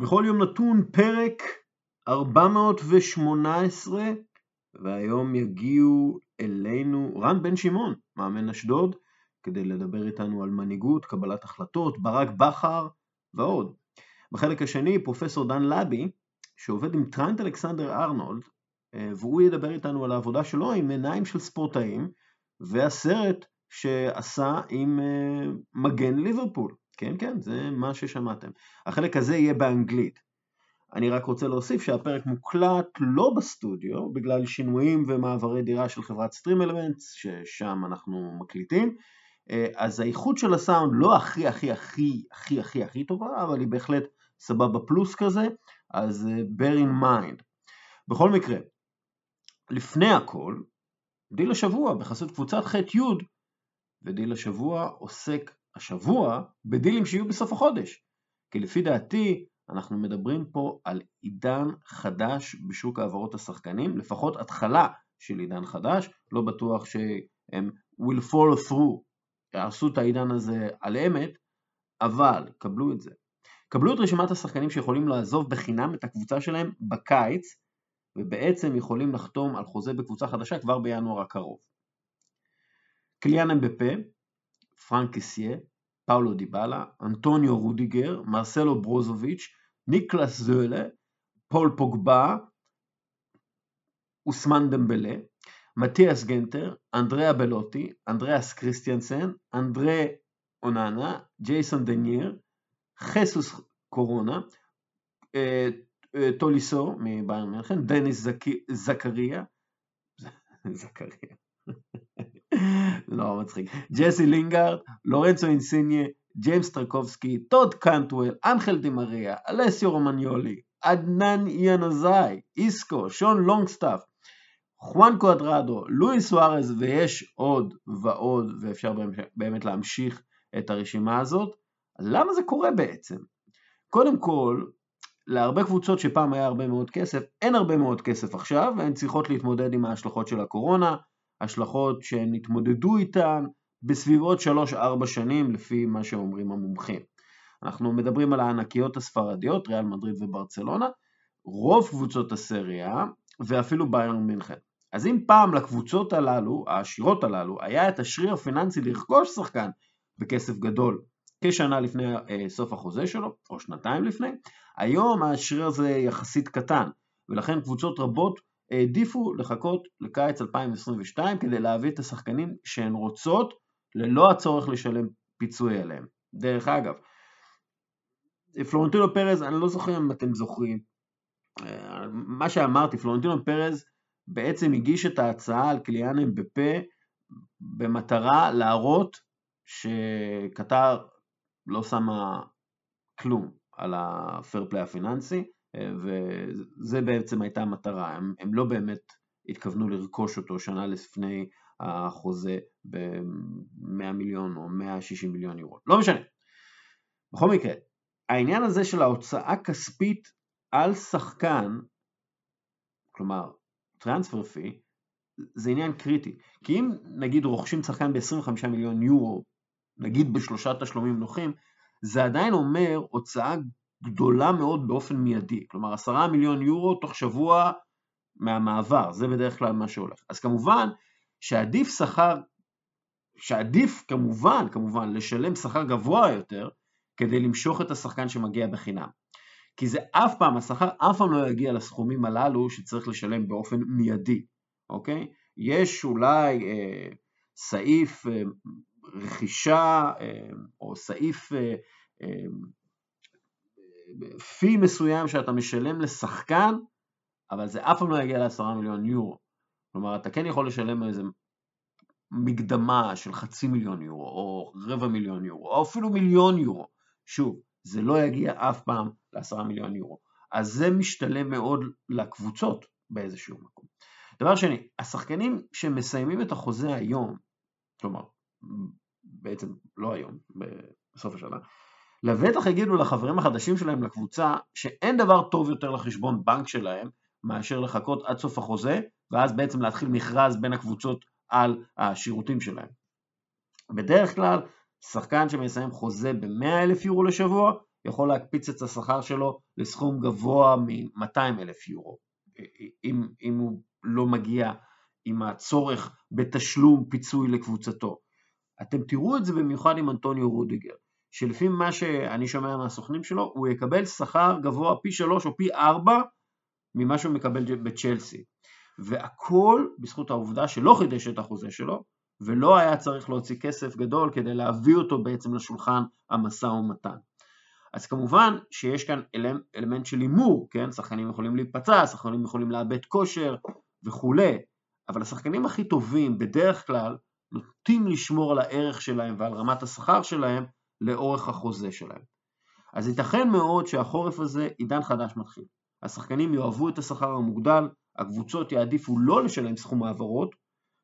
בכל יום נתון פרק 418, והיום יגיעו אלינו רן בן שמעון, מאמן אשדוד, כדי לדבר איתנו על מנהיגות, קבלת החלטות, ברק בכר ועוד. בחלק השני פרופסור דן לבי, שעובד עם טרנט אלכסנדר ארנולד, אה, והוא ידבר איתנו על העבודה שלו עם עיניים של ספורטאים, והסרט שעשה עם אה, מגן ליברפול. כן, כן, זה מה ששמעתם. החלק הזה יהיה באנגלית. אני רק רוצה להוסיף שהפרק מוקלט לא בסטודיו, בגלל שינויים ומעברי דירה של חברת Stream Elements, ששם אנחנו מקליטים. אה, אז האיכות של הסאונד לא הכי הכי הכי הכי הכי הכי טובה, אבל היא בהחלט סבבה פלוס כזה, אז אה, bear in mind. בכל מקרה, לפני הכל, דיל השבוע בחסות קבוצת ח'-י' ודיל השבוע עוסק השבוע בדילים שיהיו בסוף החודש. כי לפי דעתי אנחנו מדברים פה על עידן חדש בשוק העברות השחקנים, לפחות התחלה של עידן חדש, לא בטוח שהם will follow through, יעשו את העידן הזה על אמת, אבל קבלו את זה. קבלו את רשימת השחקנים שיכולים לעזוב בחינם את הקבוצה שלהם בקיץ, ובעצם יכולים לחתום על חוזה בקבוצה חדשה כבר בינואר הקרוב. קליאן אמבפה, פרנק קסיה, פאולו דיבלה, אנטוניו רודיגר, מרסלו ברוזוביץ', ניקלס זולה, פול פוגבה, אוסמן דמבלה, מתיאס גנטר, אנדריאה בלוטי, אנדריאס קריסטיאנסן, אנדרי אוננה, ג'ייסון דנאייר, חסוס קורונה, אה, אה, טוליסו מביירן מינכן, דניס זכריה, לא מצחיק, ג'סי לינגארד, לורנצו אינסיניה, ג'יימס טרקובסקי, טוד קנטואל, אנחל די מריה, אלסיו רומניולי, עדנן ינוזאי, איסקו, שון לונגסטאפ, חואן קואדרדו, לואי סוארז ויש עוד ועוד ואפשר באמת להמשיך את הרשימה הזאת. למה זה קורה בעצם? קודם כל, להרבה קבוצות שפעם היה הרבה מאוד כסף, אין הרבה מאוד כסף עכשיו והן צריכות להתמודד עם ההשלכות של הקורונה, השלכות שהן התמודדו איתן בסביבות 3-4 שנים לפי מה שאומרים המומחים. אנחנו מדברים על הענקיות הספרדיות, ריאל מדריד וברצלונה, רוב קבוצות הסריה ואפילו ביירן מינכן. אז אם פעם לקבוצות הללו, העשירות הללו, היה את השריר הפיננסי לרכוש שחקן בכסף גדול כשנה לפני אה, סוף החוזה שלו, או שנתיים לפני, היום השריר הזה יחסית קטן, ולכן קבוצות רבות העדיפו לחכות לקיץ 2022 כדי להביא את השחקנים שהן רוצות ללא הצורך לשלם פיצוי עליהם. דרך אגב, פלורנטינו פרז, אני לא זוכר אם אתם זוכרים, מה שאמרתי, פלורנטינו פרז בעצם הגיש את ההצעה על קליאן אמבפה במטרה להראות שקטר לא שמה כלום על הפייר פליי הפיננסי, וזה בעצם הייתה המטרה, הם, הם לא באמת התכוונו לרכוש אותו שנה לפני החוזה ב-100 מיליון או 160 מיליון יורו, לא משנה. בכל מקרה, העניין הזה של ההוצאה כספית על שחקן, כלומר טרנספר פי, זה עניין קריטי. כי אם נגיד רוכשים שחקן ב-25 מיליון יורו, נגיד בשלושה תשלומים נוחים, זה עדיין אומר הוצאה גדולה מאוד באופן מיידי, כלומר עשרה מיליון יורו תוך שבוע מהמעבר, זה בדרך כלל מה שהולך. אז כמובן שעדיף שכר, שעדיף כמובן, כמובן, לשלם שכר גבוה יותר כדי למשוך את השחקן שמגיע בחינם. כי זה אף פעם, השכר אף פעם לא יגיע לסכומים הללו שצריך לשלם באופן מיידי, אוקיי? יש אולי אה, סעיף אה, רכישה אה, או סעיף אה, אה, פי מסוים שאתה משלם לשחקן, אבל זה אף פעם לא יגיע לעשרה מיליון יורו. כלומר, אתה כן יכול לשלם איזה מקדמה של חצי מיליון יורו, או רבע מיליון יורו, או אפילו מיליון יורו. שוב, זה לא יגיע אף פעם לעשרה מיליון יורו. אז זה משתלם מאוד לקבוצות באיזשהו מקום. דבר שני, השחקנים שמסיימים את החוזה היום, כלומר, בעצם לא היום, בסוף השנה, לבטח יגידו לחברים החדשים שלהם לקבוצה שאין דבר טוב יותר לחשבון בנק שלהם מאשר לחכות עד סוף החוזה ואז בעצם להתחיל מכרז בין הקבוצות על השירותים שלהם. בדרך כלל שחקן שמסיים חוזה ב-100 אלף יורו לשבוע יכול להקפיץ את השכר שלו לסכום גבוה מ-200 אלף יורו, אם, אם הוא לא מגיע עם הצורך בתשלום פיצוי לקבוצתו. אתם תראו את זה במיוחד עם אנטוניו רודיגר, שלפי מה שאני שומע מהסוכנים שלו, הוא יקבל שכר גבוה פי שלוש או פי ארבע ממה שהוא מקבל בצ'לסי. והכל בזכות העובדה שלא חידש את החוזה שלו, ולא היה צריך להוציא כסף גדול כדי להביא אותו בעצם לשולחן המשא ומתן. אז כמובן שיש כאן אלמנט, אלמנט של הימור, כן? שחקנים יכולים להיפצע, שחקנים יכולים לאבד כושר וכולי, אבל השחקנים הכי טובים בדרך כלל נוטים לשמור על הערך שלהם ועל רמת השכר שלהם לאורך החוזה שלהם. אז ייתכן מאוד שהחורף הזה עידן חדש מתחיל. השחקנים יאהבו את השכר המוגדל, הקבוצות יעדיפו לא לשלם סכום העברות,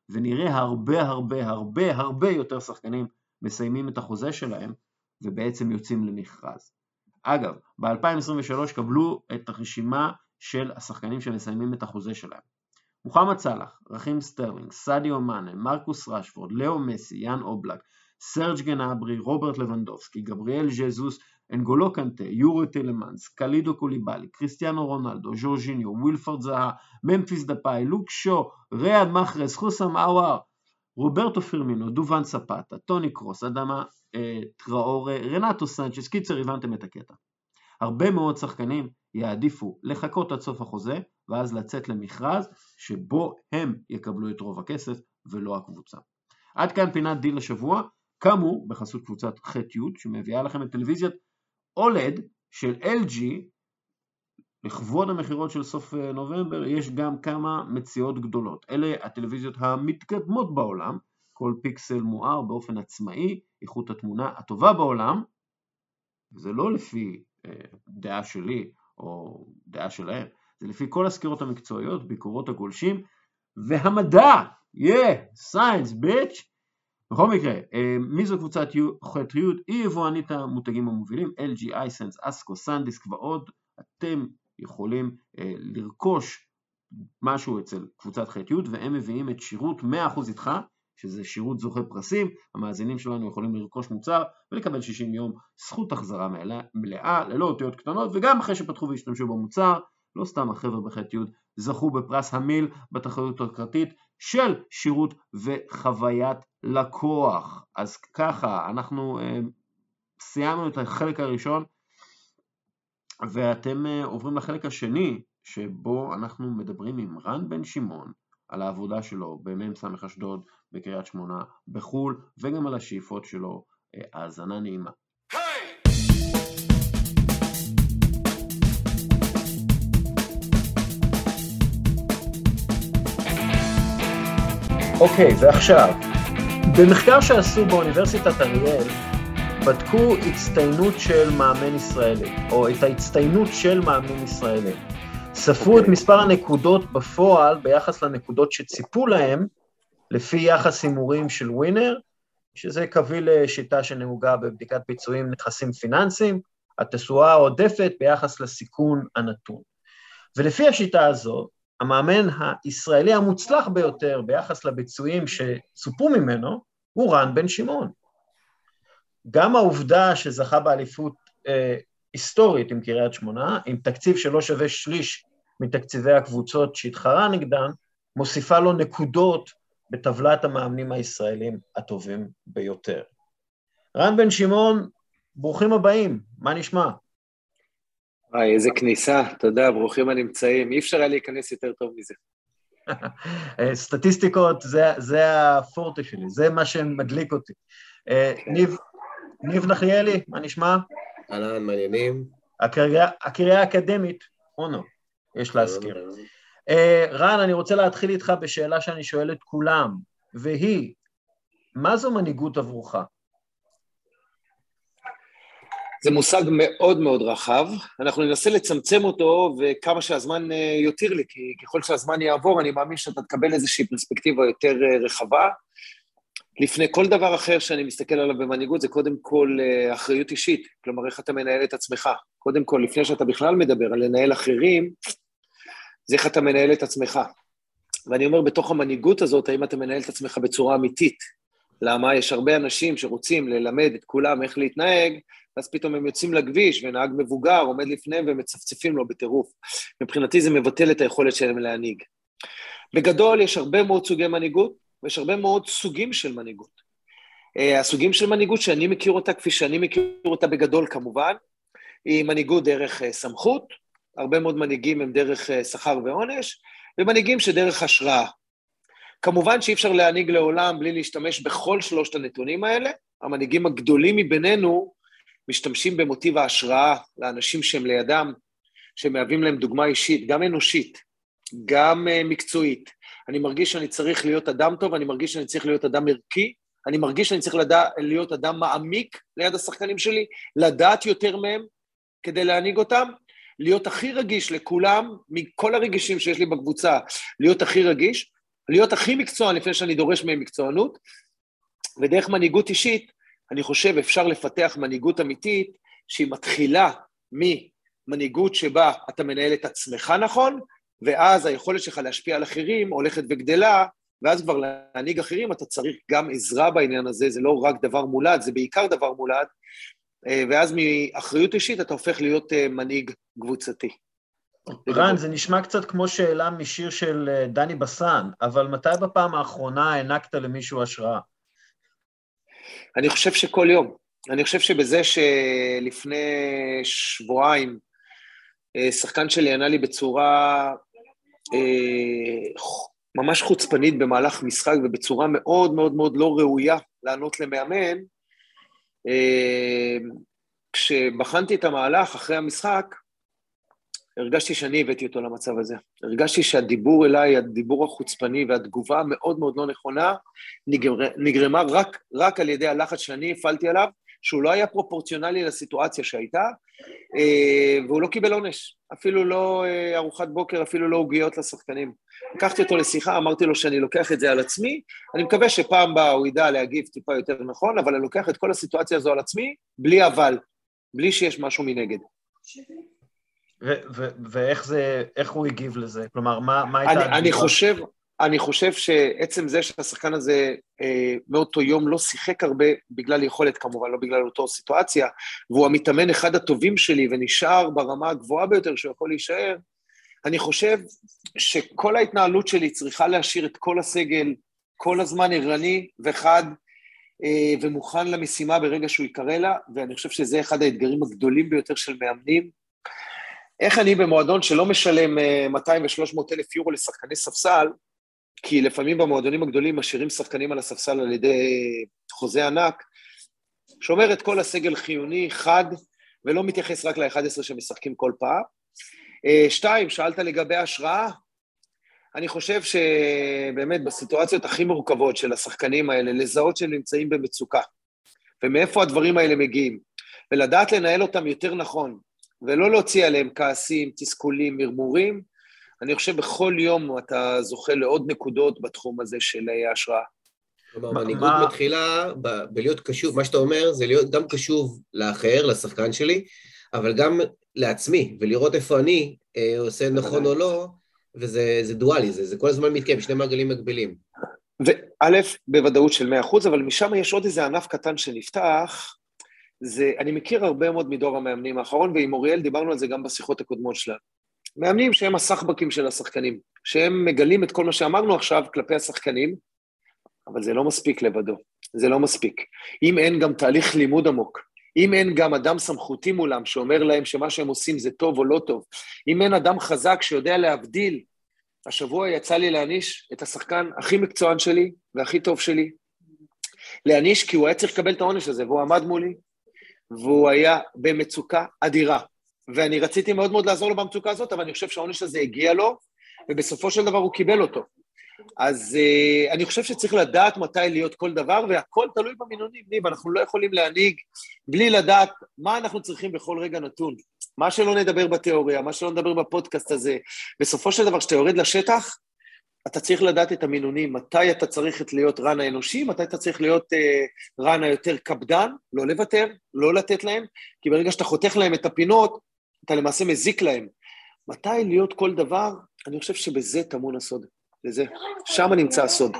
ונראה הרבה הרבה הרבה הרבה יותר שחקנים מסיימים את החוזה שלהם ובעצם יוצאים למכרז. אגב, ב-2023 קבלו את הרשימה של השחקנים שמסיימים את החוזה שלהם. מוחמד סאלח, רחים סטרלינג, סעדיו מאנה, מרקוס רשפורד, לאו מסי, יאן אובלק, סרג' גנברי, רוברט לבנדובסקי, גבריאל ז'זוס, אנגולו קנטה, יורי טלמנס, קאלידו קוליבאלי, קריסטיאנו רונלדו, ז'ורג'יניו, ווילפרד זהה, ממפיס דפאי, לוק שו, ריאד מחרס, חוסם אוואר, רוברטו פירמינו, דובן ספאטה, טוני קרוס, אדמה אה, טראורה, רנטו סנצ'ס, קיצר הבנתם את הקטע. הרבה מאוד שחקנים יעדיפו לחכות עד סוף החוזה ואז לצאת למכרז שבו הם יקבלו את רוב הכסף ולא הקבוצה. עד כאן פינת דיל השבוע, כאמור בחסות קבוצת ח'-י' שמביאה לכם את טלוויזיית OLED של LG לכבוד המכירות של סוף אה, נובמבר. יש גם כמה מציאות גדולות. אלה הטלוויזיות המתקדמות בעולם, כל פיקסל מואר באופן עצמאי, איכות התמונה הטובה בעולם, וזה לא לפי אה, דעה שלי או דעה שלהם, זה לפי כל הסקירות המקצועיות, ביקורות הגולשים והמדע, yeah, science bitch. בכל מקרה, אה, מי זו קבוצת ח'-י'? היא יבואנית המותגים המובילים, LG, אייסנס, אסקו, סנדיסק ועוד. אתם יכולים אה, לרכוש משהו אצל קבוצת ח'-י' והם מביאים את שירות 100% איתך, שזה שירות זוכה פרסים, המאזינים שלנו יכולים לרכוש מוצר ולקבל 60 יום זכות החזרה מלאה, ללא אותיות קטנות, וגם אחרי שפתחו והשתמשו במוצר, לא סתם החבר'ה בח'-י' זכו בפרס המיל בתחרות הקרתית של שירות וחוויית לקוח. אז ככה, אנחנו אה, סיימנו את החלק הראשון ואתם אה, עוברים לחלק השני, שבו אנחנו מדברים עם רן בן שמעון על העבודה שלו במ"ס אשדוד, בקריית שמונה, בחו"ל, וגם על השאיפות שלו. אה, האזנה נעימה. אוקיי, okay, ועכשיו, במחקר שעשו באוניברסיטת אריאל, בדקו הצטיינות של מאמן ישראלי, או את ההצטיינות של מאמן ישראלי. ספרו okay. את אוקיי. מספר הנקודות בפועל ביחס לנקודות שציפו להם, לפי יחס הימורים של ווינר, שזה קביל לשיטה שנהוגה בבדיקת ביצועים נכסים פיננסיים, התשואה העודפת ביחס לסיכון הנתון. ולפי השיטה הזו, המאמן הישראלי המוצלח ביותר ביחס לביצועים שצופו ממנו הוא רן בן שמעון. גם העובדה שזכה באליפות אה, היסטורית עם קריית שמונה, עם תקציב שלא שווה שליש מתקציבי הקבוצות שהתחרה נגדן, מוסיפה לו נקודות בטבלת המאמנים הישראלים הטובים ביותר. רן בן שמעון, ברוכים הבאים, מה נשמע? וואי, איזה כניסה, תודה, ברוכים הנמצאים. אי אפשר היה להיכנס יותר טוב מזה. סטטיסטיקות, זה, זה הפורטה שלי, זה מה שמדליק אותי. אה, כן. ניב, ניב נחליאלי, מה נשמע? אהלן, מעניינים. הקריה האקדמית, אונו, יש להזכיר. אה, רן, אני רוצה להתחיל איתך בשאלה שאני שואל את כולם, והיא, מה זו מנהיגות עבורך? זה מושג מאוד מאוד רחב, אנחנו ננסה לצמצם אותו וכמה שהזמן אה, יותיר לי, כי ככל שהזמן יעבור אני מאמין שאתה תקבל איזושהי פרספקטיבה יותר אה, רחבה. לפני כל דבר אחר שאני מסתכל עליו במנהיגות, זה קודם כל אה, אחריות אישית, כלומר, איך אתה מנהל את עצמך. קודם כל, לפני שאתה בכלל מדבר על לנהל אחרים, זה איך אתה מנהל את עצמך. ואני אומר, בתוך המנהיגות הזאת, האם אתה מנהל את עצמך בצורה אמיתית, למה? יש הרבה אנשים שרוצים ללמד את כולם איך להתנהג, ואז פתאום הם יוצאים לכביש, ונהג מבוגר עומד לפניהם ומצפצפים לו בטירוף. מבחינתי זה מבטל את היכולת שלהם להנהיג. בגדול, יש הרבה מאוד סוגי מנהיגות, ויש הרבה מאוד סוגים של מנהיגות. אה, הסוגים של מנהיגות שאני מכיר אותה, כפי שאני מכיר אותה בגדול כמובן, היא מנהיגות דרך אה, סמכות, הרבה מאוד מנהיגים הם דרך אה, שכר ועונש, ומנהיגים שדרך השראה. כמובן שאי אפשר להנהיג לעולם בלי להשתמש בכל שלושת הנתונים האלה. המנהיגים הגדולים מבינינו משתמשים במוטיב ההשראה לאנשים שהם לידם, שמהווים להם דוגמה אישית, גם אנושית, גם uh, מקצועית. אני מרגיש שאני צריך להיות אדם טוב, אני מרגיש שאני צריך להיות אדם ערכי, אני מרגיש שאני צריך לדע, להיות אדם מעמיק ליד השחקנים שלי, לדעת יותר מהם כדי להנהיג אותם, להיות הכי רגיש לכולם, מכל הרגישים שיש לי בקבוצה, להיות הכי רגיש, להיות הכי מקצוען לפני שאני דורש מהם מקצוענות, ודרך מנהיגות אישית, אני חושב אפשר לפתח מנהיגות אמיתית שהיא מתחילה ממנהיגות שבה אתה מנהל את עצמך נכון, ואז היכולת שלך להשפיע על אחרים הולכת וגדלה, ואז כבר להנהיג אחרים אתה צריך גם עזרה בעניין הזה, זה לא רק דבר מולד, זה בעיקר דבר מולד, אה, ואז מאחריות אישית אתה הופך להיות אה, מנהיג קבוצתי. רן, זה נשמע קצת כמו שאלה משיר של אה, דני בסן, אבל מתי בפעם האחרונה הענקת למישהו השראה? אני חושב שכל יום. אני חושב שבזה שלפני שבועיים שחקן שלי ענה לי בצורה ממש חוצפנית במהלך משחק ובצורה מאוד מאוד מאוד לא ראויה לענות למאמן, כשבחנתי את המהלך אחרי המשחק, הרגשתי שאני הבאתי אותו למצב הזה. הרגשתי שהדיבור אליי, הדיבור החוצפני והתגובה המאוד מאוד לא נכונה, נגר, נגרמה רק, רק על ידי הלחץ שאני הפעלתי עליו, שהוא לא היה פרופורציונלי לסיטואציה שהייתה, אה, והוא לא קיבל עונש. אפילו לא אה, ארוחת בוקר, אפילו לא עוגיות לשחקנים. לקחתי אותו לשיחה, אמרתי לו שאני לוקח את זה על עצמי, אני מקווה שפעם באה הוא ידע להגיב טיפה יותר נכון, אבל אני לוקח את כל הסיטואציה הזו על עצמי, בלי אבל, בלי שיש משהו מנגד. ואיך זה, איך הוא הגיב לזה? כלומר, מה, מה הייתה... אני, אני חושב, אני חושב שעצם זה שהשחקן הזה אה, מאותו יום לא שיחק הרבה, בגלל יכולת כמובן, לא בגלל אותו סיטואציה, והוא המתאמן אחד הטובים שלי ונשאר ברמה הגבוהה ביותר שהוא יכול להישאר, אני חושב שכל ההתנהלות שלי צריכה להשאיר את כל הסגל כל הזמן ערני וחד אה, ומוכן למשימה ברגע שהוא ייקרא לה, ואני חושב שזה אחד האתגרים הגדולים ביותר של מאמנים. איך אני במועדון שלא משלם 200 אה, ו-300 אלף יורו לשחקני ספסל, כי לפעמים במועדונים הגדולים משאירים שחקנים על הספסל על ידי חוזה ענק, שומר את כל הסגל חיוני, חד, ולא מתייחס רק ל-11 שמשחקים כל פעם. אה, שתיים, שאלת לגבי השראה. אני חושב שבאמת בסיטואציות הכי מורכבות של השחקנים האלה, לזהות שהם נמצאים במצוקה, ומאיפה הדברים האלה מגיעים, ולדעת לנהל אותם יותר נכון, ולא להוציא עליהם כעסים, תסכולים, מרמורים, אני חושב בכל יום אתה זוכה לעוד נקודות בתחום הזה של ההשראה. כלומר, מנהיגות מתחילה בלהיות קשוב, מה שאתה אומר זה להיות גם קשוב לאחר, לשחקן שלי, אבל גם לעצמי, ולראות איפה אני אה, עושה נכון או לא, וזה דואלי, זה, זה כל הזמן מתקיים, שני מעגלים מקבילים. וא', בוודאות של 100%, אבל משם יש עוד איזה ענף קטן שנפתח, זה, אני מכיר הרבה מאוד מדור המאמנים האחרון, ועם אוריאל דיברנו על זה גם בשיחות הקודמות שלנו. מאמנים שהם הסחבקים של השחקנים, שהם מגלים את כל מה שאמרנו עכשיו כלפי השחקנים, אבל זה לא מספיק לבדו, זה לא מספיק. אם אין גם תהליך לימוד עמוק, אם אין גם אדם סמכותי מולם שאומר להם שמה שהם עושים זה טוב או לא טוב, אם אין אדם חזק שיודע להבדיל, השבוע יצא לי להעניש את השחקן הכי מקצוען שלי והכי טוב שלי, להעניש כי הוא היה צריך לקבל את העונש הזה, והוא עמד מולי, והוא היה במצוקה אדירה. ואני רציתי מאוד מאוד לעזור לו במצוקה הזאת, אבל אני חושב שהעונש הזה הגיע לו, ובסופו של דבר הוא קיבל אותו. אז uh, אני חושב שצריך לדעת מתי להיות כל דבר, והכל תלוי במינונים, ניב, אנחנו לא יכולים להנהיג בלי לדעת מה אנחנו צריכים בכל רגע נתון. מה שלא נדבר בתיאוריה, מה שלא נדבר בפודקאסט הזה, בסופו של דבר, כשאתה יורד לשטח, אתה צריך לדעת את המינונים, מתי אתה צריך להיות רן האנושי, מתי אתה צריך להיות uh, רן היותר קפדן, לא לוותר, לא לתת להם, כי ברגע שאתה חותך להם את הפינות, אתה למעשה מזיק להם. מתי להיות כל דבר? אני חושב שבזה טמון הסוד. לזה, שם נמצא הסוד.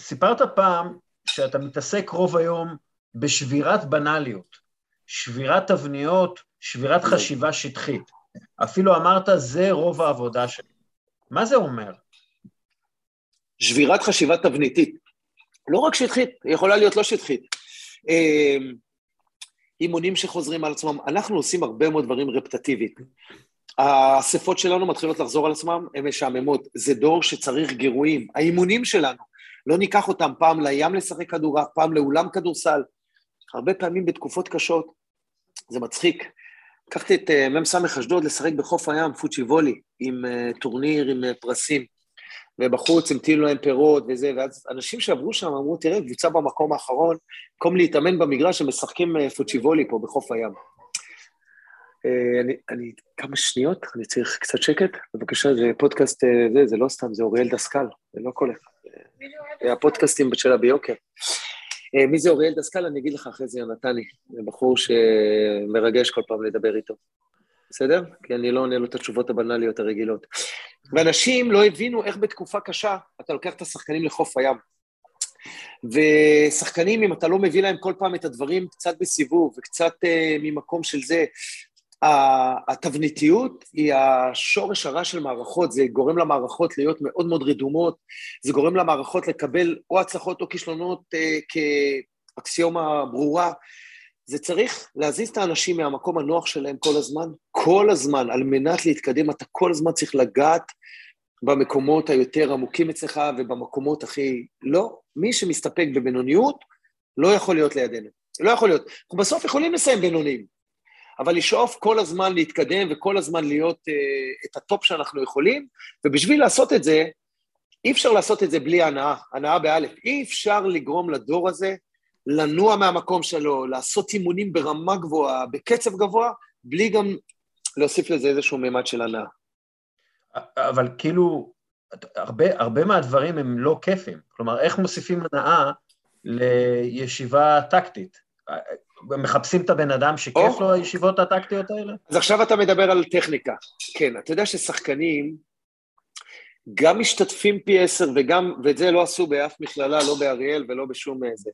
סיפרת פעם שאתה מתעסק רוב היום בשבירת בנאליות, שבירת תבניות, שבירת חשיבה שטחית. אפילו אמרת, זה רוב העבודה שלי. מה זה אומר? שבירת חשיבה תבניתית. לא רק שטחית, היא יכולה להיות לא שטחית. אמ, אימונים שחוזרים על עצמם, אנחנו עושים הרבה מאוד דברים רפטטיבית. האספות שלנו מתחילות לחזור על עצמם, הן משעממות. זה דור שצריך גירויים. האימונים שלנו, לא ניקח אותם פעם לים לשחק כדורעף, פעם לאולם כדורסל. הרבה פעמים בתקופות קשות, זה מצחיק. לקחתי את אה, מ"ס אשדוד לשחק בחוף הים, פוצ'י וולי, עם אה, טורניר, עם אה, פרסים. ובחוץ המתינו להם פירות וזה, ואז אנשים שעברו שם אמרו, תראה, קבוצה במקום האחרון, במקום להתאמן במגרש, הם משחקים פוצ'יבולי פה בחוף הים. אני, אני, כמה שניות, אני צריך קצת שקט. בבקשה, זה פודקאסט, זה, זה לא סתם, זה אוריאל דסקל, זה לא כל אחד. הפודקאסטים שלה ביוקר. מי זה אוריאל דסקל? אני אגיד לך אחרי זה, יונתני. זה בחור שמרגש כל פעם לדבר איתו. בסדר? כי אני לא עונה לו את התשובות הבנאליות הרגילות. ואנשים לא הבינו איך בתקופה קשה אתה לוקח את השחקנים לחוף הים. ושחקנים, אם אתה לא מביא להם כל פעם את הדברים קצת בסיבוב וקצת uh, ממקום של זה, התבניתיות היא השורש הרע של מערכות, זה גורם למערכות להיות מאוד מאוד רדומות, זה גורם למערכות לקבל או הצלחות או כישלונות uh, כאקסיומה ברורה, זה צריך להזיז את האנשים מהמקום הנוח שלהם כל הזמן, כל הזמן, על מנת להתקדם, אתה כל הזמן צריך לגעת במקומות היותר עמוקים אצלך ובמקומות הכי... לא, מי שמסתפק בבינוניות לא יכול להיות לידינו. לא יכול להיות. אנחנו בסוף יכולים לסיים בינוניים, אבל לשאוף כל הזמן להתקדם וכל הזמן להיות אה, את הטופ שאנחנו יכולים, ובשביל לעשות את זה, אי אפשר לעשות את זה בלי הנאה, הנאה באלף. אי אפשר לגרום לדור הזה לנוע מהמקום שלו, לעשות אימונים ברמה גבוהה, בקצב גבוה, בלי גם להוסיף לזה איזשהו מימד של הנאה. אבל כאילו, הרבה, הרבה מהדברים הם לא כיפים. כלומר, איך מוסיפים הנאה לישיבה טקטית? מחפשים את הבן אדם שכיף או. לו הישיבות הטקטיות האלה? אז עכשיו אתה מדבר על טכניקה. כן, אתה יודע ששחקנים, גם משתתפים פי עשר וגם, ואת זה לא עשו באף מכללה, לא באריאל ולא בשום איזה.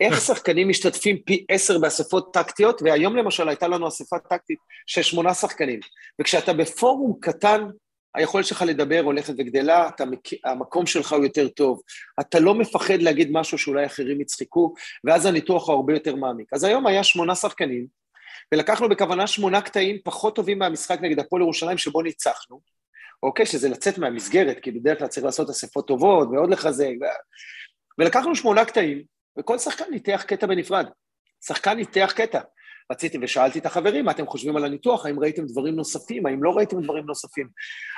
איך שחקנים משתתפים פי עשר באספות טקטיות, והיום למשל הייתה לנו אספה טקטית של שמונה שחקנים. וכשאתה בפורום קטן, היכולת שלך לדבר הולכת וגדלה, אתה, המקום שלך הוא יותר טוב. אתה לא מפחד להגיד משהו שאולי אחרים יצחקו, ואז הניתוח הוא הרבה יותר מעמיק. אז היום היה שמונה שחקנים, ולקחנו בכוונה שמונה קטעים פחות טובים מהמשחק נגד הפועל ירושלים שבו ניצחנו, אוקיי? שזה לצאת מהמסגרת, כי בדרך כלל צריך לעשות אספות טובות ועוד לחזק. ו... ולקחנו שמונה קטעים, וכל שחקן ניתח קטע בנפרד. שחקן ניתח קטע. רציתי ושאלתי את החברים, מה אתם חושבים על הניתוח? האם ראיתם דברים נוספים? האם לא ראיתם דברים נוספים?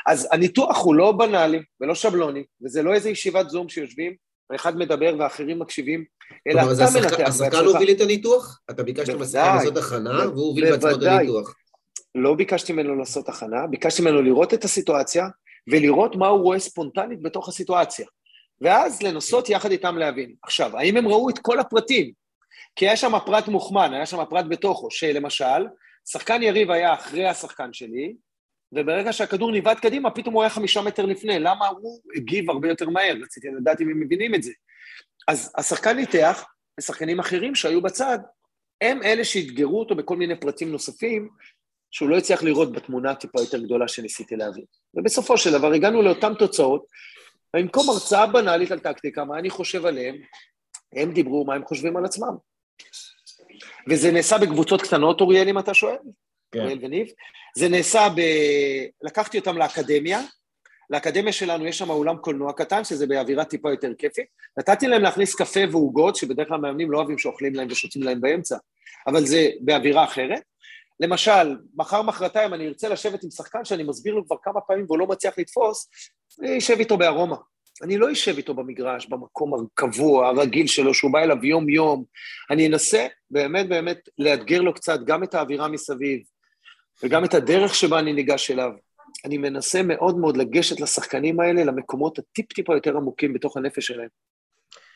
אז הניתוח הוא לא בנאלי ולא שבלוני, וזה לא איזה ישיבת זום שיושבים, ואחד מדבר ואחרים מקשיבים, אלא אתה מנתח בעצמך. השחקן הוביל את הניתוח? אתה ביקשת מהשחקן לעשות הכנה, והוא הוביל בעצמו את הניתוח. לא ביקשתי ממנו לעשות הכנה, ביקשתי ממנו לראות את הסיטואציה ולראות מה הוא רואה ספונטנית בתוך הסיטואציה. ואז לנסות יחד איתם להבין. עכשיו, האם הם ראו את כל הפרטים? כי היה שם פרט מוכמן, היה שם פרט בתוכו, שלמשל, שחקן יריב היה אחרי השחקן שלי, וברגע שהכדור ניווט קדימה, פתאום הוא היה חמישה מטר לפני. למה הוא הגיב הרבה יותר מהר? רציתי לדעת אם הם מבינים את זה. אז השחקן ניתח, ושחקנים אחרים שהיו בצד, הם אלה שאתגרו אותו בכל מיני פרטים נוספים, שהוא לא הצליח לראות בתמונה הטיפה יותר גדולה שניסיתי להביא. ובסופו של דבר הגענו לאותן תוצאות, במקום הרצאה בנאלית על טקטיקה, מה אני חושב עליהם, הם דיברו מה הם חושבים על עצמם. וזה נעשה בקבוצות קטנות, אוריאל, אם אתה שואל, כן. אוריאל וניב. זה נעשה ב... לקחתי אותם לאקדמיה, לאקדמיה שלנו יש שם אולם קולנוע קטן, שזה באווירה טיפה יותר כיפית. נתתי להם להכניס קפה ועוגות, שבדרך כלל מאמנים לא אוהבים שאוכלים להם ושותים להם באמצע, אבל זה באווירה אחרת. למשל, מחר מחרתיים אני ארצה לשבת עם שחקן שאני מסביר לו כבר כמה פעמים והוא לא מצליח לתפוס, אני אשב איתו בארומה. אני לא אשב איתו במגרש, במקום הקבוע, הרגיל שלו, שהוא בא אליו יום-יום. אני אנסה באמת באמת לאתגר לו קצת גם את האווירה מסביב, וגם את הדרך שבה אני ניגש אליו. אני מנסה מאוד מאוד לגשת לשחקנים האלה, למקומות הטיפ-טיפה יותר עמוקים בתוך הנפש שלהם.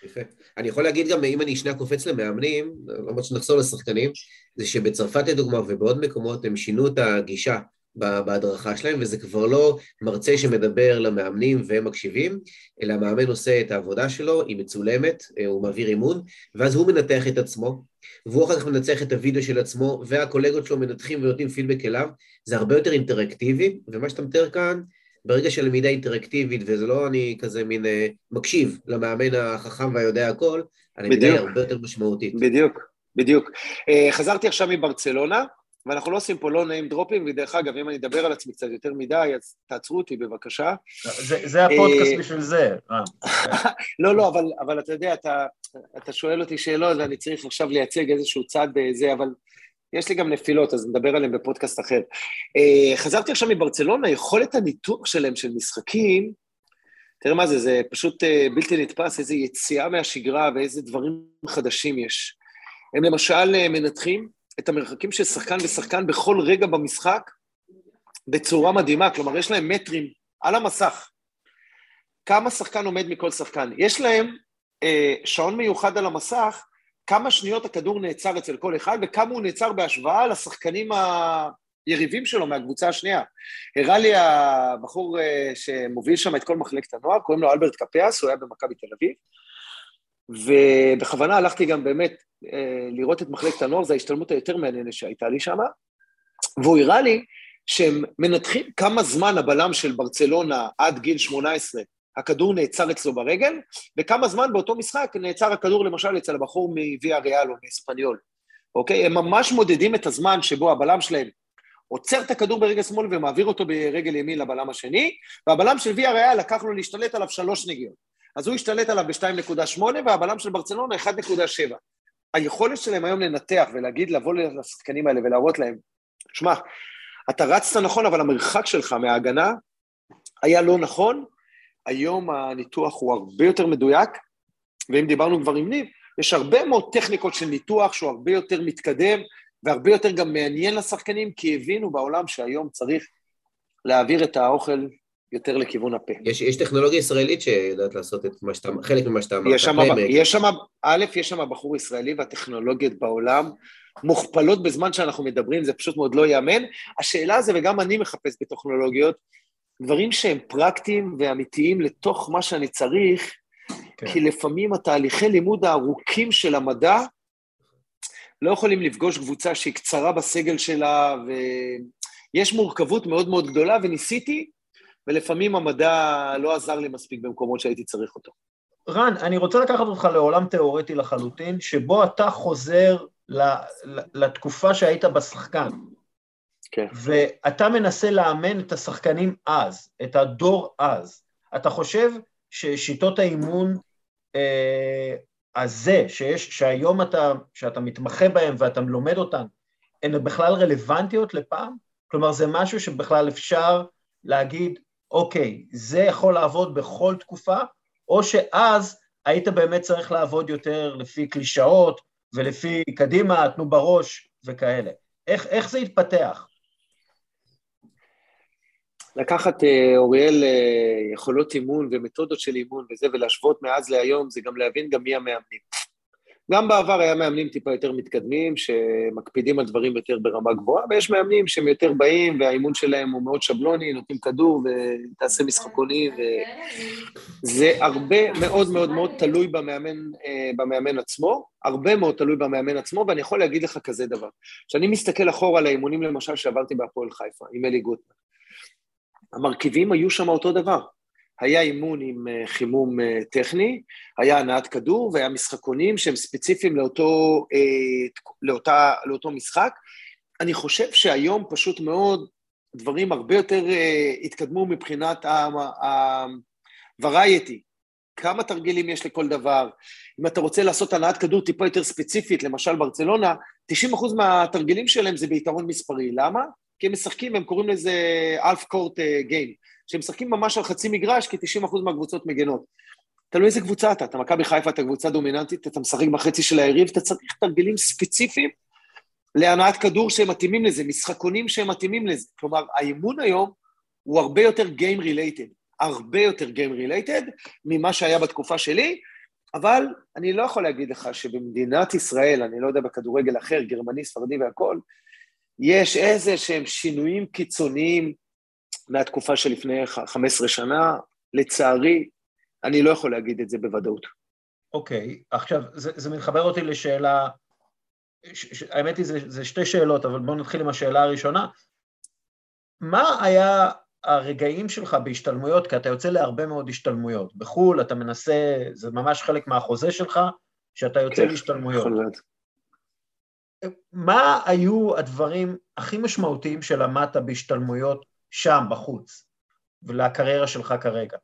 יפה. אני יכול להגיד גם, אם אני שנייה קופץ למאמנים, למרות שנחזור לשחקנים, זה שבצרפת לדוגמה ובעוד מקומות הם שינו את הגישה. בהדרכה שלהם, וזה כבר לא מרצה שמדבר למאמנים והם מקשיבים, אלא המאמן עושה את העבודה שלו, היא מצולמת, אה, הוא מעביר אימון, ואז הוא מנתח את עצמו, והוא אחר כך מנצח את הוידאו של עצמו, והקולגות שלו מנתחים ונותנים פידבק אליו, זה הרבה יותר אינטראקטיבי, ומה שאתה מתאר כאן, ברגע של למידה אינטראקטיבית, וזה לא אני כזה מין uh, מקשיב למאמן החכם והיודע הכל, הלמידה היא הרבה יותר משמעותית. בדיוק, בדיוק. Uh, חזרתי עכשיו מברצלונה, ואנחנו לא עושים פה לא נעים דרופים, ודרך אגב, אם אני אדבר על עצמי קצת יותר מדי, אז תעצרו אותי בבקשה. זה, זה הפודקאסט אה, בשביל זה. לא, לא, אבל, אבל אתה יודע, אתה, אתה שואל אותי שאלות ואני צריך עכשיו לייצג איזשהו צד בזה, אבל יש לי גם נפילות, אז נדבר עליהן בפודקאסט אחר. Uh, חזרתי עכשיו מברצלונה, יכולת הניתוח שלהם של משחקים, תראה מה זה, זה פשוט בלתי נתפס, איזו יציאה מהשגרה ואיזה דברים חדשים יש. הם למשל מנתחים את המרחקים של שחקן ושחקן בכל רגע במשחק בצורה מדהימה, כלומר, יש להם מטרים על המסך. כמה שחקן עומד מכל שחקן. יש להם אה, שעון מיוחד על המסך, כמה שניות הכדור נעצר אצל כל אחד וכמה הוא נעצר בהשוואה לשחקנים היריבים שלו מהקבוצה השנייה. הראה לי הבחור אה, שמוביל שם את כל מחלקת הנוער, קוראים לו אלברט קפיאס, הוא היה במכבי תל אביב, ובכוונה הלכתי גם באמת אה, לראות את מחלקת הנוער, זו ההשתלמות היותר מעניינת שהייתה לי שם, והוא הראה לי שהם מנתחים כמה זמן הבלם של ברצלונה עד גיל 18 הכדור נעצר אצלו ברגל, וכמה זמן באותו משחק נעצר הכדור למשל אצל הבחור מוויה ריאל או מאספניול, אוקיי? הם ממש מודדים את הזמן שבו הבלם שלהם עוצר את הכדור ברגל שמאל ומעביר אותו ברגל ימין לבלם השני, והבלם של ויה ריאל לקח לו להשתלט עליו שלוש נגיעות. אז הוא השתלט עליו ב-2.8 והבלם של ברצלונה 1.7. היכולת שלהם היום לנתח ולהגיד, לבוא לשחקנים האלה ולהראות להם, שמע, אתה רצת נכון, אבל המרחק שלך מההגנה היה לא נכון, היום הניתוח הוא הרבה יותר מדויק, ואם דיברנו כבר עם ניב, יש הרבה מאוד טכניקות של ניתוח שהוא הרבה יותר מתקדם, והרבה יותר גם מעניין לשחקנים, כי הבינו בעולם שהיום צריך להעביר את האוכל יותר לכיוון הפה. יש, יש טכנולוגיה ישראלית שיודעת לעשות את מה שאתה, חלק ממה שאתה אמרת. יש שם, א', יש שם בחור ישראלי והטכנולוגיות בעולם מוכפלות בזמן שאנחנו מדברים, זה פשוט מאוד לא ייאמן. השאלה זה, וגם אני מחפש בטכנולוגיות, דברים שהם פרקטיים ואמיתיים לתוך מה שאני צריך, כן. כי לפעמים התהליכי לימוד הארוכים של המדע לא יכולים לפגוש קבוצה שהיא קצרה בסגל שלה, ויש מורכבות מאוד מאוד גדולה, וניסיתי, ולפעמים המדע לא עזר לי מספיק במקומות שהייתי צריך אותו. רן, אני רוצה לקחת אותך לעולם תיאורטי לחלוטין, שבו אתה חוזר לתקופה שהיית בשחקן. כן. ואתה מנסה לאמן את השחקנים אז, את הדור אז. אתה חושב ששיטות האימון אה, הזה, שיש, שהיום אתה, שאתה מתמחה בהן ואתה לומד אותן, הן בכלל רלוונטיות לפעם? כלומר, זה משהו שבכלל אפשר להגיד, אוקיי, זה יכול לעבוד בכל תקופה, או שאז היית באמת צריך לעבוד יותר לפי קלישאות ולפי קדימה, תנו בראש וכאלה. איך, איך זה התפתח? לקחת, אה, אוריאל, אה, יכולות אימון ומתודות של אימון וזה, ולהשוות מאז להיום, זה גם להבין גם מי המאמנים. גם בעבר היה מאמנים טיפה יותר מתקדמים, שמקפידים על דברים יותר ברמה גבוהה, ויש מאמנים שהם יותר באים, והאימון שלהם הוא מאוד שבלוני, נותנים כדור ותעשה משחקונים, וזה הרבה מאוד מאוד מאוד תלוי במאמן, אה, במאמן עצמו, הרבה מאוד תלוי במאמן עצמו, ואני יכול להגיד לך כזה דבר. כשאני מסתכל אחורה על האימונים למשל שעברתי בהפועל חיפה, עם אלי גוטמן, המרכיבים היו שם אותו דבר. היה אימון עם אה, חימום אה, טכני, היה הנעת כדור והיה משחקונים שהם ספציפיים לאותו, אה, לאותה, לאותו משחק. אני חושב שהיום פשוט מאוד דברים הרבה יותר התקדמו מבחינת ה-variety. כמה תרגילים יש לכל דבר. אם אתה רוצה לעשות הנעת כדור טיפה יותר ספציפית, למשל ברצלונה, 90% מהתרגילים שלהם זה ביתרון מספרי. למה? כי הם משחקים, הם קוראים לזה אלף קורט גיים. שהם משחקים ממש על חצי מגרש, כי 90% מהקבוצות מגנות. תלוי איזה קבוצה אתה, אתה מכבי חיפה, אתה קבוצה דומיננטית, אתה משחק בחצי של היריב, אתה צריך תרגילים ספציפיים להנעת כדור שהם מתאימים לזה, משחקונים שהם מתאימים לזה. כלומר, האימון היום הוא הרבה יותר Game Related, הרבה יותר Game Related ממה שהיה בתקופה שלי, אבל אני לא יכול להגיד לך שבמדינת ישראל, אני לא יודע בכדורגל אחר, גרמני, ספרדי והכול, יש איזה שהם שינויים קיצוניים מהתקופה שלפני 15 שנה, לצערי, אני לא יכול להגיד את זה בוודאות. אוקיי, okay, עכשיו, זה, זה מתחבר אותי לשאלה, ש, ש, האמת היא, זה, זה שתי שאלות, אבל בואו נתחיל עם השאלה הראשונה. מה היה הרגעים שלך בהשתלמויות, כי אתה יוצא להרבה מאוד השתלמויות. בחו"ל אתה מנסה, זה ממש חלק מהחוזה שלך, שאתה יוצא כן, להשתלמויות. מה היו הדברים הכי משמעותיים שלמדת בהשתלמויות שם, בחוץ, ולקריירה שלך כרגע?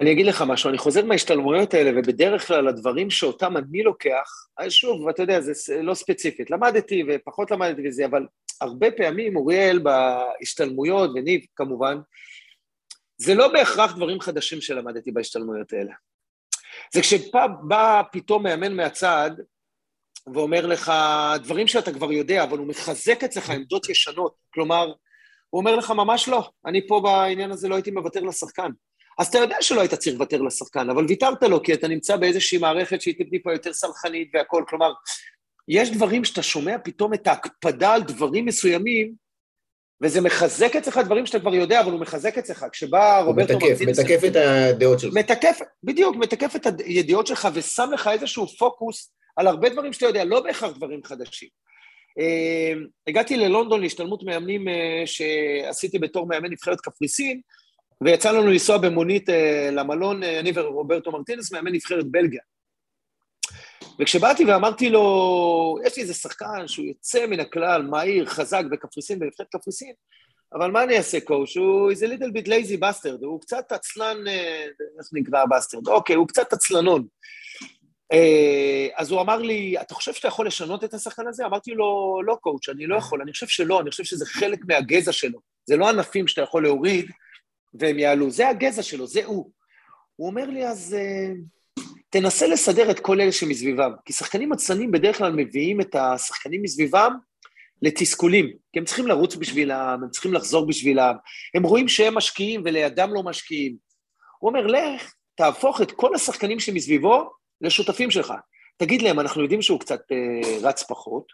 אני אגיד לך משהו, אני חוזר מההשתלמויות האלה, ובדרך כלל הדברים שאותם אני לוקח, שוב, אתה יודע, זה לא ספציפית, למדתי ופחות למדתי וזה, אבל הרבה פעמים, אוריאל בהשתלמויות, וניב כמובן, זה לא בהכרח דברים חדשים שלמדתי בהשתלמויות האלה. זה כשבא פתאום מאמן מהצד ואומר לך דברים שאתה כבר יודע, אבל הוא מחזק אצלך עמדות ישנות. כלומר, הוא אומר לך, ממש לא, אני פה בעניין הזה לא הייתי מוותר לשחקן. אז אתה יודע שלא היית צריך לוותר לשחקן, אבל ויתרת לו כי אתה נמצא באיזושהי מערכת שהיא טיפה יותר סלחנית והכול. כלומר, יש דברים שאתה שומע פתאום את ההקפדה על דברים מסוימים, וזה מחזק אצלך דברים שאתה כבר יודע, אבל הוא מחזק אצלך. כשבא רוברטו מרטינס... מתקף את הדעות שלך. מתקף, בדיוק, מתקף את הידיעות שלך ושם לך איזשהו פוקוס על הרבה דברים שאתה יודע, לא בהכרח דברים חדשים. אה, הגעתי ללונדון להשתלמות מאמנים אה, שעשיתי בתור מאמן נבחרת קפריסין, ויצא לנו לנסוע במונית אה, למלון, אני ורוברטו מרטינס, מאמן נבחרת בלגיה. וכשבאתי ואמרתי לו, יש לי איזה שחקן שהוא יוצא מן הכלל, מהיר, חזק בקפריסין, בנבחרת קפריסין, אבל מה אני אעשה coach? הוא איזה little bit lazy bastard, הוא קצת עצלן, אה, איך נקרא bastard? אוקיי, הוא קצת עצלנון. אה, אז הוא אמר לי, אתה חושב שאתה יכול לשנות את השחקן הזה? אמרתי לו, לא קואוץ', אני לא יכול, אני חושב שלא, אני חושב שזה חלק מהגזע שלו. זה לא ענפים שאתה יכול להוריד והם יעלו, זה הגזע שלו, זה הוא. הוא אומר לי, אז... אה, תנסה לסדר את כל אלה שמסביבם, כי שחקנים עצלנים בדרך כלל מביאים את השחקנים מסביבם לתסכולים, כי הם צריכים לרוץ בשבילם, הם צריכים לחזור בשבילם, הם רואים שהם משקיעים ולידם לא משקיעים. הוא אומר, לך, תהפוך את כל השחקנים שמסביבו לשותפים שלך. תגיד להם, אנחנו יודעים שהוא קצת אה, רץ פחות,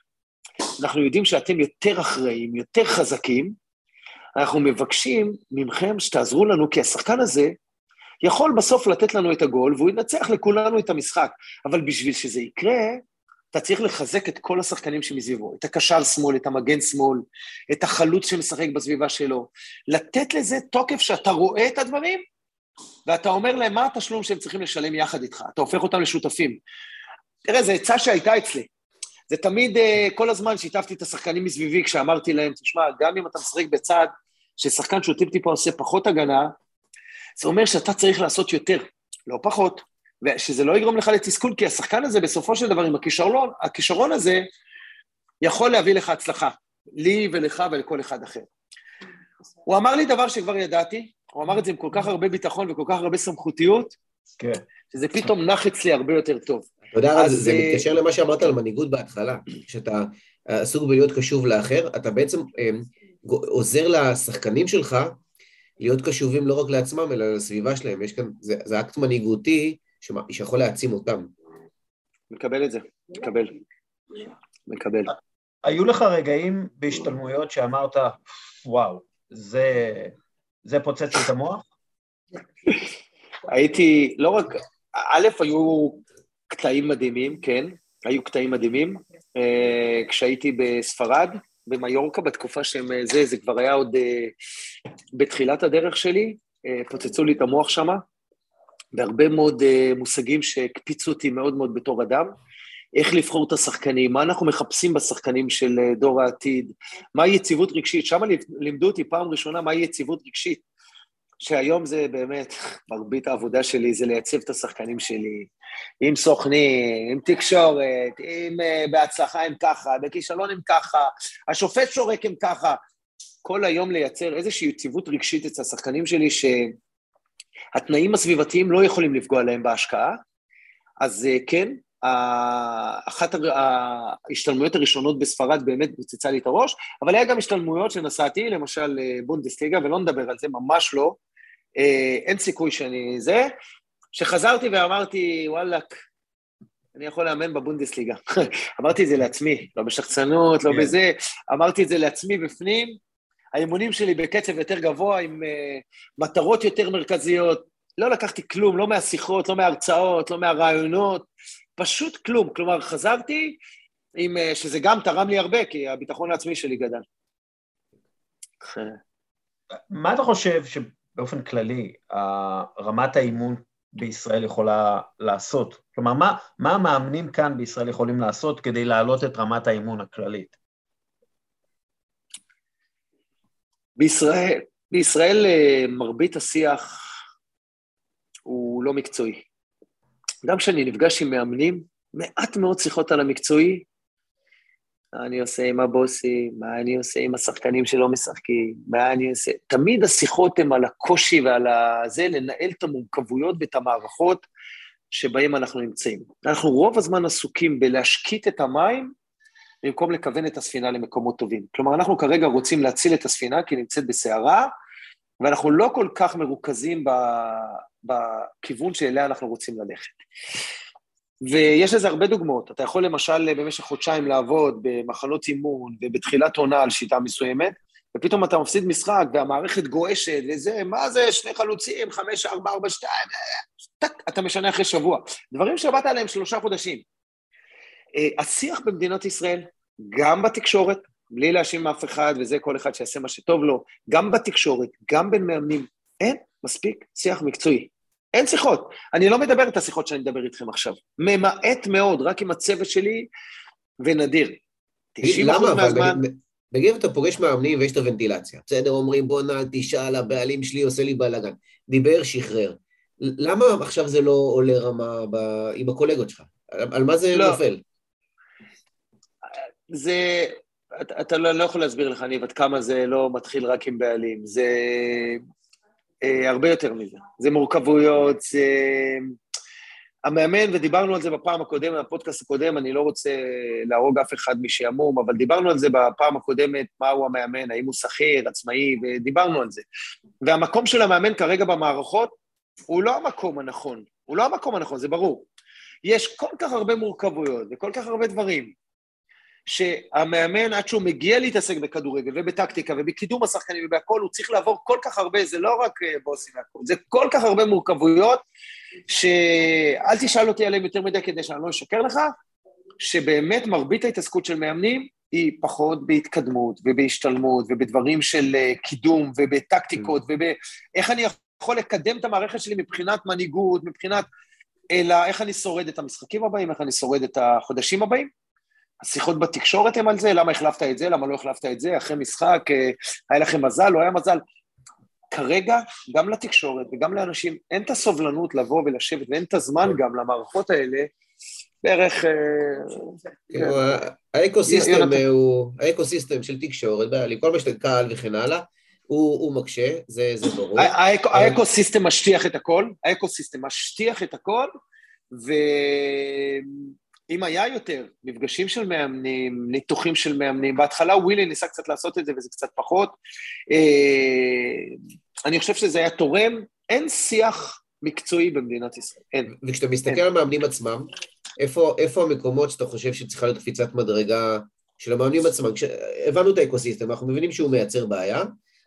אנחנו יודעים שאתם יותר אחראים, יותר חזקים, אנחנו מבקשים ממכם שתעזרו לנו, כי השחקן הזה יכול בסוף לתת לנו את הגול, והוא ינצח לכולנו את המשחק. אבל בשביל שזה יקרה, אתה צריך לחזק את כל השחקנים שמסביבו, את הקשר שמאל, את המגן שמאל, את החלוץ שמשחק בסביבה שלו. לתת לזה תוקף שאתה רואה את הדברים, ואתה אומר להם מה התשלום שהם צריכים לשלם יחד איתך. אתה הופך אותם לשותפים. תראה, זו עצה שהייתה אצלי. זה תמיד, אה, כל הזמן שיתפתי את השחקנים מסביבי כשאמרתי להם, תשמע, גם אם אתה משחק בצד ששחקן שהוא טיפ-טיפה עושה פחות הגנה, זה אומר שאתה צריך לעשות יותר, לא פחות, ושזה לא יגרום לך לתסכול, כי השחקן הזה בסופו של דבר עם הכישרון, הכישרון הזה יכול להביא לך הצלחה, לי ולך ולכל אחד אחר. הוא אמר לי דבר שכבר ידעתי, הוא אמר את זה עם כל כך הרבה ביטחון וכל כך הרבה סמכותיות, כן. שזה פתאום נח אצלי הרבה יותר טוב. אתה יודע, אז... זה אה, מתקשר למה שאמרת על מנהיגות בהתחלה, שאתה עסוק בלהיות קשוב לאחר, אתה בעצם אה, עוזר לשחקנים שלך להיות קשובים לא רק לעצמם, אלא לסביבה שלהם. יש כאן, זה, זה אקט מנהיגותי שיכול להעצים אותם. מקבל את זה, מקבל. מקבל. היו לך רגעים בהשתלמויות שאמרת, וואו, זה, זה פוצץ לי את המוח? הייתי, לא רק, א', היו קטעים מדהימים, כן, היו קטעים מדהימים. אה, כשהייתי בספרד, במיורקה בתקופה שהם, אה, זה, זה כבר היה עוד uh, בתחילת הדרך שלי, uh, פוצצו לי את המוח שמה, בהרבה מאוד מושגים שהקפיצו אותי מאוד מאוד בתור אדם. איך לבחור את השחקנים, מה אנחנו מחפשים בשחקנים של דור העתיד, מהי יציבות רגשית, שם לימדו אותי פעם ראשונה מהי יציבות רגשית, שהיום זה באמת, מרבית העבודה שלי זה לייצב את השחקנים שלי, עם סוכנים, עם תקשורת, עם uh, בהצלחה הם ככה, בכישלון הם ככה, השופט שורק הם ככה. כל היום לייצר איזושהי יציבות רגשית אצל השחקנים שלי, שהתנאים הסביבתיים לא יכולים לפגוע להם בהשקעה. אז uh, כן, אחת ההשתלמויות הראשונות בספרד באמת פוצצה לי את הראש, אבל היה גם השתלמויות שנסעתי, למשל אה, בונדסליגה, ולא נדבר על זה, ממש לא. אין סיכוי שאני זה. כשחזרתי ואמרתי, וואלאק, אני יכול לאמן בבונדסליגה. אמרתי את זה לעצמי, לא בשחצנות, לא כן. בזה, אמרתי את זה לעצמי בפנים. האימונים שלי בקצב יותר גבוה, עם uh, מטרות יותר מרכזיות. לא לקחתי כלום, לא מהשיחות, לא מההרצאות, לא מהרעיונות, פשוט כלום. כלומר, חזרתי עם, uh, שזה גם תרם לי הרבה, כי הביטחון העצמי שלי גדל. מה אתה חושב שבאופן כללי, רמת האימון בישראל יכולה לעשות? כלומר, מה, מה המאמנים כאן בישראל יכולים לעשות כדי להעלות את רמת האימון הכללית? בישראל, בישראל אה, מרבית השיח הוא לא מקצועי. גם כשאני נפגש עם מאמנים, מעט מאוד שיחות על המקצועי, מה אני עושה עם הבוסים, מה אני עושה עם השחקנים שלא משחקים, מה אני עושה... תמיד השיחות הן על הקושי ועל זה, לנהל את המורכבויות ואת המערכות שבהן אנחנו נמצאים. אנחנו רוב הזמן עסוקים בלהשקיט את המים במקום לכוון את הספינה למקומות טובים. כלומר, אנחנו כרגע רוצים להציל את הספינה כי היא נמצאת בסערה, ואנחנו לא כל כך מרוכזים בכיוון שאליה אנחנו רוצים ללכת. ויש לזה הרבה דוגמאות. אתה יכול למשל במשך חודשיים לעבוד במחנות אימון ובתחילת עונה על שיטה מסוימת, ופתאום אתה מפסיד משחק והמערכת גועשת וזה, מה זה, שני חלוצים, חמש, ארבע, ארבע, שתיים, טק, אתה משנה אחרי שבוע. דברים שעבדת עליהם שלושה חודשים. אה, השיח במדינת ישראל, גם בתקשורת, בלי להאשים אף אחד, וזה כל אחד שיעשה מה שטוב לו, גם בתקשורת, גם בין מאמנים, אין מספיק שיח מקצועי. אין שיחות. אני לא מדבר את השיחות שאני מדבר איתכם עכשיו. ממעט מאוד, רק עם הצוות שלי, ונדיר. 90 אחוז מהזמן... בגיל אתה פוגש מאמנים ויש את הוונטילציה. בסדר, אומרים בואנה תשאל, הבעלים שלי עושה לי בלאגן. דיבר, שחרר. למה עכשיו זה לא עולה רמה ב... עם הקולגות שלך? על מה זה לא. נופל? זה... אתה, אתה לא, לא יכול להסביר לך, ניב, עד כמה זה לא מתחיל רק עם בעלים. זה אה, הרבה יותר מזה. זה מורכבויות, זה... המאמן, ודיברנו על זה בפעם הקודמת, בפודקאסט הקודם, אני לא רוצה להרוג אף אחד משעמום, אבל דיברנו על זה בפעם הקודמת, מהו המאמן, האם הוא שכיר, עצמאי, ודיברנו על זה. והמקום של המאמן כרגע במערכות הוא לא המקום הנכון, הוא לא המקום הנכון, זה ברור. יש כל כך הרבה מורכבויות וכל כך הרבה דברים, שהמאמן, עד שהוא מגיע להתעסק בכדורגל ובטקטיקה ובקידום השחקנים ובהכול, הוא צריך לעבור כל כך הרבה, זה לא רק אה, בוסים והכול, זה כל כך הרבה מורכבויות, שאל תשאל אותי עליהם יותר מדי כדי שאני לא אשקר לך, שבאמת מרבית ההתעסקות של מאמנים היא פחות בהתקדמות ובהשתלמות ובדברים של אה, קידום ובטקטיקות mm. ובאיך אני יכול לקדם את המערכת שלי מבחינת מנהיגות, מבחינת... אלא איך אני שורד את המשחקים הבאים, איך אני שורד את החודשים הבאים. השיחות בתקשורת הן על זה, למה החלפת את זה, למה לא החלפת את זה, אחרי משחק, אה, היה לכם מזל, לא היה מזל. כרגע, גם לתקשורת וגם לאנשים, אין את הסובלנות לבוא ולשבת, ואין את הזמן גם למערכות האלה, בערך... אה, כאילו, האקוסיסטם הוא, האקוסיסטם של תקשורת, כל מה שאתה קהל וכן הלאה, הוא מקשה, זה ברור. ה ecosystem משטיח את הכל, ה ecosystem משטיח את הכל, ו... אם היה יותר מפגשים של מאמנים, ניתוחים של מאמנים, בהתחלה ווילי ניסה קצת לעשות את זה וזה קצת פחות, אה, אני חושב שזה היה תורם, אין שיח מקצועי במדינת ישראל, אין. וכשאתה מסתכל אין. על המאמנים עצמם, איפה, איפה המקומות שאתה חושב שצריכה להיות קפיצת מדרגה של המאמנים עצמם? כש... הבנו את האקוסיסטם, אנחנו מבינים שהוא מייצר בעיה,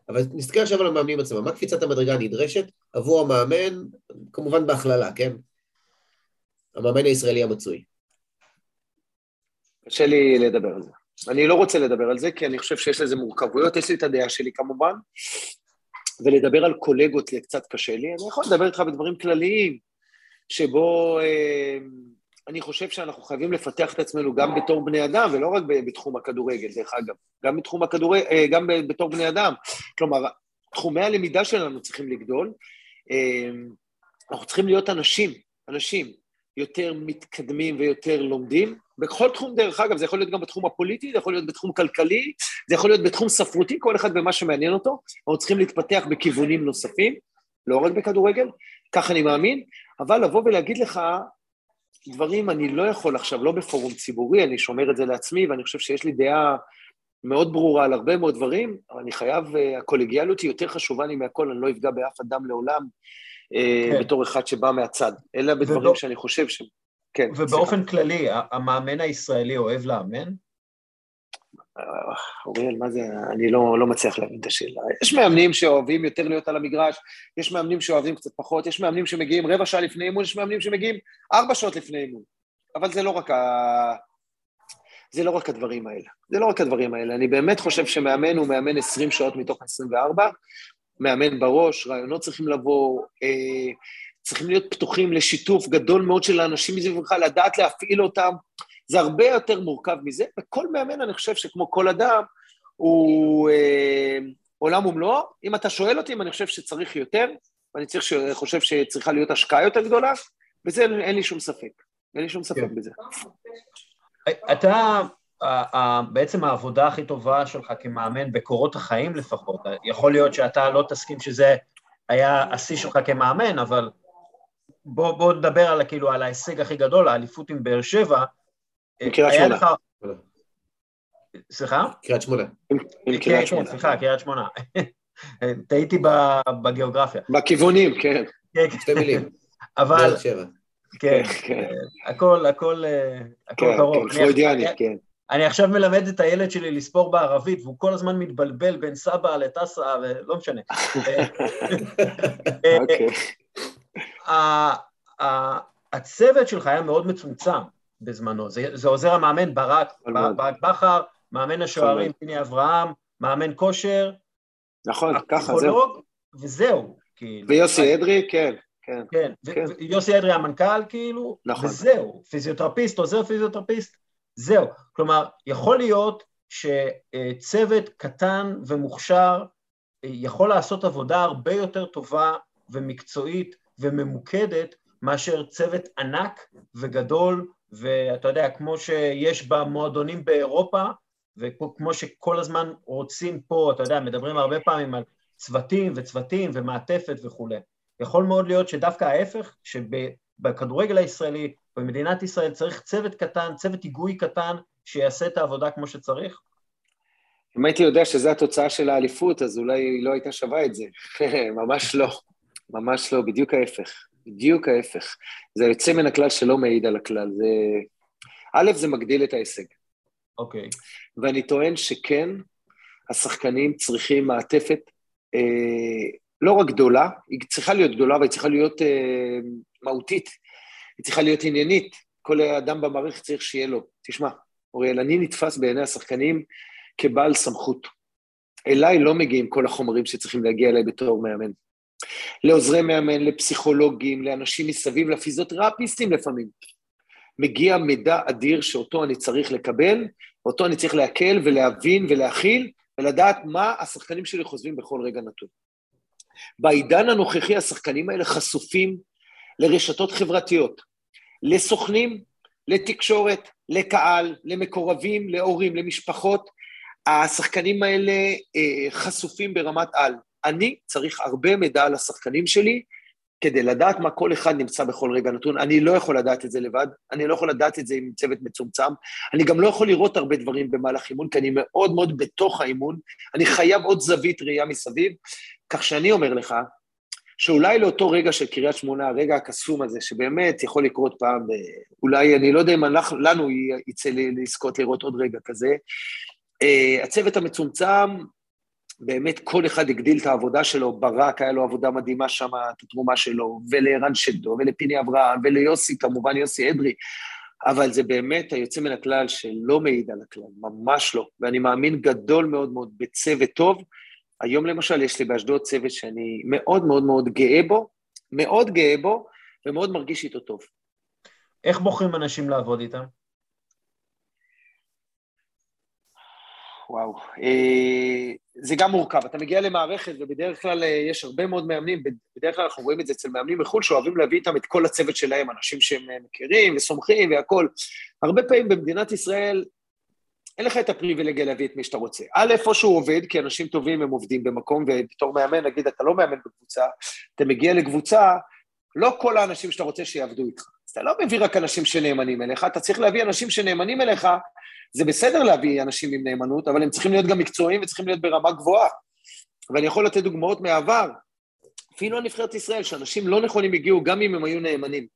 אבל נסתכל עכשיו על המאמנים עצמם, מה קפיצת המדרגה הנדרשת עבור המאמן, כמובן בהכללה, כן? המאמן הישראלי המצוי. קשה לי לדבר על זה. אני לא רוצה לדבר על זה, כי אני חושב שיש לזה מורכבויות, יש לי את הדעה שלי כמובן, ולדבר על קולגות זה קצת קשה לי. אני יכול לדבר איתך בדברים כלליים, שבו אה, אני חושב שאנחנו חייבים לפתח את עצמנו גם בתור בני אדם, ולא רק בתחום הכדורגל, דרך אגב, גם בתחום הכדורגל, אה, גם בתור בני אדם. כלומר, תחומי הלמידה שלנו צריכים לגדול. אה, אנחנו צריכים להיות אנשים, אנשים יותר מתקדמים ויותר לומדים, בכל תחום, דרך אגב, זה יכול להיות גם בתחום הפוליטי, זה יכול להיות בתחום כלכלי, זה יכול להיות בתחום ספרותי, כל אחד במה שמעניין אותו. אנחנו צריכים להתפתח בכיוונים נוספים, לא רק בכדורגל, כך אני מאמין, אבל לבוא ולהגיד לך דברים, אני לא יכול עכשיו, לא בפורום ציבורי, אני שומר את זה לעצמי, ואני חושב שיש לי דעה מאוד ברורה על הרבה מאוד דברים, אבל אני חייב, אה, הקולגיאליות היא יותר חשובה לי מהכל, אני לא אפגע באף אדם לעולם, כן. בתור אחד שבא מהצד, אלא בדברים ולא, שאני חושב ש... כן. ובאופן סליחה. כללי, המאמן הישראלי אוהב לאמן? אוריאל, מה זה, אני לא, לא מצליח להבין את השאלה. יש מאמנים שאוהבים יותר להיות על המגרש, יש מאמנים שאוהבים קצת פחות, יש מאמנים שמגיעים רבע שעה לפני אימון, יש מאמנים שמגיעים ארבע שעות לפני אימון. אבל זה לא רק ה... זה לא רק הדברים האלה. זה לא רק הדברים האלה. אני באמת חושב שמאמן הוא מאמן 20 שעות מתוך 24, מאמן בראש, רעיונות צריכים לבוא, אה, צריכים להיות פתוחים לשיתוף גדול מאוד של האנשים מסביבך, לדעת להפעיל אותם. זה הרבה יותר מורכב מזה, וכל מאמן, אני חושב שכמו כל אדם, הוא אה, עולם ומלואו. אם אתה שואל אותי אם אני חושב שצריך יותר, ואני צריך, חושב שצריכה להיות השקעה יותר גדולה, בזה אין, אין לי שום ספק. אין לי שום ספק כן. בזה. אתה, בעצם העבודה הכי טובה שלך כמאמן בקורות החיים לפחות, יכול להיות שאתה לא תסכים שזה היה השיא שלך כמאמן, אבל בוא, בוא נדבר על, כאילו, על ההישג הכי גדול, האליפות עם באר שבע. קריית שמונה. לך... סליחה? קריית שמונה. עם קריית שמונה. סליחה, קריית שמונה. טעיתי בגיאוגרפיה. בכיוונים, כן. כן, כן. שתי מילים. אבל... כן, כן. הכל, הכל, הכל כן, קרוב. כן, פרוידיאני, כן. אני עכשיו מלמד את הילד שלי לספור בערבית, והוא כל הזמן מתבלבל בין סבא לטסה, ולא משנה. אוקיי. הצוות שלך היה מאוד מצומצם בזמנו, זה עוזר המאמן ברק, ברק בכר, מאמן השוערים פיני אברהם, מאמן כושר. נכון, ככה, זהו. וזהו. כאילו. ויוסי אדרי, כן. כן, כן. כן. יוסי אדרי המנכ"ל, כאילו, נכון. וזהו, פיזיותרפיסט, עוזר פיזיותרפיסט, זהו. כלומר, יכול להיות שצוות קטן ומוכשר יכול לעשות עבודה הרבה יותר טובה ומקצועית וממוקדת מאשר צוות ענק וגדול, ואתה יודע, כמו שיש במועדונים באירופה, וכמו שכל הזמן רוצים פה, אתה יודע, מדברים הרבה פעמים על צוותים וצוותים ומעטפת וכולי. יכול מאוד להיות שדווקא ההפך, שבכדורגל הישראלי, במדינת ישראל צריך צוות קטן, צוות היגוי קטן, שיעשה את העבודה כמו שצריך? אם הייתי יודע שזו התוצאה של האליפות, אז אולי היא לא הייתה שווה את זה. ממש לא. ממש לא, בדיוק ההפך. בדיוק ההפך. זה יוצא מן הכלל שלא מעיד על הכלל. זה... א', זה מגדיל את ההישג. אוקיי. Okay. ואני טוען שכן, השחקנים צריכים מעטפת אה, לא רק גדולה, היא צריכה להיות גדולה, אבל היא צריכה להיות אה, מהותית, היא צריכה להיות עניינית. כל אדם במערכת צריך שיהיה לו. תשמע, אוריאל, אני נתפס בעיני השחקנים כבעל סמכות. אליי לא מגיעים כל החומרים שצריכים להגיע אליי בתור מאמן. לעוזרי מאמן, לפסיכולוגים, לאנשים מסביב, לפיזיותרפיסטים לפעמים. מגיע מידע אדיר שאותו אני צריך לקבל, אותו אני צריך להקל ולהבין ולהכיל, ולדעת מה השחקנים שלי חושבים בכל רגע נתון. בעידן הנוכחי השחקנים האלה חשופים לרשתות חברתיות, לסוכנים, לתקשורת, לקהל, למקורבים, להורים, למשפחות. השחקנים האלה אה, חשופים ברמת על. אני צריך הרבה מידע על השחקנים שלי כדי לדעת מה כל אחד נמצא בכל רגע נתון. אני לא יכול לדעת את זה לבד, אני לא יכול לדעת את זה עם צוות מצומצם. אני גם לא יכול לראות הרבה דברים במהלך אימון, כי אני מאוד מאוד בתוך האימון. אני חייב עוד זווית ראייה מסביב, כך שאני אומר לך, שאולי לאותו רגע של קריית שמונה, הרגע הקסום הזה, שבאמת יכול לקרות פעם, אולי, אני לא יודע אם אנחנו, לנו יצא לזכות לראות עוד רגע כזה, uh, הצוות המצומצם, באמת כל אחד הגדיל את העבודה שלו, ברק היה לו עבודה מדהימה שם, את התרומה שלו, ולערן שדו, ולפיני אברהם, וליוסי, כמובן יוסי אדרי, אבל זה באמת היוצא מן הכלל שלא מעיד על הכלל, ממש לא. ואני מאמין גדול מאוד מאוד בצוות טוב, היום למשל יש לי באשדוד צוות שאני מאוד מאוד מאוד גאה בו, מאוד גאה בו, ומאוד מרגיש איתו טוב. איך בוחרים אנשים לעבוד איתם? וואו, אה, זה גם מורכב. אתה מגיע למערכת, ובדרך כלל אה, יש הרבה מאוד מאמנים, בדרך כלל אנחנו רואים את זה אצל מאמנים מחו"ל, שאוהבים להביא איתם את כל הצוות שלהם, אנשים שהם אה, מכירים וסומכים והכול. הרבה פעמים במדינת ישראל אין לך את הפריבילגיה להביא את מי שאתה רוצה. א', איפה שהוא עובד, כי אנשים טובים הם עובדים במקום, ובתור מאמן, נגיד, אתה לא מאמן בקבוצה, אתה מגיע לקבוצה, לא כל האנשים שאתה רוצה שיעבדו איתך. אז אתה לא מביא רק אנשים שנאמנים אליך, אתה צריך להביא אנשים שנאמנים אליך. זה בסדר להביא אנשים עם נאמנות, אבל הם צריכים להיות גם מקצועיים וצריכים להיות ברמה גבוהה. ואני יכול לתת דוגמאות מהעבר. אפילו הנבחרת ישראל, שאנשים לא נכונים הגיעו גם אם הם היו נאמנים.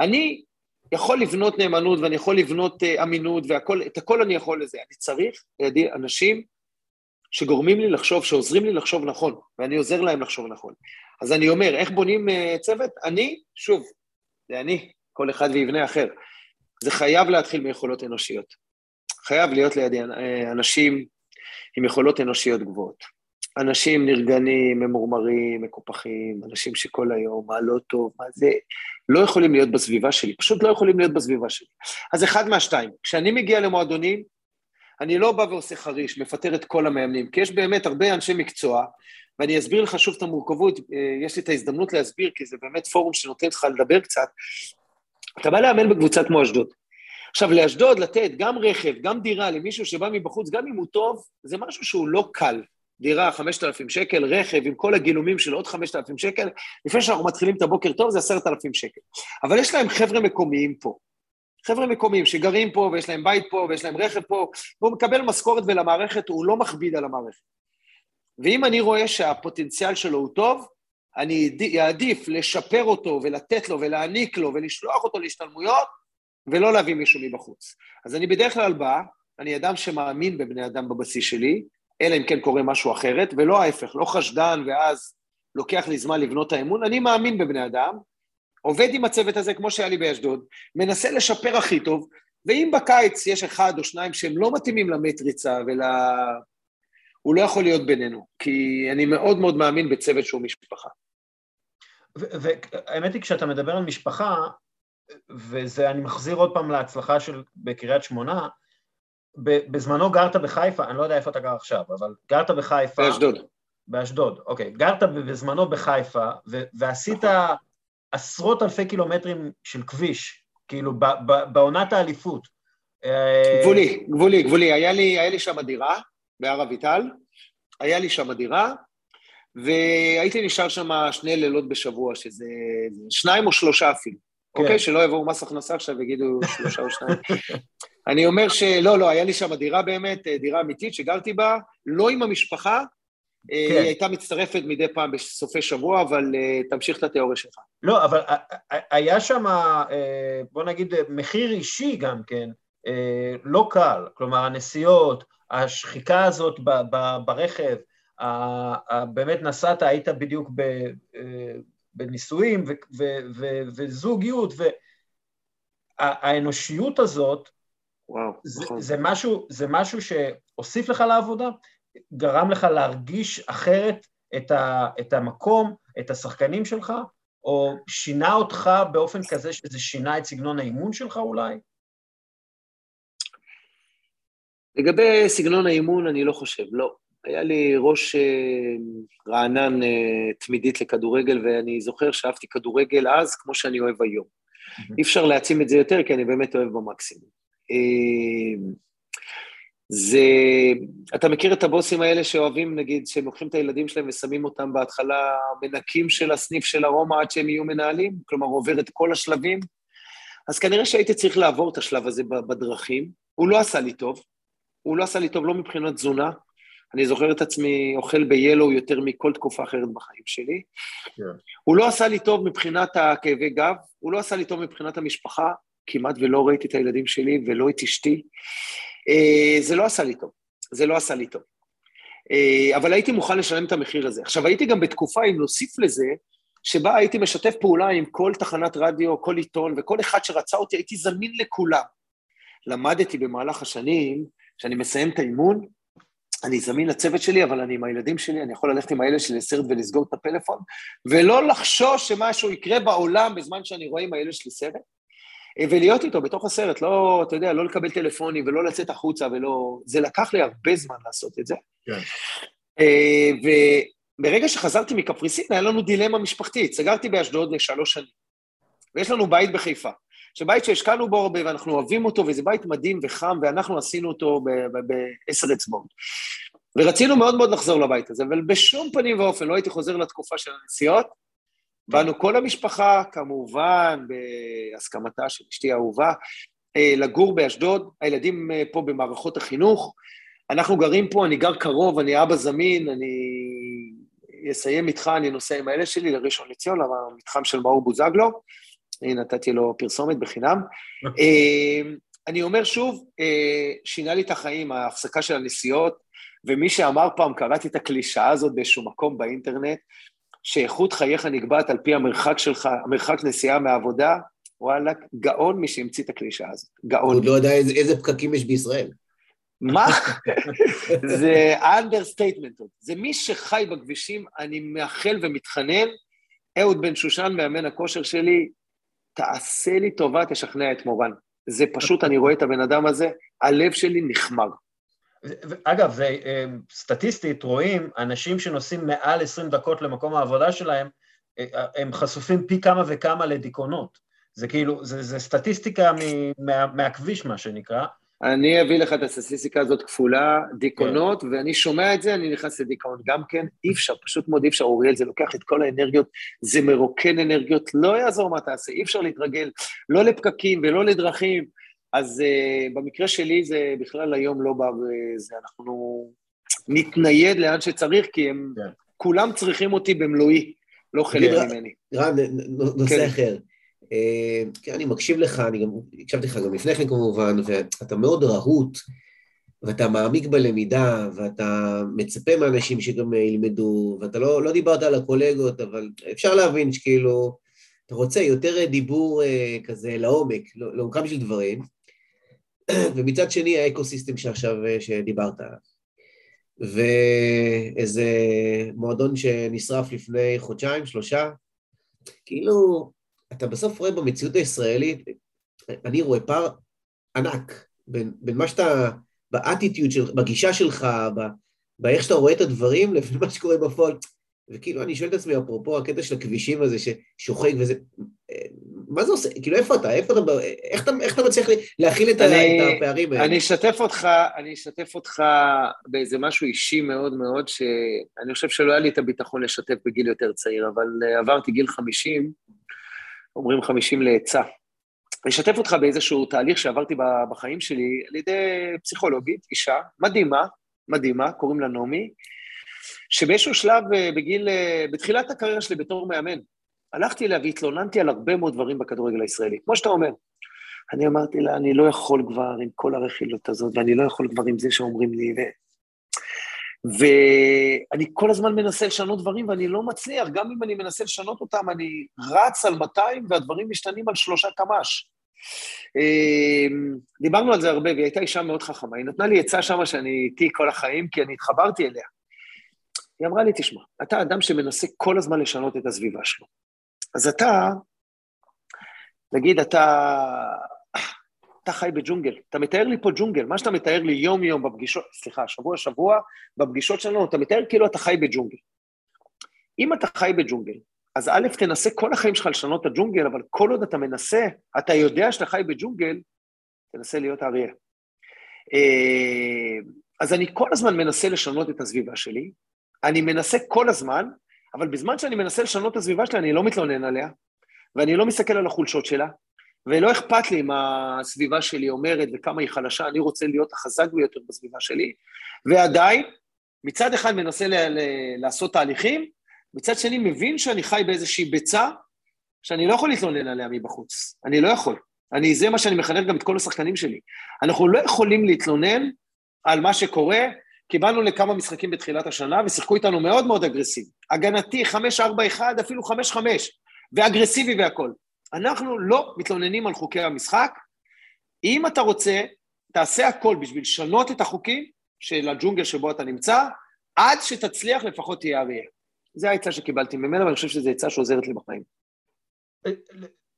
אני יכול לבנות נאמנות ואני יכול לבנות uh, אמינות ואת הכל אני יכול לזה. אני צריך לידי אנשים שגורמים לי לחשוב, שעוזרים לי לחשוב נכון, ואני עוזר להם לחשוב נכון. אז אני אומר, איך בונים uh, צוות? אני, שוב, זה אני, כל אחד ויבנה אחר. זה חייב להתחיל מיכולות אנושיות. חייב להיות לידי אנשים עם יכולות אנושיות גבוהות. אנשים נרגנים, ממורמרים, מקופחים, אנשים שכל היום, מה לא טוב, מה זה, לא יכולים להיות בסביבה שלי, פשוט לא יכולים להיות בסביבה שלי. אז אחד מהשתיים, כשאני מגיע למועדונים, אני לא בא ועושה חריש, מפטר את כל המאמנים, כי יש באמת הרבה אנשי מקצוע, ואני אסביר לך שוב את המורכבות, אה, יש לי את ההזדמנות להסביר, כי זה באמת פורום שנותן לך לדבר קצת. אתה בא לאמן בקבוצה כמו אשדוד. עכשיו, לאשדוד לתת גם רכב, גם דירה למישהו שבא מבחוץ, גם אם הוא טוב, זה משהו שהוא לא קל. דירה 5,000 שקל, רכב עם כל הגילומים של עוד 5,000 שקל, לפני שאנחנו מתחילים את הבוקר טוב זה 10,000 שקל. אבל יש להם חבר'ה מקומיים פה. חבר'ה מקומיים שגרים פה ויש להם בית פה ויש להם רכב פה, והוא מקבל משכורת ולמערכת הוא לא מכביד על המערכת. ואם אני רואה שהפוטנציאל שלו הוא טוב, אני אעדיף לשפר אותו ולתת לו ולהעניק לו ולשלוח אותו להשתלמויות, ולא להביא מישהו מבחוץ. אז אני בדרך כלל בא, אני אדם שמאמין בבני אדם בבסיס שלי, אלא אם כן קורה משהו אחרת, ולא ההפך, לא חשדן ואז לוקח לי זמן לבנות את האמון, אני מאמין בבני אדם, עובד עם הצוות הזה כמו שהיה לי באשדוד, מנסה לשפר הכי טוב, ואם בקיץ יש אחד או שניים שהם לא מתאימים למטריצה ול... הוא לא יכול להיות בינינו, כי אני מאוד מאוד מאמין בצוות שהוא משפחה. והאמת היא, כשאתה מדבר על משפחה, וזה, אני מחזיר עוד פעם להצלחה של בקריית שמונה, בזמנו גרת בחיפה, אני לא יודע איפה אתה גר עכשיו, אבל גרת בחיפה... באשדוד. באשדוד, אוקיי. גרת בזמנו בחיפה, ו- ועשית נכון. עשרות אלפי קילומטרים של כביש, כאילו, בעונת האליפות. אה, גבולי, גבולי, גבולי. היה לי, היה לי שם דירה, בהר אביטל, היה לי שם דירה, והייתי נשאר שם שני לילות בשבוע, שזה שניים או שלושה אפילו. כן. אוקיי? שלא יבואו מס הכנסה עכשיו ויגידו שלושה או שניים. אני אומר שלא, לא, היה לי שם דירה באמת, אה, דירה אמיתית שגרתי בה, לא עם המשפחה, אה, כן. היא הייתה מצטרפת מדי פעם בסופי שבוע, אבל uh, תמשיך את התיאוריה שלך. לא, אבל היה שם, בוא נגיד, מחיר אישי גם כן, לא קל. כלומר, הנסיעות, השחיקה הזאת ברכב, באמת נסעת, היית בדיוק בנישואים וזוגיות, והאנושיות הזאת, וואו, זה, נכון. זה, משהו, זה משהו שהוסיף לך לעבודה, גרם לך להרגיש אחרת את, ה, את המקום, את השחקנים שלך, או שינה אותך באופן כזה שזה שינה את סגנון האימון שלך אולי? לגבי סגנון האימון, אני לא חושב, לא. היה לי ראש אה, רענן אה, תמידית לכדורגל, ואני זוכר שאהבתי כדורגל אז כמו שאני אוהב היום. אי אפשר להעצים את זה יותר, כי אני באמת אוהב במקסימום. זה, אתה מכיר את הבוסים האלה שאוהבים, נגיד, שהם לוקחים את הילדים שלהם ושמים אותם בהתחלה מנקים של הסניף של ארומה עד שהם יהיו מנהלים? כלומר, עובר את כל השלבים? אז כנראה שהייתי צריך לעבור את השלב הזה בדרכים. הוא לא עשה לי טוב. הוא לא עשה לי טוב לא מבחינת תזונה, אני זוכר את עצמי אוכל ב-Yellow יותר מכל תקופה אחרת בחיים שלי. Yeah. כן. הוא לא עשה לי טוב מבחינת הכאבי גב, הוא לא עשה לי טוב מבחינת המשפחה, כמעט ולא ראיתי את הילדים שלי ולא את אשתי. אה, זה לא עשה לי טוב, זה לא עשה לי טוב. אה, אבל הייתי מוכן לשלם את המחיר הזה. עכשיו, הייתי גם בתקופה, אם נוסיף לזה, שבה הייתי משתף פעולה עם כל תחנת רדיו, כל עיתון, וכל אחד שרצה אותי, הייתי זמין לכולם. למדתי במהלך השנים, כשאני מסיים את האימון, אני זמין לצוות שלי, אבל אני עם הילדים שלי, אני יכול ללכת עם הילד שלי לסרט ולסגור את הפלאפון, ולא לחשוש שמשהו יקרה בעולם בזמן שאני רואה עם הילד שלי סרט, ולהיות איתו בתוך הסרט, לא, אתה יודע, לא לקבל טלפונים ולא לצאת החוצה ולא... זה לקח לי הרבה זמן לעשות את זה. כן. אה, וברגע שחזרתי מקפריסין, היה לנו דילמה משפחתית. סגרתי באשדוד לשלוש שנים, ויש לנו בית בחיפה. שבית שהשקענו בו הרבה ואנחנו אוהבים אותו, וזה בית מדהים וחם, ואנחנו עשינו אותו בעשר אצבעות. ורצינו מאוד מאוד לחזור לבית הזה, אבל בשום פנים ואופן לא הייתי חוזר לתקופה של הנסיעות. באנו כל המשפחה, כמובן, בהסכמתה של אשתי האהובה, אה, לגור באשדוד, הילדים אה, פה במערכות החינוך. אנחנו גרים פה, אני גר קרוב, אני אבא זמין, אני אסיים איתך, אני נוסע עם האלה שלי לראשון לציון, למתחם של מאור בוזגלו. הנה, נתתי לו פרסומת בחינם. אה, אני אומר שוב, אה, שינה לי את החיים, ההפסקה של הנסיעות, ומי שאמר פעם, קראתי את הקלישאה הזאת באיזשהו מקום באינטרנט, שאיכות חייך נקבעת על פי המרחק שלך, המרחק נסיעה מהעבודה, וואלה, גאון מי שהמציא את הקלישאה הזאת, גאון. הוא לא יודע איזה, איזה פקקים יש בישראל. מה? זה understatement. זה מי שחי בכבישים, אני מאחל ומתחנן, אהוד בן שושן, מאמן הכושר שלי, תעשה לי טובה, תשכנע את מורן. זה פשוט, אני רואה את הבן אדם הזה, הלב שלי נחמר. אגב, זה, אה, סטטיסטית רואים, אנשים שנוסעים מעל 20 דקות למקום העבודה שלהם, אה, הם חשופים פי כמה וכמה לדיכאונות. זה כאילו, זה, זה סטטיסטיקה מה, מהכביש, מה שנקרא. אני אביא לך את הסטטיסטיקה הזאת כפולה, דיכאונות, כן. ואני שומע את זה, אני נכנס לדיכאון גם כן. אי אפשר, פשוט מאוד אי אפשר, אוריאל, זה לוקח את כל האנרגיות, זה מרוקן אנרגיות, לא יעזור מה תעשה, אי אפשר להתרגל, לא לפקקים ולא לדרכים. אז uh, במקרה שלי זה בכלל היום לא בא, וזה, אנחנו נתנייד לאן שצריך, כי הם, כן. כולם צריכים אותי במלואי, לא חלק ממני. רן, נושא כן. אחר. אה, כן, אני מקשיב לך, אני גם הקשבתי לך גם לפני כן כמובן, ואתה מאוד רהוט, ואתה מעמיק בלמידה, ואתה מצפה מאנשים שגם ילמדו, ואתה לא, לא דיברת על הקולגות, אבל אפשר להבין שכאילו, אתה רוצה יותר דיבור אה, כזה לעומק, לא, לעומקם של דברים, ומצד שני ה ecosystem שעכשיו, אה, שדיברת עליו. ואיזה מועדון שנשרף לפני חודשיים, שלושה, כאילו, אתה בסוף רואה במציאות הישראלית, אני רואה פער ענק בין, בין מה שאתה, באטיטיוד שלך, בגישה שלך, באיך שאתה רואה את הדברים, לבין מה שקורה בפועל. וכאילו, אני שואל את עצמי, אפרופו הקטע של הכבישים הזה ששוחק וזה, מה זה עושה? כאילו, איפה אתה? איפה אתה? איך אתה, איך אתה מצליח להכיל את, אני, את הפערים האלה? אני אשתף אותך, אני אשתף אותך באיזה משהו אישי מאוד מאוד, שאני חושב שלא היה לי את הביטחון לשתף בגיל יותר צעיר, אבל אה, עברתי גיל 50, אומרים 50 לעצה. אני אשתף אותך באיזשהו תהליך שעברתי בחיים שלי על ידי פסיכולוגית, אישה, מדהימה, מדהימה, קוראים לה נעמי, שבאיזשהו שלב אה, בגיל, אה, בתחילת הקריירה שלי בתור מאמן, הלכתי אליה והתלוננתי על הרבה מאוד דברים בכדורגל הישראלי, כמו שאתה אומר. אני אמרתי לה, אני לא יכול כבר עם כל הרכילות הזאת, ואני לא יכול כבר עם זה שאומרים לי, ו... ואני כל הזמן מנסה לשנות דברים ואני לא מצליח, גם אם אני מנסה לשנות אותם, אני רץ על 200 והדברים משתנים על שלושה קמ"ש. אמ, דיברנו על זה הרבה, והיא הייתה אישה מאוד חכמה. היא נתנה לי עצה שמה שאני איתי כל החיים, כי אני התחברתי אליה. היא אמרה לי, תשמע, אתה אדם שמנסה כל הזמן לשנות את הסביבה שלו. אז אתה, נגיד, אתה אתה חי בג'ונגל, אתה מתאר לי פה ג'ונגל, מה שאתה מתאר לי יום-יום בפגישות, סליחה, שבוע-שבוע, בפגישות שלנו, אתה מתאר כאילו אתה חי בג'ונגל. אם אתה חי בג'ונגל, אז א', תנסה כל החיים שלך לשנות את הג'ונגל, אבל כל עוד אתה מנסה, אתה יודע שאתה חי בג'ונגל, תנסה להיות אריה. אה, אז אני כל הזמן מנסה לשנות את הסביבה שלי, אני מנסה כל הזמן, אבל בזמן שאני מנסה לשנות את הסביבה שלי, אני לא מתלונן עליה, ואני לא מסתכל על החולשות שלה, ולא אכפת לי מה הסביבה שלי אומרת וכמה היא חלשה, אני רוצה להיות החזק ביותר בסביבה שלי, ועדיין, מצד אחד מנסה ל- ל- לעשות תהליכים, מצד שני מבין שאני חי באיזושהי ביצה שאני לא יכול להתלונן עליה מבחוץ, אני לא יכול. אני, זה מה שאני מחנך גם את כל השחקנים שלי. אנחנו לא יכולים להתלונן על מה שקורה, קיבלנו לכמה משחקים בתחילת השנה ושיחקו איתנו מאוד מאוד אגרסיבי. הגנתי, 5-4-1, אפילו 5-5, ואגרסיבי והכול. אנחנו לא מתלוננים על חוקי המשחק. אם אתה רוצה, תעשה הכל בשביל לשנות את החוקים של הג'ונגל שבו אתה נמצא, עד שתצליח לפחות תהיה אריה. זו העצה שקיבלתי ממנה, ואני חושב שזו עצה שעוזרת לי בחיים.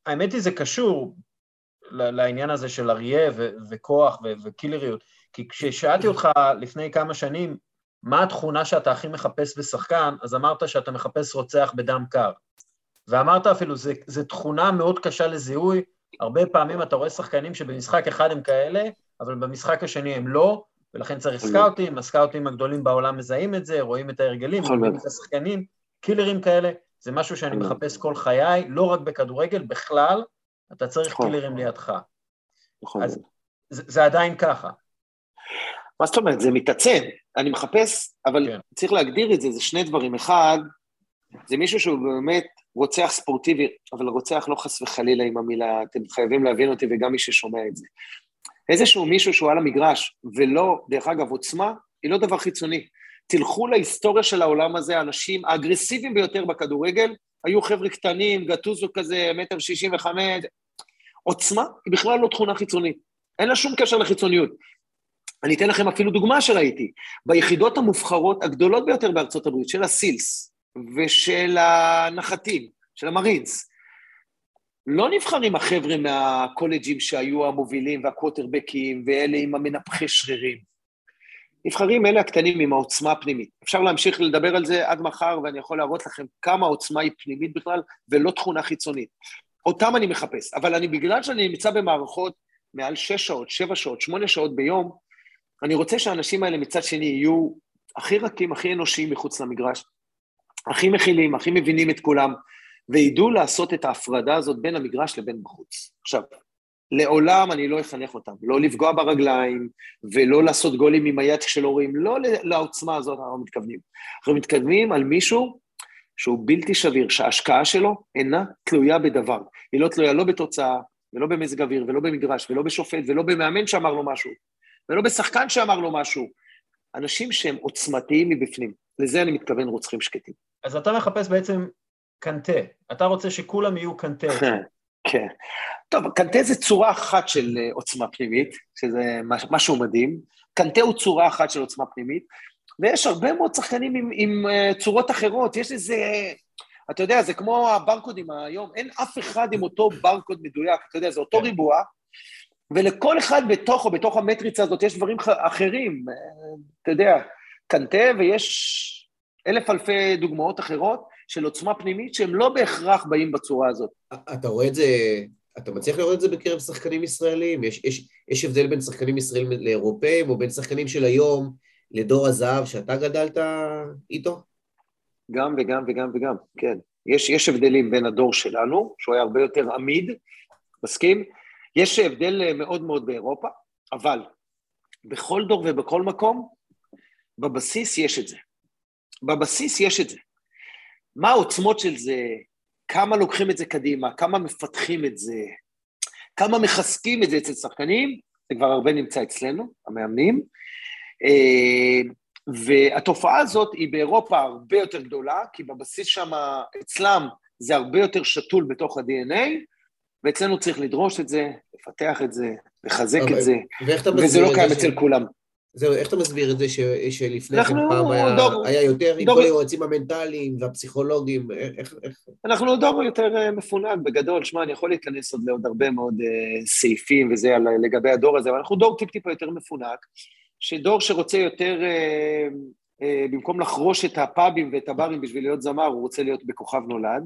האמת היא, זה קשור לעניין הזה של אריה וכוח וקילריות. כי כששאלתי אותך לפני כמה שנים, מה התכונה שאתה הכי מחפש בשחקן, אז אמרת שאתה מחפש רוצח בדם קר. ואמרת אפילו, זו תכונה מאוד קשה לזיהוי, הרבה פעמים אתה רואה שחקנים שבמשחק אחד הם כאלה, אבל במשחק השני הם לא, ולכן צריך סקאוטים, הסקאוטים הגדולים בעולם מזהים את זה, רואים את ההרגלים, רואים את השחקנים, קילרים כאלה, זה משהו שאני מחפש כל חיי, לא רק בכדורגל, בכלל, אתה צריך קילרים לידך. אז זה, זה עדיין ככה. מה זאת אומרת? זה מתעצם. אני מחפש, אבל כן. צריך להגדיר את זה, זה שני דברים. אחד, זה מישהו שהוא באמת רוצח ספורטיבי, אבל רוצח לא חס וחלילה עם המילה, אתם חייבים להבין אותי וגם מי ששומע את זה. איזשהו מישהו שהוא על המגרש, ולא, דרך אגב, עוצמה, היא לא דבר חיצוני. תלכו להיסטוריה של העולם הזה, האנשים האגרסיביים ביותר בכדורגל, היו חבר'ה קטנים, גטוזו כזה, מטר שישים וחמש, עוצמה היא בכלל לא תכונה חיצונית, אין לה שום קשר לחיצוניות. אני אתן לכם אפילו דוגמה שראיתי. ביחידות המובחרות הגדולות ביותר בארצות הברית, של הסילס ושל הנחתים, של המרינס, לא נבחרים החבר'ה מהקולג'ים שהיו המובילים והקווטרבקים ואלה עם המנפחי שרירים. נבחרים אלה הקטנים עם העוצמה הפנימית. אפשר להמשיך לדבר על זה עד מחר, ואני יכול להראות לכם כמה העוצמה היא פנימית בכלל, ולא תכונה חיצונית. אותם אני מחפש, אבל אני, בגלל שאני נמצא במערכות מעל שש שעות, שבע שעות, שמונה שעות ביום, אני רוצה שהאנשים האלה מצד שני יהיו הכי רכים, הכי אנושיים מחוץ למגרש, הכי מכילים, הכי מבינים את כולם, וידעו לעשות את ההפרדה הזאת בין המגרש לבין בחוץ. עכשיו, לעולם אני לא אחנך אותם, לא לפגוע ברגליים ולא לעשות גולים עם היד כשלא רואים, לא לעוצמה הזאת אנחנו מתכוונים. אנחנו מתכוונים על מישהו שהוא בלתי שביר, שההשקעה שלו אינה תלויה בדבר. היא לא תלויה לא בתוצאה, ולא במזג אוויר, ולא במגרש, ולא בשופט, ולא במאמן שאמר לו משהו, ולא בשחקן שאמר לו משהו. אנשים שהם עוצמתיים מבפנים, לזה אני מתכוון רוצחים שקטים. אז אתה מחפש בעצם קנטה, אתה רוצה שכולם יהיו קנטה. כן. טוב, קנטה זה צורה אחת של אה, עוצמה פנימית, שזה משהו מדהים. קנטה הוא צורה אחת של עוצמה פנימית, ויש הרבה מאוד שחקנים עם, עם uh, צורות אחרות. יש איזה... אתה יודע, זה כמו הברקודים היום, אין אף אחד עם אותו ברקוד מדויק, אתה יודע, זה אותו כן. ריבוע, ולכל אחד בתוך או בתוך המטריצה הזאת יש דברים אחרים, אה, אתה יודע, קנטה, ויש אלף אלפי דוגמאות אחרות של עוצמה פנימית שהם לא בהכרח באים בצורה הזאת. אתה רואה את זה, אתה מצליח לראות את זה בקרב שחקנים ישראלים? יש, יש, יש הבדל בין שחקנים ישראלים לאירופאים, או בין שחקנים של היום לדור הזהב שאתה גדלת איתו? גם וגם וגם וגם, כן. יש, יש הבדלים בין הדור שלנו, שהוא היה הרבה יותר עמיד, מסכים? יש הבדל מאוד מאוד באירופה, אבל בכל דור ובכל מקום, בבסיס יש את זה. בבסיס יש את זה. מה העוצמות של זה, כמה לוקחים את זה קדימה, כמה מפתחים את זה, כמה מחזקים את זה אצל שחקנים, זה כבר הרבה נמצא אצלנו, המאמנים. אה, והתופעה הזאת היא באירופה הרבה יותר גדולה, כי בבסיס שם, אצלם זה הרבה יותר שתול בתוך ה-DNA, ואצלנו צריך לדרוש את זה, לפתח את זה, לחזק את זה, וזה לא קיים אצל כולם. זהו, איך אתה מסביר את זה ש, שלפני כן פעם היה, דור, היה יותר עם כל היועצים המנטליים והפסיכולוגים, איך, איך... אנחנו דור יותר אה, מפונק בגדול, שמע, אני יכול להיכנס עוד לעוד הרבה מאוד uh, סעיפים וזה על, לגבי הדור הזה, אבל אנחנו דור טיפ-טיפה יותר מפונק, שדור שרוצה יותר, uh, במקום לחרוש את הפאבים ואת הברים בשביל להיות זמר, הוא רוצה להיות בכוכב נולד,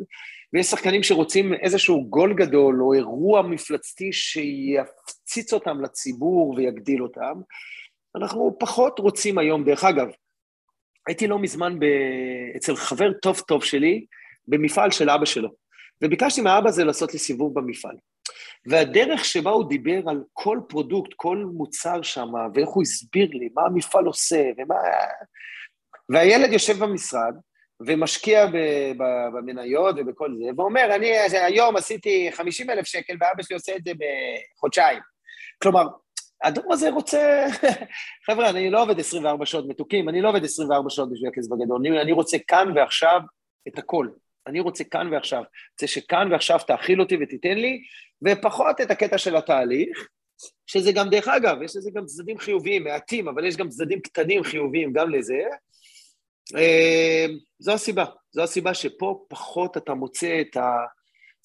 ויש שחקנים שרוצים איזשהו גול גדול או אירוע מפלצתי שיפציץ אותם לציבור ויגדיל אותם. אנחנו פחות רוצים היום, דרך אגב, הייתי לא מזמן ב... אצל חבר טוב טוב שלי במפעל של אבא שלו, וביקשתי מהאבא הזה לעשות לי סיבוב במפעל. והדרך שבה הוא דיבר על כל product, כל מוצר שם, ואיך הוא הסביר לי מה המפעל עושה, ומה... והילד יושב במשרד, ומשקיע במניות ובכל זה, ואומר, אני היום עשיתי 50 אלף שקל, ואבא שלי עושה את זה בחודשיים. כלומר, הדור הזה רוצה... חבר'ה, אני לא עובד 24 שעות מתוקים, אני לא עובד 24 שעות בשביל הכסף הגדול, אני, אני רוצה כאן ועכשיו את הכל. אני רוצה כאן ועכשיו. רוצה שכאן ועכשיו תאכיל אותי ותיתן לי, ופחות את הקטע של התהליך, שזה גם, דרך אגב, יש לזה גם צדדים חיוביים, מעטים, אבל יש גם צדדים קטנים חיוביים גם לזה. אה, זו הסיבה, זו הסיבה שפה פחות אתה מוצא את ה...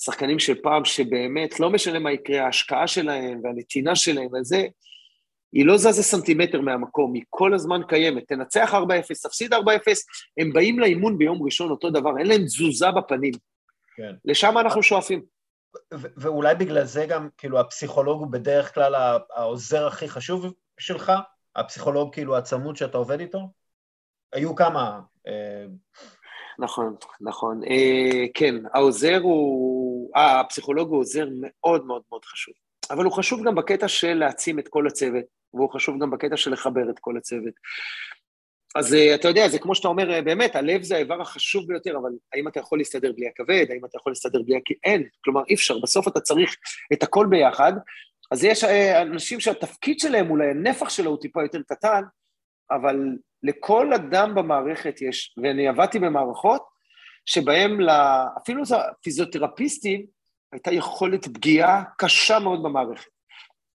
שחקנים של פעם, שבאמת, לא משנה מה יקרה, ההשקעה שלהם והנתינה שלהם וזה, היא לא זזה סנטימטר מהמקום, היא כל הזמן קיימת. תנצח 4-0, תפסיד 4-0, הם באים לאימון ביום ראשון אותו דבר, אין להם תזוזה בפנים. כן. לשם אנחנו שואפים. ואולי בגלל זה גם, כאילו, הפסיכולוג הוא בדרך כלל העוזר הכי חשוב שלך? הפסיכולוג, כאילו, הצמוד שאתה עובד איתו? היו כמה... אה, נכון, נכון. אה, כן, העוזר הוא, אה, הפסיכולוג הוא עוזר מאוד מאוד מאוד חשוב. אבל הוא חשוב גם בקטע של להעצים את כל הצוות, והוא חשוב גם בקטע של לחבר את כל הצוות. אז אה, אתה יודע, זה כמו שאתה אומר, אה, באמת, הלב זה האיבר החשוב ביותר, אבל האם אתה יכול להסתדר בלי הכבד? האם אתה יכול להסתדר בלי. אין, כלומר אי אפשר, בסוף אתה צריך את הכל ביחד. אז יש אה, אנשים שהתפקיד שלהם, אולי הנפח שלו הוא טיפה יותר קטן, אבל לכל אדם במערכת יש, ואני עבדתי במערכות שבהם אפילו לפיזיותרפיסטים הייתה יכולת פגיעה קשה מאוד במערכת.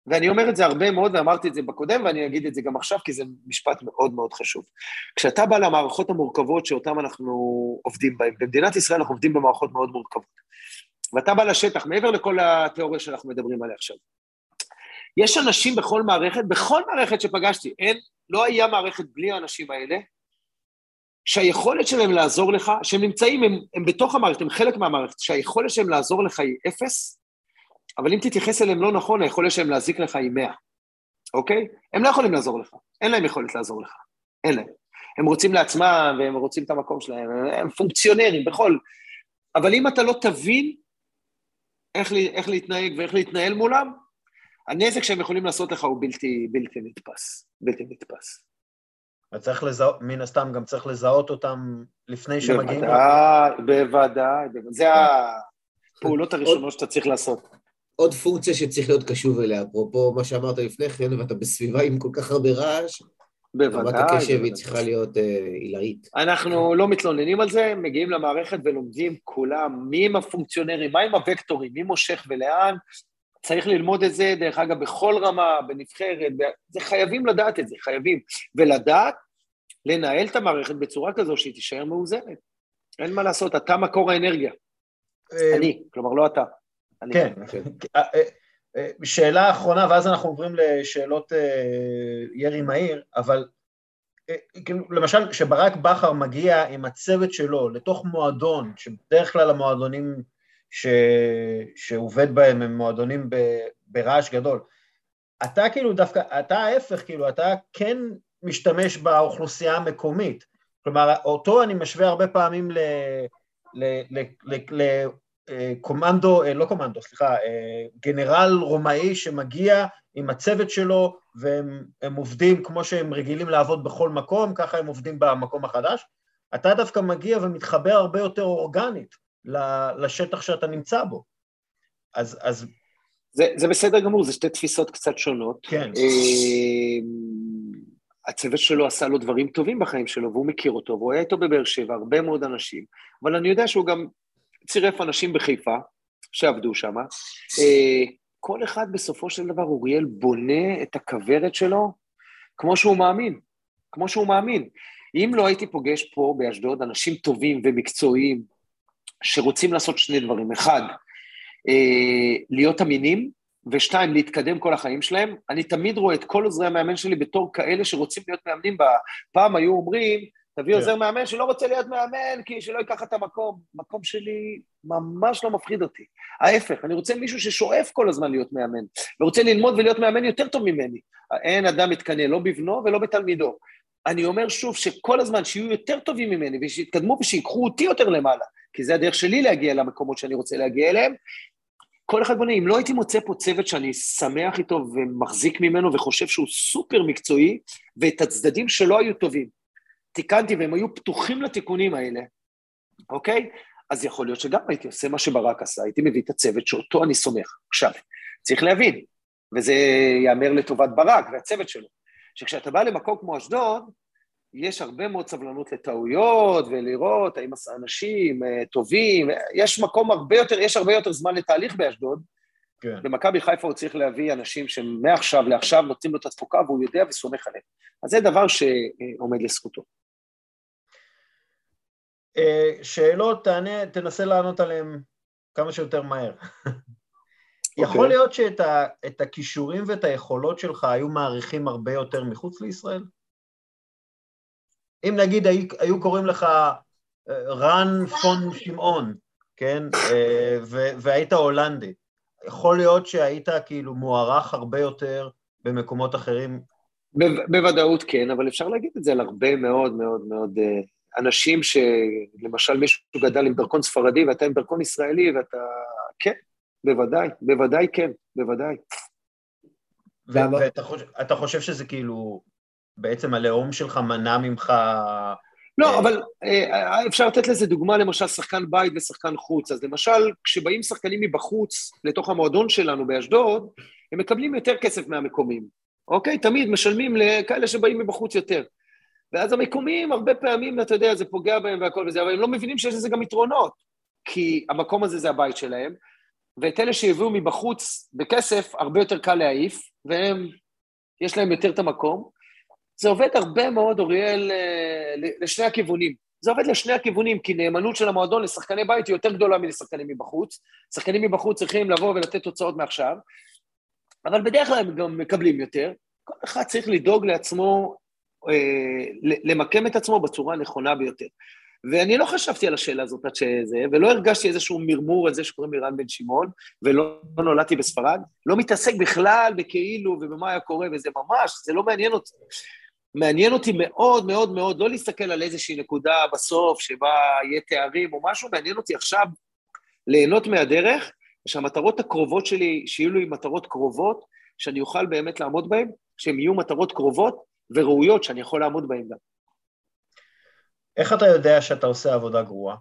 ואני אומר את זה הרבה מאוד, ואמרתי את זה בקודם, ואני אגיד את זה גם עכשיו, כי זה משפט מאוד מאוד חשוב. כשאתה בא למערכות המורכבות שאותן אנחנו עובדים בהן, במדינת ישראל אנחנו עובדים במערכות מאוד מורכבות, ואתה בא לשטח, מעבר לכל התיאוריה שאנחנו מדברים עליה עכשיו, יש אנשים בכל מערכת, בכל מערכת שפגשתי, אין, לא היה מערכת בלי האנשים האלה, שהיכולת שלהם לעזור לך, שהם נמצאים, הם, הם בתוך המערכת, הם חלק מהמערכת, שהיכולת שלהם לעזור לך היא אפס, אבל אם תתייחס אליהם לא נכון, היכולת שלהם להזיק לך היא 100, אוקיי? הם לא יכולים לעזור לך, אין להם יכולת לעזור לך, אין להם. הם רוצים לעצמם והם רוצים את המקום שלהם, הם פונקציונרים בכל... אבל אם אתה לא תבין איך, איך להתנהג ואיך להתנהל מולם, הנזק שהם יכולים לעשות לך הוא בלתי, בלתי נתפס, בלתי נתפס. וצריך לזהות, מן הסתם גם צריך לזהות אותם לפני שמגיעים. בוודאי, בוודאי, זה הפעולות הראשונות שאתה צריך לעשות. עוד פונקציה שצריך להיות קשוב אליה, אפרופו מה שאמרת לפני כן, ואתה בסביבה עם כל כך הרבה רעש, בוודאי. רמת הקשב היא צריכה להיות עילאית. אה, אנחנו לא מתלוננים על זה, מגיעים למערכת ולומדים כולם, מי עם הפונקציונרים, מה עם הוקטורים, מי מושך ולאן, צריך ללמוד את זה, דרך אגב, בכל רמה, בנבחרת, ב... זה חייבים לדעת את זה, חייבים. ולדעת, לנהל את המערכת בצורה כזו שהיא תישאר מאוזנת. אין מה לעשות, אתה מקור האנרגיה. אה, אני, כלומר, לא אתה. כן, אה, אה, שאלה אחרונה, ואז אנחנו עוברים לשאלות ירי מהיר, אבל כאילו, למשל, כשברק בכר מגיע עם הצוות שלו לתוך מועדון, שבדרך כלל המועדונים ש... שעובד בהם הם מועדונים ב... ברעש גדול, אתה כאילו דווקא, אתה ההפך, כאילו, אתה כן משתמש באוכלוסייה המקומית. כלומר, אותו אני משווה הרבה פעמים ל... ל... ל... ל... ל... קומנדו, לא קומנדו, סליחה, גנרל רומאי שמגיע עם הצוות שלו והם עובדים כמו שהם רגילים לעבוד בכל מקום, ככה הם עובדים במקום החדש. אתה דווקא מגיע ומתחבר הרבה יותר אורגנית לשטח שאתה נמצא בו. אז... אז... זה, זה בסדר גמור, זה שתי תפיסות קצת שונות. כן. הצוות שלו עשה לו דברים טובים בחיים שלו, והוא מכיר אותו, והוא היה איתו בבאר שבע, הרבה מאוד אנשים, אבל אני יודע שהוא גם צירף אנשים בחיפה, שעבדו שם. אה, כל אחד בסופו של דבר, אוריאל בונה את הכוורת שלו כמו שהוא מאמין, כמו שהוא מאמין. אם לא הייתי פוגש פה באשדוד אנשים טובים ומקצועיים שרוצים לעשות שני דברים, אחד, אה, להיות אמינים, ושתיים, להתקדם כל החיים שלהם. אני תמיד רואה את כל עוזרי המאמן שלי בתור כאלה שרוצים להיות מאמנים. פעם היו אומרים, תביא כן. עוזר מאמן שלא רוצה להיות מאמן, כי שלא ייקח את המקום. המקום שלי ממש לא מפחיד אותי. ההפך, אני רוצה מישהו ששואף כל הזמן להיות מאמן, ורוצה ללמוד ולהיות מאמן יותר טוב ממני. אין אדם מתקנא לא בבנו ולא בתלמידו. אני אומר שוב, שכל הזמן שיהיו יותר טובים ממני, ושיתקדמו ושיקחו אותי יותר למעלה, כי זה הדרך שלי להגיע למקומות שאני רוצה להגיע אליהם, כל אחד בונה, אם לא הייתי מוצא פה צוות שאני שמח איתו ומחזיק ממנו וחושב שהוא סופר מקצועי, ואת הצדדים שלא היו טובים, תיקנתי והם היו פתוחים לתיקונים האלה, אוקיי? אז יכול להיות שגם הייתי עושה מה שברק עשה, הייתי מביא את הצוות שאותו אני סומך. עכשיו, צריך להבין, וזה ייאמר לטובת ברק והצוות שלו, שכשאתה בא למקום כמו אשדוד, יש הרבה מאוד סבלנות לטעויות ולראות האם אנשים אה, טובים, יש מקום הרבה יותר, יש הרבה יותר זמן לתהליך באשדוד. כן. במכבי חיפה הוא צריך להביא אנשים שמעכשיו לעכשיו נותנים לו את התפוקה והוא יודע וסומך עליהם. אז זה דבר שעומד לזכותו. אה, שאלות, תענה, תנסה לענות עליהן כמה שיותר מהר. Okay. יכול אוקיי. להיות שאת הכישורים ואת היכולות שלך היו מעריכים הרבה יותר מחוץ לישראל? אם נגיד היו קוראים לך אה, רן פון שמעון, כן, אה, והיית הולנדי, יכול להיות שהיית כאילו מוערך הרבה יותר במקומות אחרים? בוודאות כן, אבל אפשר להגיד את זה על הרבה מאוד מאוד מאוד אה, אנשים שלמשל מישהו גדל עם דרכון ספרדי ואתה עם דרכון ישראלי ואתה... כן, בוודאי, בוודאי כן, בוודאי. ואתה חושב, חושב שזה כאילו בעצם הלאום שלך מנע ממך... לא, אה, אבל אה, אפשר לתת לזה דוגמה, למשל, שחקן בית ושחקן חוץ. אז למשל, כשבאים שחקנים מבחוץ לתוך המועדון שלנו באשדוד, הם מקבלים יותר כסף מהמקומיים, אוקיי? תמיד משלמים לכאלה שבאים מבחוץ יותר. ואז המקומיים, הרבה פעמים, אתה יודע, זה פוגע בהם והכל וזה, אבל הם לא מבינים שיש לזה גם יתרונות, כי המקום הזה זה הבית שלהם, ואת אלה שהביאו מבחוץ בכסף, הרבה יותר קל להעיף, והם, יש להם יותר את המקום. זה עובד הרבה מאוד, אוריאל, אה, לשני הכיוונים. זה עובד לשני הכיוונים, כי נאמנות של המועדון לשחקני בית היא יותר גדולה מלשחקנים מבחוץ. שחקנים מבחוץ צריכים לבוא ולתת תוצאות מעכשיו, אבל בדרך כלל הם גם מקבלים יותר. כל אחד צריך לדאוג לעצמו, אה, למקם את עצמו בצורה הנכונה ביותר. ואני לא חשבתי על השאלה הזאת עד שזה, ולא הרגשתי איזשהו מרמור על זה שקוראים לי רן בן שמעון, ולא נולדתי בספרד, לא מתעסק בכלל בכאילו ובמה היה קורה, וזה ממש, זה לא מעניין אותי. מעניין אותי מאוד מאוד מאוד לא להסתכל על איזושהי נקודה בסוף שבה יהיה תארים או משהו, מעניין אותי עכשיו ליהנות מהדרך, ושהמטרות הקרובות שלי, שיהיו לי מטרות קרובות, שאני אוכל באמת לעמוד בהן, שהן יהיו מטרות קרובות וראויות שאני יכול לעמוד בהן גם. איך אתה יודע שאתה עושה עבודה גרועה?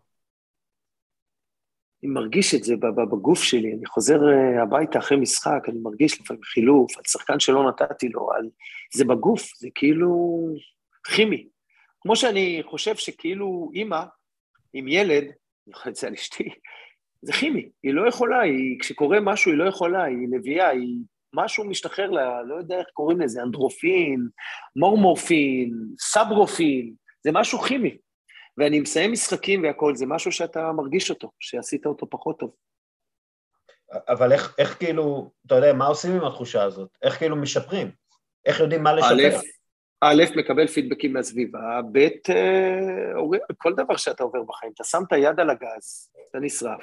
אני מרגיש את זה בגוף שלי, אני חוזר אה, הביתה אחרי משחק, אני מרגיש לפעמים חילוף, על שחקן שלא נתתי לו, על... זה בגוף, זה כאילו כימי. כמו שאני חושב שכאילו אימא עם ילד, אני יכול לציין על אשתי, זה כימי, היא לא יכולה, היא, כשקורה משהו היא לא יכולה, היא נביאה, היא משהו משתחרר לה, לא יודע איך קוראים לזה, אנדרופין, מורמורפין, סברופין, זה משהו כימי. ואני מסיים משחקים והכול, זה משהו שאתה מרגיש אותו, שעשית אותו פחות טוב. אבל איך, איך כאילו, אתה יודע, מה עושים עם התחושה הזאת? איך כאילו משפרים? איך יודעים מה לשפר? א', מקבל פידבקים מהסביבה, ב', אה, כל דבר שאתה עובר בחיים, אתה שם את היד על הגז, אתה נשרף,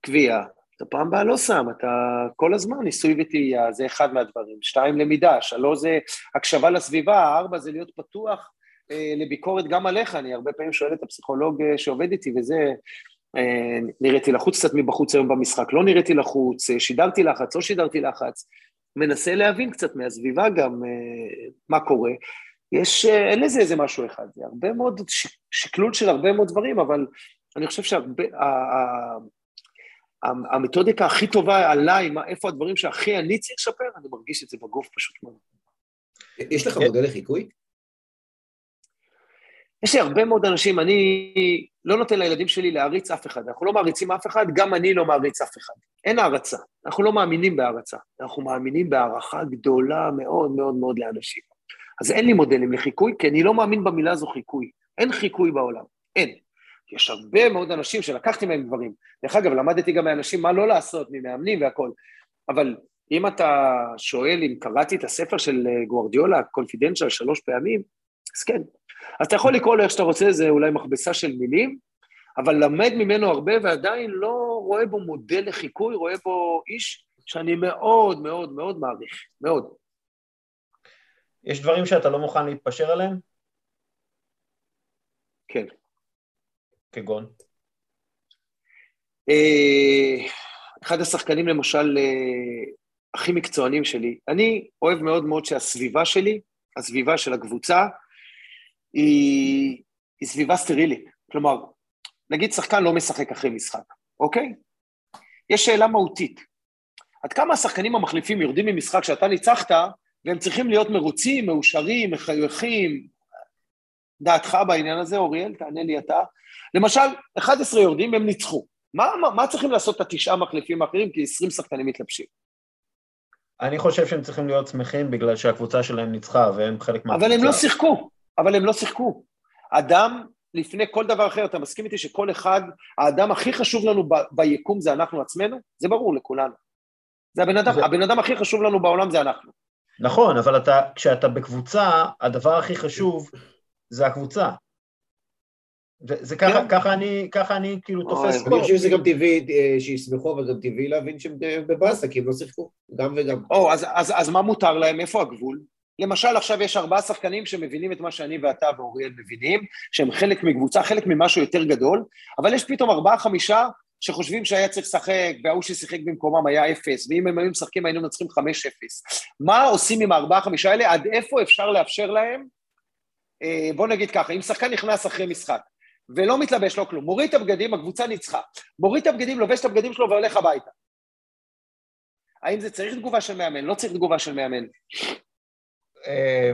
קביעה, אתה פעם הבאה לא שם, אתה כל הזמן ניסוי וטעייה, זה אחד מהדברים. שתיים, למידה, שלוש זה הקשבה לסביבה, ארבע זה להיות פתוח לביקורת גם עליך, אני הרבה פעמים שואל את הפסיכולוג אה, שעובד איתי, וזה, אה, נראיתי לחוץ קצת מבחוץ היום במשחק, לא נראיתי לחוץ, שידרתי לחץ, לא שידרתי לחץ, מנסה להבין קצת מהסביבה גם מה קורה. יש, אין לזה איזה משהו אחד, זה הרבה מאוד, שקלול של הרבה מאוד דברים, אבל אני חושב שהרבה, המתודיקה הכי טובה עליי, איפה הדברים שהכי אני צריך לשפר, אני מרגיש את זה בגוף פשוט מאוד. יש לך מודל לחיקוי? יש לי הרבה מאוד אנשים, אני לא נותן לילדים שלי להעריץ אף אחד. אנחנו לא מעריצים אף אחד, גם אני לא מעריץ אף אחד. אין הערצה. אנחנו לא מאמינים בהערצה. אנחנו מאמינים בהערכה גדולה מאוד מאוד מאוד לאנשים. אז אין לי מודלים לחיקוי, כי אני לא מאמין במילה הזו חיקוי. אין חיקוי בעולם. אין. יש הרבה מאוד אנשים שלקחתי מהם דברים. דרך אגב, למדתי גם מאנשים מה לא לעשות, ממאמנים והכול. אבל אם אתה שואל אם קראתי את הספר של גוורדיולה, קונפידנציאל, שלוש פעמים, אז כן, אז אתה יכול לקרוא לו איך שאתה רוצה, זה אולי מכבסה של מילים, אבל למד ממנו הרבה ועדיין לא רואה בו מודל לחיקוי, רואה בו איש שאני מאוד מאוד מאוד מעריך, מאוד. יש דברים שאתה לא מוכן להתפשר עליהם? כן. כגון? אה, אחד השחקנים למשל אה, הכי מקצוענים שלי, אני אוהב מאוד מאוד שהסביבה שלי, הסביבה של הקבוצה, היא, היא סביבה סטרילית. כלומר, נגיד שחקן לא משחק אחרי משחק, אוקיי? יש שאלה מהותית. עד כמה השחקנים המחליפים יורדים ממשחק שאתה ניצחת, והם צריכים להיות מרוצים, מאושרים, מחייכים? דעתך בעניין הזה, אוריאל? תענה לי אתה. למשל, 11 יורדים והם ניצחו. מה, מה, מה צריכים לעשות את התשעה מחליפים האחרים? כי 20 שחקנים מתלבשים. אני חושב שהם צריכים להיות שמחים בגלל שהקבוצה שלהם ניצחה והם חלק מהקבוצה. אבל הם לא שיחקו. אבל הם לא שיחקו. אדם, לפני כל דבר אחר, אתה מסכים איתי שכל אחד, האדם הכי חשוב לנו ב, ביקום זה אנחנו עצמנו? זה ברור לכולנו. זה הבן אדם, זה... הבן אדם הכי חשוב לנו בעולם זה אנחנו. נכון, אבל אתה, כשאתה בקבוצה, הדבר הכי חשוב זה הקבוצה. זה ככה, כן. ככה אני, ככה אני כאילו תופס פה. אני חושב שזה גם טבעי אה, שישמחו, אבל גם טבעי להבין שהם בבאסה, כי הם לא שיחקו, גם וגם. או, אז, אז, אז מה מותר להם? איפה הגבול? למשל עכשיו יש ארבעה שחקנים שמבינים את מה שאני ואתה ואוריאל מבינים, שהם חלק מקבוצה, חלק ממשהו יותר גדול, אבל יש פתאום ארבעה חמישה שחושבים שהיה צריך לשחק, וההוא ששיחק במקומם היה אפס, ואם הם היו משחקים היינו מנצחים חמש אפס. מה עושים עם הארבעה חמישה האלה? עד איפה אפשר לאפשר להם אה, בוא נגיד ככה, אם שחקן נכנס אחרי משחק ולא מתלבש, לא כלום, מוריד את הבגדים, הקבוצה ניצחה. מוריד את הבגדים, לובש את הבגדים שלו והולך הביתה. האם זה צריך תגובה של מאמן? לא צריך תגובה של מאמן. אה,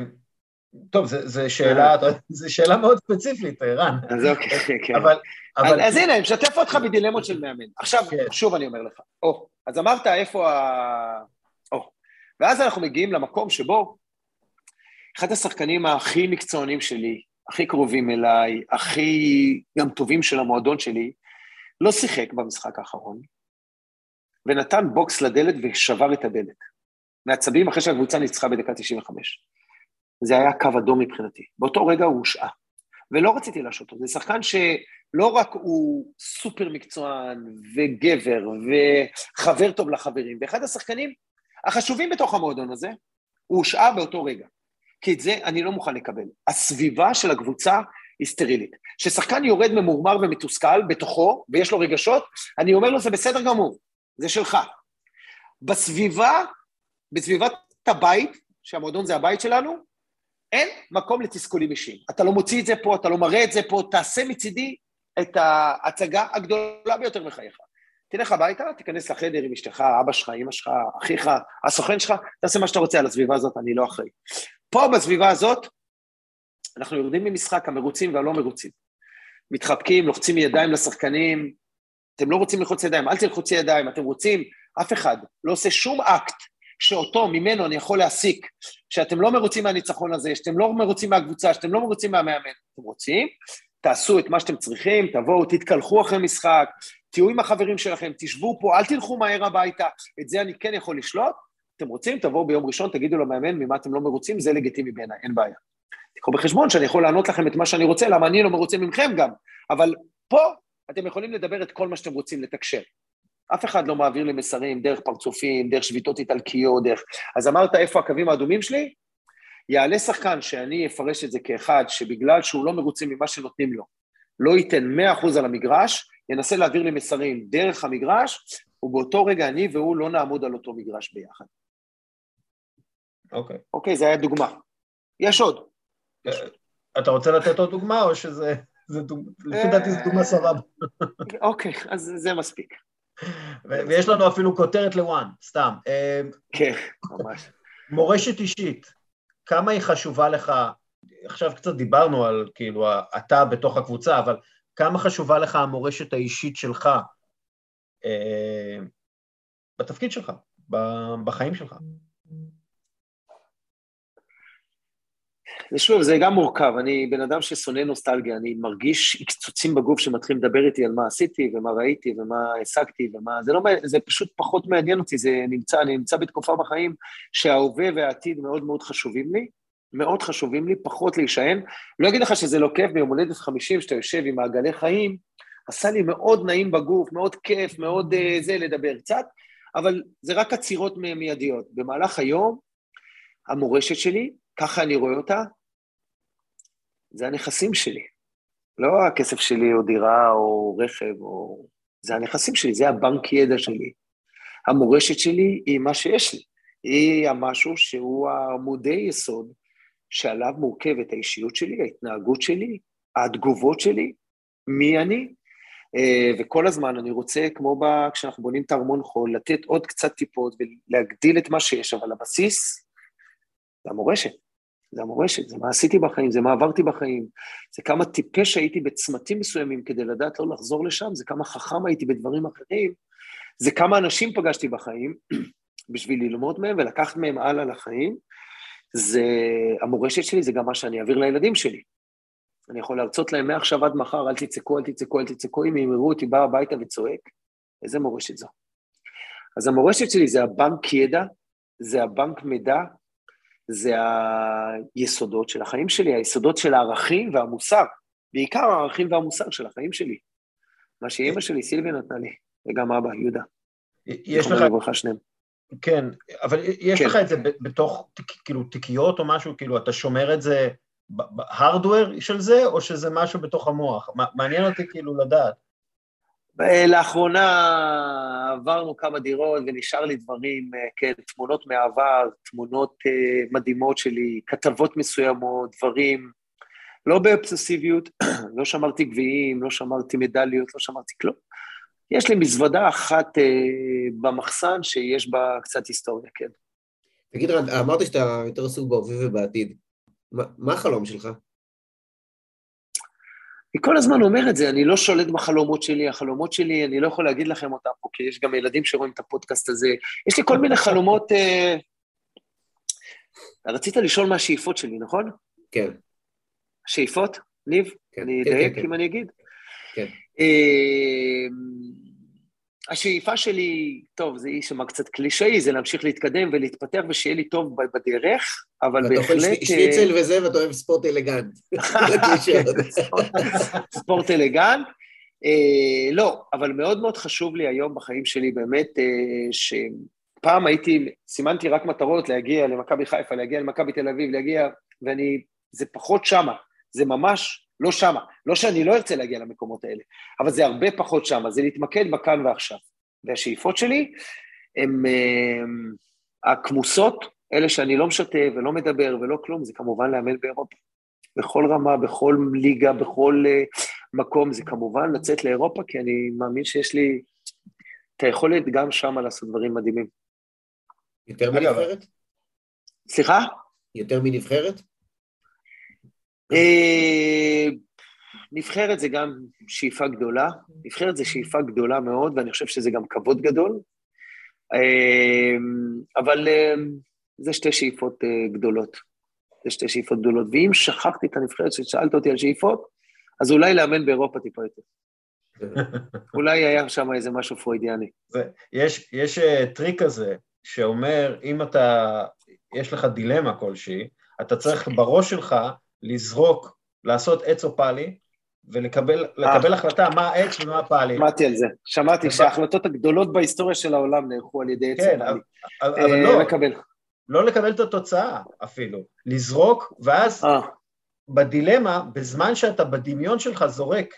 טוב, זו שאלה, זו שאלה מאוד ספציפית, רן. אז אוקיי, כן. אבל... אבל... אז, אז הנה, אני משתף אותך בדילמות של מאמן. עכשיו, כן. שוב אני אומר לך, או, אז אמרת איפה ה... או, ואז אנחנו מגיעים למקום שבו אחד השחקנים הכי מקצוענים שלי, הכי קרובים אליי, הכי גם טובים של המועדון שלי, לא שיחק במשחק האחרון, ונתן בוקס לדלת ושבר את הדלת. מעצבים אחרי שהקבוצה ניצחה בדקה 95. זה היה קו אדום מבחינתי. באותו רגע הוא הושעה. ולא רציתי להשעות אותו. זה שחקן שלא רק הוא סופר מקצוען וגבר וחבר טוב לחברים, ואחד השחקנים החשובים בתוך המועדון הזה, הוא הושעה באותו רגע. כי את זה אני לא מוכן לקבל. הסביבה של הקבוצה היא סטרילית. כששחקן יורד ממורמר ומתוסכל בתוכו, ויש לו רגשות, אני אומר לו, זה בסדר גמור, זה שלך. בסביבה, בסביבת הבית, שהמועדון זה הבית שלנו, אין מקום לתסכולים אישיים. אתה לא מוציא את זה פה, אתה לא מראה את זה פה, תעשה מצידי את ההצגה הגדולה ביותר בחייך. תלך הביתה, תיכנס לחדר עם אשתך, אבא שלך, אמא שלך, אחיך, הסוכן שלך, תעשה מה שאתה רוצה על הסביבה הזאת, אני לא אחראי. פה בסביבה הזאת, אנחנו יורדים ממשחק המרוצים והלא מרוצים. מתחבקים, לוחצים ידיים לשחקנים, אתם לא רוצים ללחוץ ידיים, אל תלחוצי ידיים, אתם רוצים, אף אחד לא עושה שום אקט שאותו, ממנו אני יכול להסיק שאתם לא מרוצים מהניצחון הזה, שאתם לא מרוצים מהקבוצה, שאתם לא מרוצים מהמאמן. אתם רוצים, תעשו את מה שאתם צריכים, תבואו, תתקלחו אחרי משחק, תהיו עם החברים שלכם, תשבו פה, אל תלכו מהר הביתה, את זה אני כן יכול לשלוט. אתם רוצים, תבואו ביום ראשון, תגידו למאמן ממה אתם לא מרוצים, זה לגיטימי בעיניי, אין בעיה. תקחו בחשבון שאני יכול לענות לכם את מה שאני רוצה, למה אני לא מרוצה ממכם גם, אבל פה אתם יכולים לדבר את כל מה שאתם רוצים, לתקשר. אף אחד לא מעביר לי מסרים דרך פרצופים, דרך שביתות איטלקיות, דרך... אז אמרת איפה הקווים האדומים שלי? יעלה שחקן שאני אפרש את זה כאחד שבגלל שהוא לא מרוצה ממה שנותנים לו, לא ייתן 100% על המגרש, ינסה להעביר לי מסרים דרך המגרש, ובאותו רגע אני והוא לא נעמוד על אותו מגרש ביחד. אוקיי. Okay. אוקיי, okay, זה היה דוגמה. יש עוד. אה, אתה רוצה לתת עוד דוגמה, או שזה... לפי דעתי זו דוגמה סבבה. אוקיי, אז זה מספיק. ויש לנו אפילו כותרת לוואן, סתם. אמ, כן, ממש. מורשת אישית, כמה היא חשובה לך, עכשיו קצת דיברנו על כאילו אתה בתוך הקבוצה, אבל כמה חשובה לך המורשת האישית שלך אה, בתפקיד שלך, בחיים שלך? ושוב, זה גם מורכב, אני בן אדם ששונא נוסטלגיה, אני מרגיש קצוצים בגוף שמתחילים לדבר איתי על מה עשיתי ומה ראיתי ומה השגתי ומה... זה לא... זה פשוט פחות מעניין אותי, זה נמצא, אני נמצא בתקופה בחיים שההווה והעתיד מאוד מאוד חשובים לי, מאוד חשובים לי, פחות להישען. לא אגיד לך שזה לא כיף ביום הולדת 50, שאתה יושב עם מעגלי חיים, עשה לי מאוד נעים בגוף, מאוד כיף, מאוד uh, זה לדבר קצת, אבל זה רק עצירות מיידיות. במהלך היום, המורשת שלי, ככה אני רואה אותה, זה הנכסים שלי. לא הכסף שלי או דירה או רכב, או... זה הנכסים שלי, זה הבנק ידע שלי. המורשת שלי היא מה שיש לי. היא המשהו שהוא עמודי יסוד שעליו מורכבת האישיות שלי, ההתנהגות שלי, התגובות שלי, מי אני, אה, וכל הזמן אני רוצה, כמו ב... כשאנחנו בונים את הארמון חול, לתת עוד קצת טיפות ולהגדיל את מה שיש, אבל הבסיס זה המורשת. זה המורשת, זה מה עשיתי בחיים, זה מה עברתי בחיים, זה כמה טיפש הייתי בצמתים מסוימים כדי לדעת לא לחזור לשם, זה כמה חכם הייתי בדברים אחרים, זה כמה אנשים פגשתי בחיים בשביל ללמוד מהם ולקחת מהם הלאה לחיים. זה, המורשת שלי זה גם מה שאני אעביר לילדים שלי. אני יכול להרצות להם מעכשיו עד מחר, אל תצעקו, אל תצעקו, אל תצעקו, אם יראו אותי בא הביתה וצועק, איזה מורשת זו? אז המורשת שלי זה הבנק ידע, זה הבנק מידע, זה היסודות של החיים שלי, היסודות של הערכים והמוסר, בעיקר הערכים והמוסר של החיים שלי. מה שאימא שלי, סילביה, נתנה לי, וגם אבא, יהודה. יש לך... לברכה שניהם. כן, אבל יש כן. לך את זה בתוך, כאילו, תיקיות או משהו, כאילו, אתה שומר את זה בהארדוור של זה, או שזה משהו בתוך המוח? מעניין אותי כאילו לדעת. לאחרונה עברנו כמה דירות ונשאר לי דברים, אה, כן, תמונות מהעבר, תמונות uh, מדהימות שלי, כתבות מסוימות, דברים. לא באובססיביות, לא שמרתי גביעים, לא שמרתי מדליות, לא שמרתי כלום. יש לי מזוודה אחת אה, במחסן שיש בה קצת היסטוריה, כן. תגיד, אמרת שאתה יותר עסוק בהווה ובעתיד. מה, מה החלום שלך? אני כל הזמן אומר את זה, אני לא שולט בחלומות שלי, החלומות שלי, אני לא יכול להגיד לכם אותם פה, כי יש גם ילדים שרואים את הפודקאסט הזה. יש לי כל מיני חלומות... אה... רצית לשאול מה השאיפות שלי, נכון? כן. שאיפות, ניב? כן, אני כן, אדייק כן, כן. אם אני אגיד? כן. אה, השאיפה שלי, טוב, זה יישמע קצת קלישאי, זה להמשיך להתקדם ולהתפתח ושיהיה לי טוב בדרך, אבל ואתה אוכל בהחלט... שני- שניצל וזה, ואתה אוהב ספורט אלגנט. ספורט אלגנט. אה, לא, אבל מאוד מאוד חשוב לי היום בחיים שלי באמת, אה, שפעם הייתי, סימנתי רק מטרות להגיע למכבי חיפה, להגיע למכבי תל אביב, להגיע, ואני, זה פחות שמה, זה ממש לא שמה. לא שאני לא ארצה להגיע למקומות האלה, אבל זה הרבה פחות שמה, זה להתמקד בכאן ועכשיו. והשאיפות שלי הן אה, הכמוסות, אלה שאני לא משתף ולא מדבר ולא כלום, זה כמובן לאמן באירופה. בכל רמה, בכל ליגה, בכל uh, מקום, זה כמובן לצאת לאירופה, כי אני מאמין שיש לי את היכולת גם שם לעשות דברים מדהימים. יותר מנבחרת? סליחה? יותר מנבחרת? אה, נבחרת זה גם שאיפה גדולה, נבחרת זה שאיפה גדולה מאוד, ואני חושב שזה גם כבוד גדול, אה, אבל אה, זה שתי שאיפות גדולות. זה שתי שאיפות גדולות. ואם שכחתי את הנבחרת ששאלת אותי על שאיפות, אז אולי לאמן באירופה טיפה יותר. אולי היה שם איזה משהו פרוידיאני. יש, יש טריק כזה שאומר, אם אתה, יש לך דילמה כלשהי, אתה צריך בראש שלך לזרוק, לעשות עץ או פאלי, ולקבל לקבל החלטה מה העץ ומה הפאלי. שמעתי על זה. שמעתי שההחלטות הגדולות בהיסטוריה של העולם נערכו על ידי עץ, כן, או פאלי. אבל, אבל לא, מקבל. לא לקבל את התוצאה אפילו. לזרוק, ואז אה, בדילמה, בזמן שאתה בדמיון שלך זורק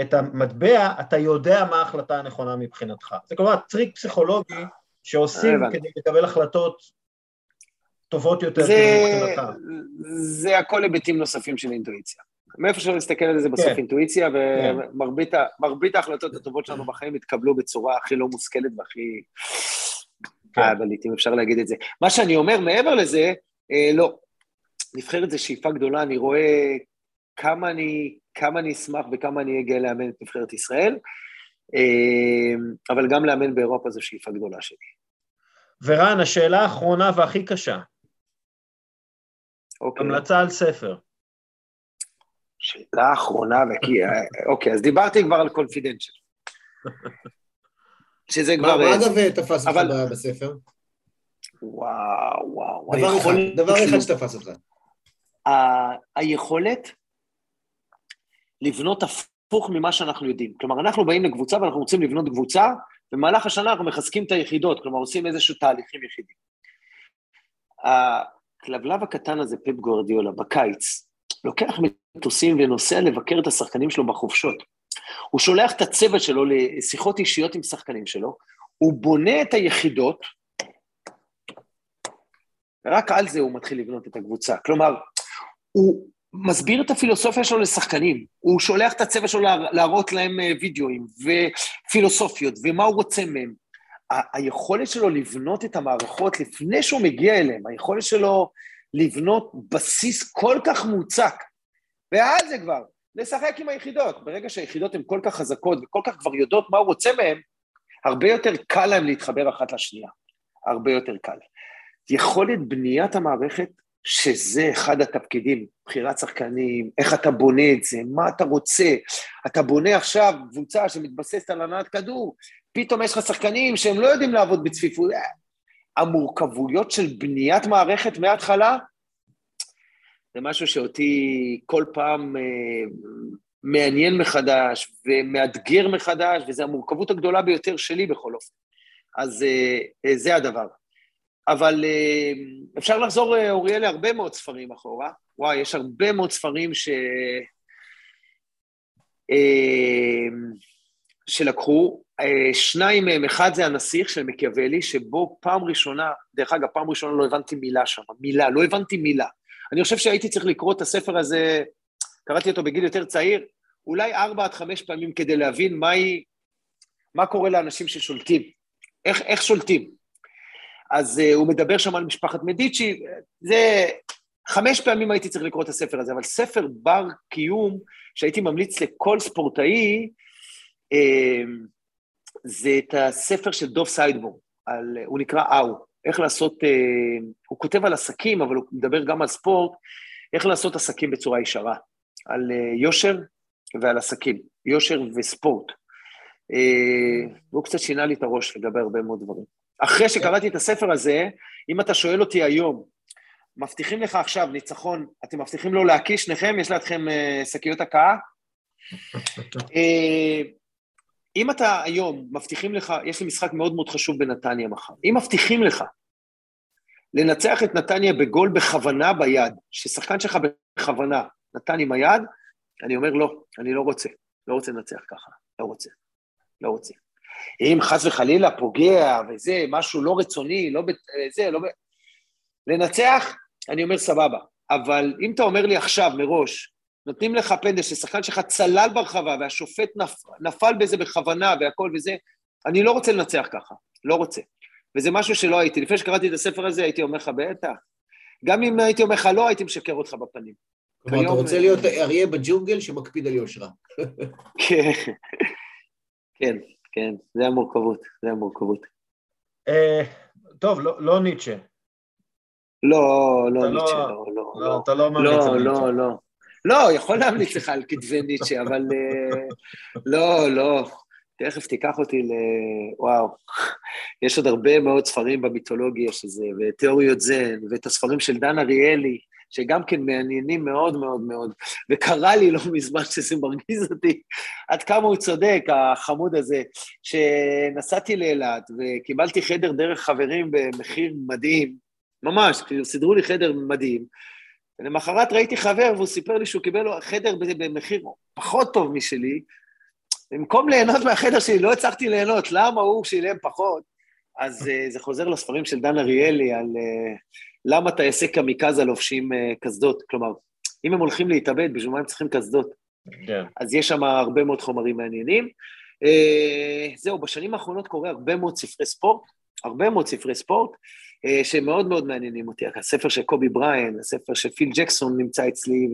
את המטבע, אתה יודע מה ההחלטה הנכונה מבחינתך. זה כלומר טריק פסיכולוגי שעושים. כדי לקבל החלטות טובות יותר זה, כאילו. זה הכל היבטים נוספים של אינטואיציה. מאיפה שלא נסתכל על זה בסוף כן. אינטואיציה, כן. ומרבית מרבית ההחלטות הטובות שלנו בחיים התקבלו בצורה הכי לא מושכלת והכי... כן. אהבלית, אם אפשר להגיד את זה. מה שאני אומר מעבר לזה, אה, לא. נבחרת זה שאיפה גדולה, אני רואה כמה אני, כמה אני אשמח וכמה אני גאה לאמן את נבחרת ישראל, אה, אבל גם לאמן באירופה זו שאיפה גדולה שלי. ורן, השאלה האחרונה והכי קשה, אוקיי. המלצה על ספר. שאלה אחרונה, וכי... אה, אוקיי, אז דיברתי כבר על קונפידנציאל. שזה מה כבר... מה אה, אגב תפס אותך בספר? וואו, וואו. דבר אחד, דבר אחד שתפס אותך. ה- היכולת לבנות הפוך ממה שאנחנו יודעים. כלומר, אנחנו באים לקבוצה ואנחנו רוצים לבנות קבוצה, במהלך השנה אנחנו מחזקים את היחידות, כלומר, עושים איזשהו תהליכים יחידים. הכלבלב הקטן הזה, פפ גוורדיולה, בקיץ, לוקח מטוסים ונוסע לבקר את השחקנים שלו בחופשות. הוא שולח את הצוות שלו לשיחות אישיות עם שחקנים שלו, הוא בונה את היחידות, ורק על זה הוא מתחיל לבנות את הקבוצה. כלומר, הוא מסביר את הפילוסופיה שלו לשחקנים, הוא שולח את הצוות שלו לה- להראות להם אה, וידאוים ופילוסופיות ומה הוא רוצה מהם. היכולת שלו לבנות את המערכות לפני שהוא מגיע אליהם, היכולת שלו לבנות בסיס כל כך מוצק, ואז זה כבר, לשחק עם היחידות. ברגע שהיחידות הן כל כך חזקות וכל כך כבר יודעות מה הוא רוצה מהם, הרבה יותר קל להם להתחבר אחת לשנייה. הרבה יותר קל. יכולת בניית המערכת, שזה אחד התפקידים, בחירת שחקנים, איך אתה בונה את זה, מה אתה רוצה. אתה בונה עכשיו קבוצה שמתבססת על הנעת כדור, פתאום יש לך שחקנים שהם לא יודעים לעבוד בצפיפות. המורכבויות של בניית מערכת מההתחלה, זה משהו שאותי כל פעם אה, מעניין מחדש ומאתגר מחדש, וזו המורכבות הגדולה ביותר שלי בכל אופן. אז אה, אה, זה הדבר. אבל אה, אפשר לחזור, אה, אוריאל, להרבה מאוד ספרים אחורה. וואי, יש הרבה מאוד ספרים ש... אה, שלקחו. אה, שניים מהם, אחד זה הנסיך של מקיאוולי, שבו פעם ראשונה, דרך אגב, פעם ראשונה לא הבנתי מילה שם, מילה, לא הבנתי מילה. אני חושב שהייתי צריך לקרוא את הספר הזה קראתי אותו בגיל יותר צעיר, אולי ארבע עד חמש פעמים כדי להבין מהי, מה קורה לאנשים ששולטים, איך, איך שולטים. אז uh, הוא מדבר שם על משפחת מדיצ'י, זה... חמש פעמים הייתי צריך לקרוא את הספר הזה, אבל ספר בר קיום שהייתי ממליץ לכל ספורטאי, uh, זה את הספר של דוב סיידבור, על, הוא נקרא אאו, איך לעשות, uh, הוא כותב על עסקים, אבל הוא מדבר גם על ספורט, איך לעשות עסקים בצורה ישרה, על uh, יושר ועל עסקים, יושר וספורט. Uh, והוא קצת שינה לי את הראש לגבי הרבה מאוד דברים. אחרי שקראתי את הספר הזה, אם אתה שואל אותי היום, מבטיחים לך עכשיו ניצחון, אתם מבטיחים לו להקיש שניכם? יש לידכם uh, שקיות הקאה? uh, אם אתה היום, מבטיחים לך, יש לי משחק מאוד מאוד חשוב בנתניה מחר, אם מבטיחים לך לנצח את נתניה בגול בכוונה ביד, ששחקן שלך בכוונה נתן עם היד, אני אומר לא, אני לא רוצה, לא רוצה לנצח ככה, לא רוצה, לא רוצה. אם חס וחלילה פוגע וזה, משהו לא רצוני, לא זה, לא... לנצח, אני אומר סבבה. אבל אם אתה אומר לי עכשיו, מראש, נותנים לך פנדל ששחקן שלך צלל ברחבה והשופט נפ, נפל בזה בכוונה והכל וזה, אני לא רוצה לנצח ככה, לא רוצה. וזה משהו שלא הייתי. לפני שקראתי את הספר הזה, הייתי אומר לך, בטח. גם אם הייתי אומר לך לא, הייתי משקר אותך בפנים. כלומר, אתה רוצה להיות אריה בג'ונגל שמקפיד על יושרה. כן, כן, כן, זה המורכבות, זה המורכבות. אה, טוב, לא, לא ניטשה. לא, לא ניטשה, לא, לא. לא, אתה לא ממליץ על ניטשה. לא, לא. לא, יכול להמליץ לך על כתבי ניטשה, אבל אה, לא, לא. תכף תיקח אותי ל... וואו, יש עוד הרבה מאוד ספרים במיתולוגיה שזה, ותיאוריות זן, ואת הספרים של דן אריאלי, שגם כן מעניינים מאוד מאוד מאוד, וקרה לי לא מזמן שזה מרגיז אותי עד כמה הוא צודק, החמוד הזה, שנסעתי לאילת וקיבלתי חדר דרך חברים במחיר מדהים, ממש, כאילו סידרו לי חדר מדהים, ולמחרת ראיתי חבר והוא סיפר לי שהוא קיבל חדר במחיר פחות טוב משלי, במקום ליהנות מהחדר שלי, לא הצלחתי ליהנות, למה הוא שילם פחות? אז uh, זה חוזר לספרים של דן אריאלי על uh, למה טייסי קמיקזה לובשים uh, קסדות. כלומר, אם הם הולכים להתאבד, בשביל מה הם צריכים קסדות? כן. אז יש שם הרבה מאוד חומרים מעניינים. זהו, בשנים האחרונות קורה הרבה מאוד ספרי ספורט, הרבה מאוד ספרי ספורט, שמאוד מאוד מעניינים אותי. הספר של קובי בריין, הספר של פיל ג'קסון נמצא אצלי,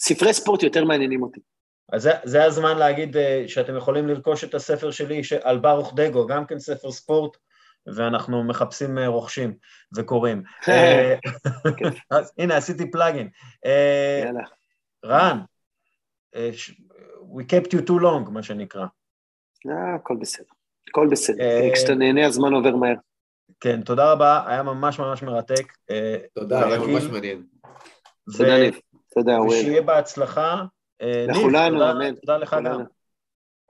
וספרי ספורט יותר מעניינים אותי. אז זה, זה הזמן להגיד uh, שאתם יכולים לרכוש את הספר שלי על ברוך דגו, גם כן ספר ספורט, ואנחנו מחפשים uh, רוכשים וקוראים. אה, אז הנה, עשיתי פלאגין. יאללה. רן, we kept you too long, מה שנקרא. הכל בסדר, הכל בסדר. כשאתה נהנה, הזמן עובר מהר. כן, תודה רבה, היה ממש ממש מרתק. תודה, היה ממש מעניין. תודה, ניב. תודה, אוהב. ושיהיה בהצלחה. אה, לכולנו, אמן. תודה לך גם.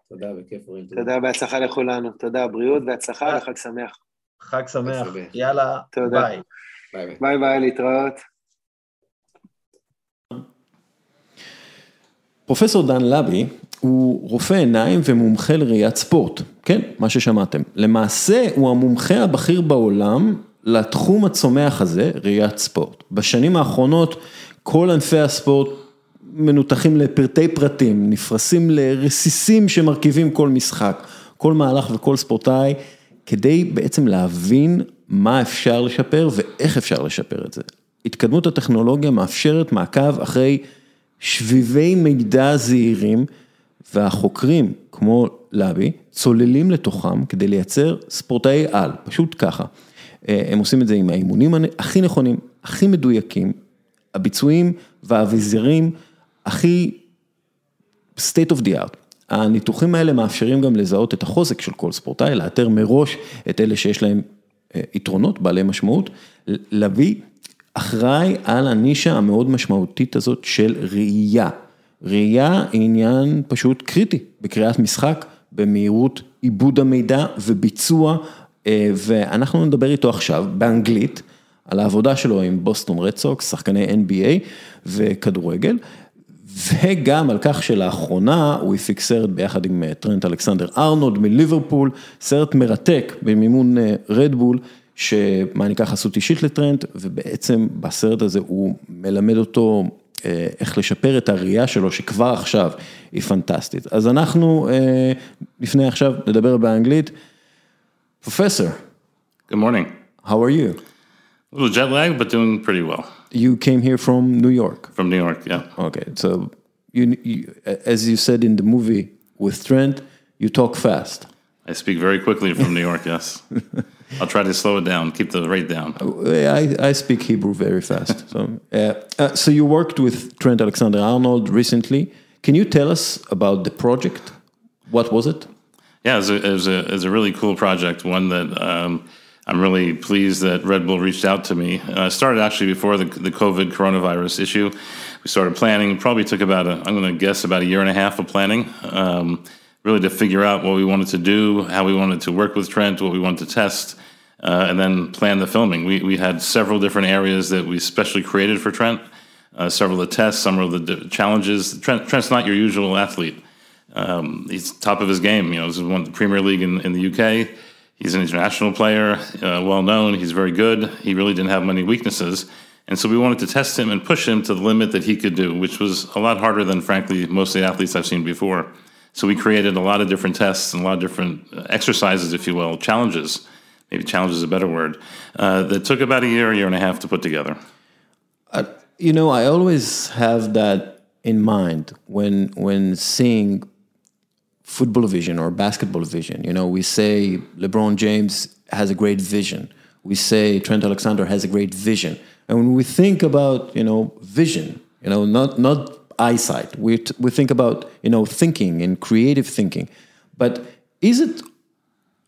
תודה, בכיף רואים. תודה, בהצלחה לכולנו. תודה, בריאות והצלחה וחג שמח. חג שמח. יאללה, ביי. ביי ביי, להתראות. פרופסור דן לבי הוא רופא עיניים ומומחה לראיית ספורט, כן, מה ששמעתם. למעשה הוא המומחה הבכיר בעולם לתחום הצומח הזה, ראיית ספורט. בשנים האחרונות כל ענפי הספורט מנותחים לפרטי פרטים, נפרסים לרסיסים שמרכיבים כל משחק, כל מהלך וכל ספורטאי, כדי בעצם להבין מה אפשר לשפר ואיך אפשר לשפר את זה. התקדמות הטכנולוגיה מאפשרת מעקב אחרי שביבי מידע זהירים, והחוקרים, כמו לבי, צוללים לתוכם כדי לייצר ספורטאי על, פשוט ככה. אה, הם עושים את זה עם האימונים הכי נכונים, הכי מדויקים, הביצועים והאביזרים הכי state of the art. הניתוחים האלה מאפשרים גם לזהות את החוזק של כל ספורטאי, לאתר מראש את אלה שיש להם אה, יתרונות בעלי משמעות, להביא אחראי על הנישה המאוד משמעותית הזאת של ראייה. ראייה היא עניין פשוט קריטי בקריאת משחק, במהירות עיבוד המידע וביצוע, אה, ואנחנו נדבר איתו עכשיו באנגלית על העבודה שלו עם בוסטון רדסוקס, שחקני NBA וכדורגל. וגם על כך שלאחרונה הוא הפיק סרט ביחד עם אה, טרנט אלכסנדר ארנולד מליברפול, סרט מרתק במימון רדבול, אה, שמעניקה חסות אישית לטרנט, ובעצם בסרט הזה הוא מלמד אותו איך לשפר את הראייה שלו, שכבר עכשיו היא פנטסטית. אז אנחנו לפני עכשיו נדבר באנגלית. פרופסור. Good morning. How are you? A little jet lag, but doing pretty well. You came here from New York. From New York, yeah. Okay, so you, you as you said in the movie with Trent, you talk fast. I speak very quickly from New York, yes. I'll try to slow it down, keep the rate down. I, I speak Hebrew very fast. so, uh, uh, so you worked with Trent Alexander Arnold recently. Can you tell us about the project? What was it? Yeah, it was a, it a, it a really cool project, one that um, I'm really pleased that Red Bull reached out to me. Uh, started actually before the, the COVID coronavirus issue. We started planning, probably took about, a, I'm going to guess, about a year and a half of planning. Um, really to figure out what we wanted to do, how we wanted to work with Trent, what we wanted to test, uh, and then plan the filming. We, we had several different areas that we specially created for Trent, uh, several of the tests, some of the challenges. Trent, Trent's not your usual athlete. Um, he's top of his game. You know, he's won the Premier League in, in the UK. He's an international player, uh, well known. He's very good. He really didn't have many weaknesses. And so we wanted to test him and push him to the limit that he could do, which was a lot harder than, frankly, most of the athletes I've seen before. So we created a lot of different tests and a lot of different exercises, if you will, challenges. Maybe challenge is a better word. Uh, that took about a year, year and a half to put together. Uh, you know, I always have that in mind when when seeing football vision or basketball vision. You know, we say LeBron James has a great vision. We say Trent Alexander has a great vision. And when we think about, you know, vision, you know, not not eyesight. We, t- we think about, you know, thinking and creative thinking. But is it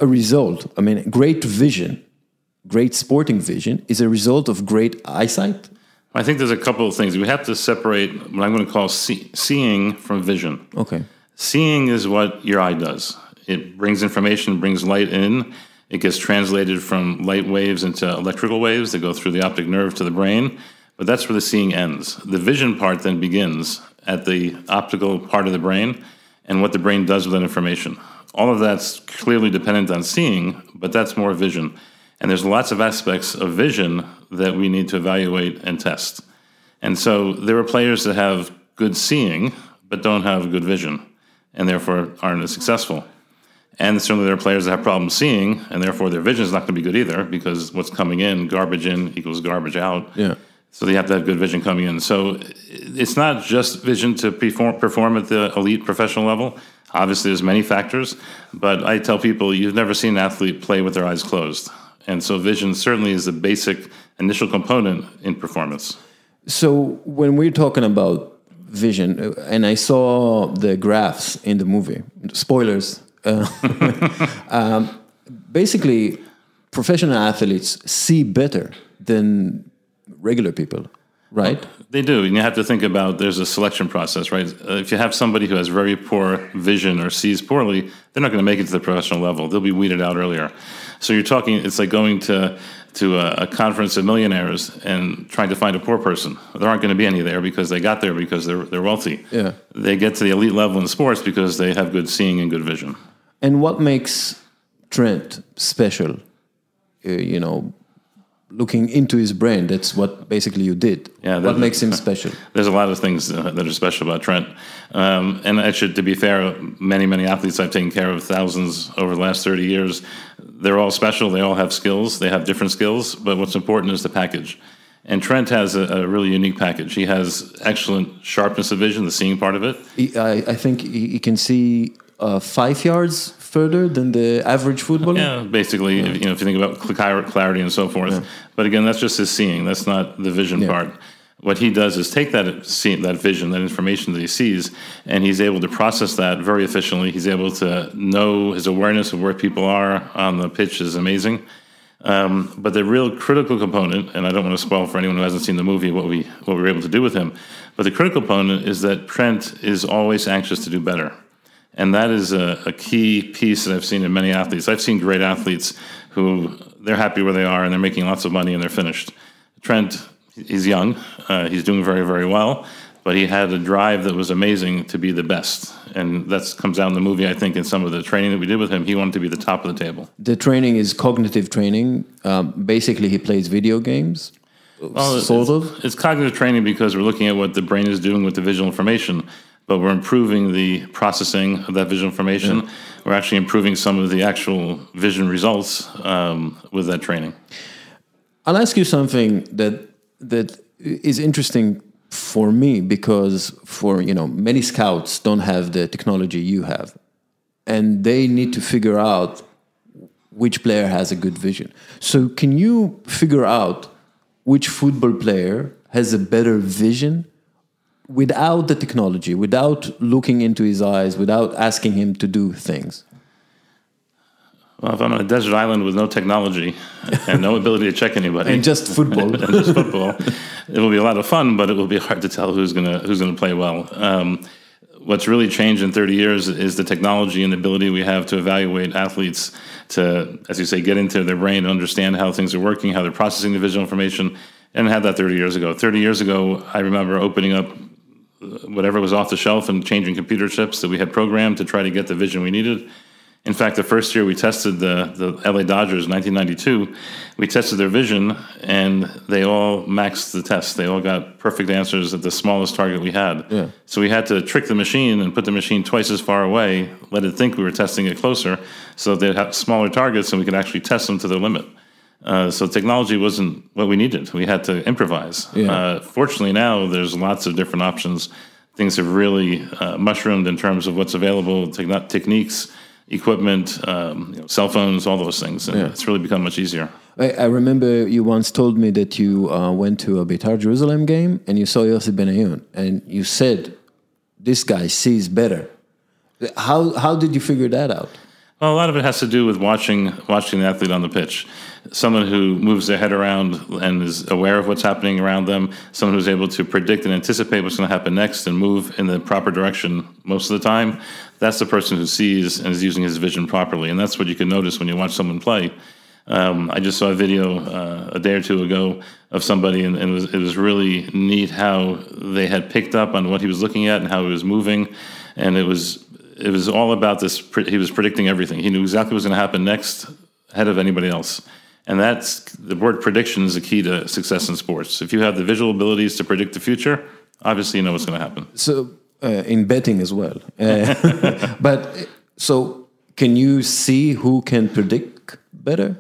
a result? I mean, great vision, great sporting vision is a result of great eyesight? I think there's a couple of things. We have to separate what I'm going to call see- seeing from vision. Okay. Seeing is what your eye does. It brings information, brings light in. It gets translated from light waves into electrical waves that go through the optic nerve to the brain. But that's where the seeing ends. The vision part then begins at the optical part of the brain and what the brain does with that information. All of that's clearly dependent on seeing, but that's more vision. And there's lots of aspects of vision that we need to evaluate and test. And so there are players that have good seeing, but don't have good vision, and therefore aren't as successful. And certainly there are players that have problems seeing, and therefore their vision is not going to be good either, because what's coming in, garbage in equals garbage out. Yeah. So they have to have good vision coming in. So it's not just vision to perform, perform at the elite professional level. Obviously, there's many factors, but I tell people you've never seen an athlete play with their eyes closed. And so vision certainly is the basic initial component in performance. So when we're talking about vision, and I saw the graphs in the movie, spoilers. Uh, um, basically, professional athletes see better than regular people, right? They do, and you have to think about there's a selection process, right? Uh, if you have somebody who has very poor vision or sees poorly, they're not going to make it to the professional level. They'll be weeded out earlier. So you're talking, it's like going to to a, a conference of millionaires and trying to find a poor person. There aren't going to be any there because they got there because they're they're wealthy. Yeah. They get to the elite level in sports because they have good seeing and good vision. And what makes Trent special? Uh, you know, looking into his brain. That's what basically you did. Yeah, what makes him special? There's a lot of things uh, that are special about Trent. Um, and actually, to be fair, many, many athletes I've taken care of, thousands over the last 30 years, they're all special. They all have skills. They have different skills. But what's important is the package. And Trent has a, a really unique package. He has excellent sharpness of vision, the seeing part of it. He, I, I think he, he can see uh, five yards further than the average footballer. Yeah, basically, if, you know, if you think about clarity and so forth. But again, that's just his seeing. That's not the vision Yeah. part. What he does is take that see, that vision, that information that he sees, and he's able to process that very efficiently. He's able to know his awareness of where people are on the pitch is amazing. Um, but the real critical component, and I don't want to spoil for anyone who hasn't seen the movie what we what we were able to do with him, but the critical component is that Trent is always anxious to do better. And that is a, a key piece that I've seen in many athletes. I've seen great athletes who they're happy where they are and they're making lots of money and they're finished. Trent, he's young, uh, he's doing very, very well, but he had a drive that was amazing to be the best. And that comes out in the movie, I think, in some of the training that we did with him. He wanted to be the top of the table. The training is cognitive training. Um, basically, he plays video games. Well, sort it's, of? It's cognitive training because we're looking at what the brain is doing with the visual information, but we're improving the processing of that visual information. We're actually improving some of the actual vision results um, with that training. I'll ask you something that that is interesting for me because for you know many scouts don't have the technology you have, and they need to figure out which player has a good vision. So can you figure out which football player has a better vision without the technology, without looking into his eyes, without asking him to do things? Well, if I'm on a desert island with no technology and no ability to check anybody, And just football. and just football, it will be a lot of fun, but it will be hard to tell who's gonna who's gonna play well. Um, what's really changed in 30 years is the technology and the ability we have to evaluate athletes to, as you say, get into their brain and understand how things are working, how they're processing the visual information, and had that 30 years ago. 30 years ago, I remember opening up whatever was off the shelf and changing computer chips that we had programmed to try to get the vision we needed. In fact, the first year we tested the, the LA Dodgers, 1992, we tested their vision and they all maxed the test. They all got perfect answers at the smallest target we had. Yeah. So we had to trick the machine and put the machine twice as far away, let it think we were testing it closer, so they'd have smaller targets and we could actually test them to their limit. Uh, so technology wasn't what we needed. We had to improvise. Yeah. Uh, fortunately, now there's lots of different options. Things have really uh, mushroomed in terms of what's available, techn- techniques, equipment, um, you know, cell phones, all those things. And Yeah. it's really become much easier. I, I remember you once told me that you uh, went to a Beitar Jerusalem game and you saw Yossi Benayoun, and you said, "This guy sees better." How how did you figure that out? Well, a lot of it has to do with watching watching the athlete on the pitch. Someone who moves their head around and is aware of what's happening around them. Someone who's able to predict and anticipate what's going to happen next and move in the proper direction most of the time. That's the person who sees and is using his vision properly, and that's what you can notice when you watch someone play. Um, I just saw a video uh, a day or two ago of somebody, and, and it, was, it was really neat how they had picked up on what he was looking at and how he was moving, and it was it was all about this. He was predicting everything. He knew exactly what was going to happen next, ahead of anybody else, and that's the word prediction is the key to success in sports. If you have the visual abilities to predict the future, obviously you know what's going to happen. So uh, in betting as well, uh, but so can you see who can predict better?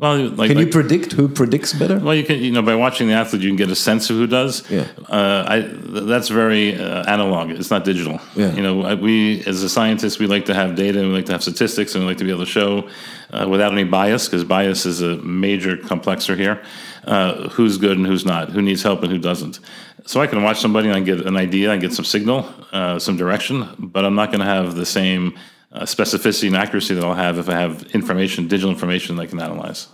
Well, like, Can you like- predict who predicts better? Well, you can, you know, by watching the athlete, you can get a sense of who does. Yeah. Uh, I, that's very uh, analog. It's not digital. Yeah. You know, we, as a scientist, we like to have data and we like to have statistics and we like to be able to show uh, without any bias, because bias is a major complexer here, uh, who's good and who's not, who needs help and who doesn't. So I can watch somebody and I get an idea, I get some signal, uh, some direction, but I'm not going to have the same uh, specificity and accuracy that I'll have if I have information, digital information that I can analyze.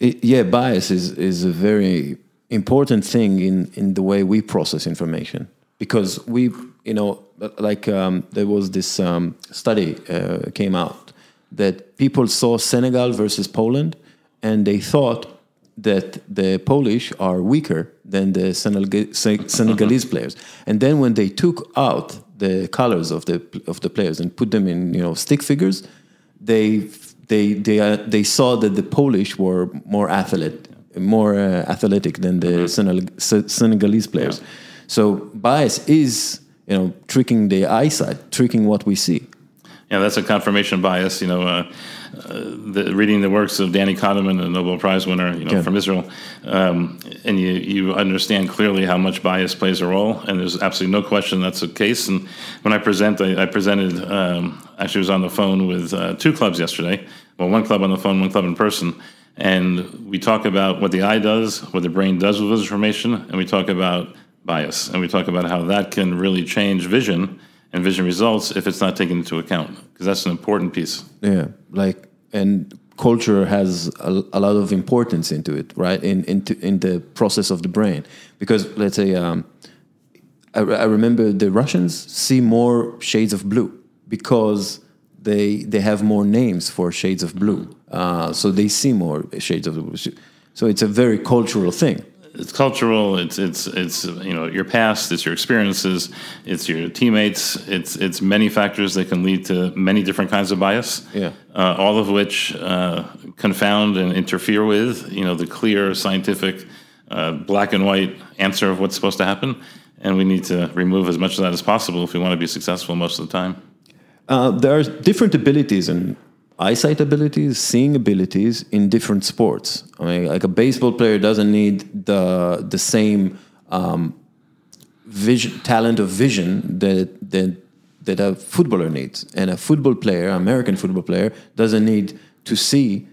I- yeah, bias is is a very important thing in in the way we process information because we, you know, like um, there was this um, study uh, came out that people saw Senegal versus Poland, and they thought that the Polish are weaker than the Senegal- Senegalese players, and then when they took out the colors of the of the players and put them in you know stick figures, they they they uh, they saw that the Polish were more athlete, more uh, athletic than the Se- Senegalese players. So bias is you know tricking the eyesight, tricking what we see. Yeah, that's a confirmation bias. You know, uh, uh, the, reading the works of Danny Kahneman, a Nobel Prize winner, you know, Yeah. from Israel, um, and you you understand clearly how much bias plays a role, and there's absolutely no question that's the case. And when I present, I, I presented. Um, actually, was on the phone with uh, two clubs yesterday. Well, one club on the phone, one club in person, and we talk about what the eye does, what the brain does with visual information, and we talk about bias, and we talk about how that can really change vision and vision results if it's not taken into account, because that's an important piece. Yeah, like and culture has a, a lot of importance into it, right? In into in the process of the brain, because let's say um, I, I remember the Russians see more shades of blue because they they have more names for shades of blue, uh, so they see more shades of blue. So it's a very cultural thing. It's cultural. It's it's it's you know your past. It's your experiences. It's your teammates. It's it's many factors that can lead to many different kinds of bias. Yeah. Uh, all of which uh, confound and interfere with you know the clear scientific uh, black and white answer of what's supposed to happen, and we need to remove as much of that as possible if we want to be successful most of the time. Uh, there are different abilities and eyesight abilities, seeing abilities in different sports. I mean, like a baseball player doesn't need the the same um, vision, talent of vision that that that a footballer needs, and a football player, American football player, doesn't need to see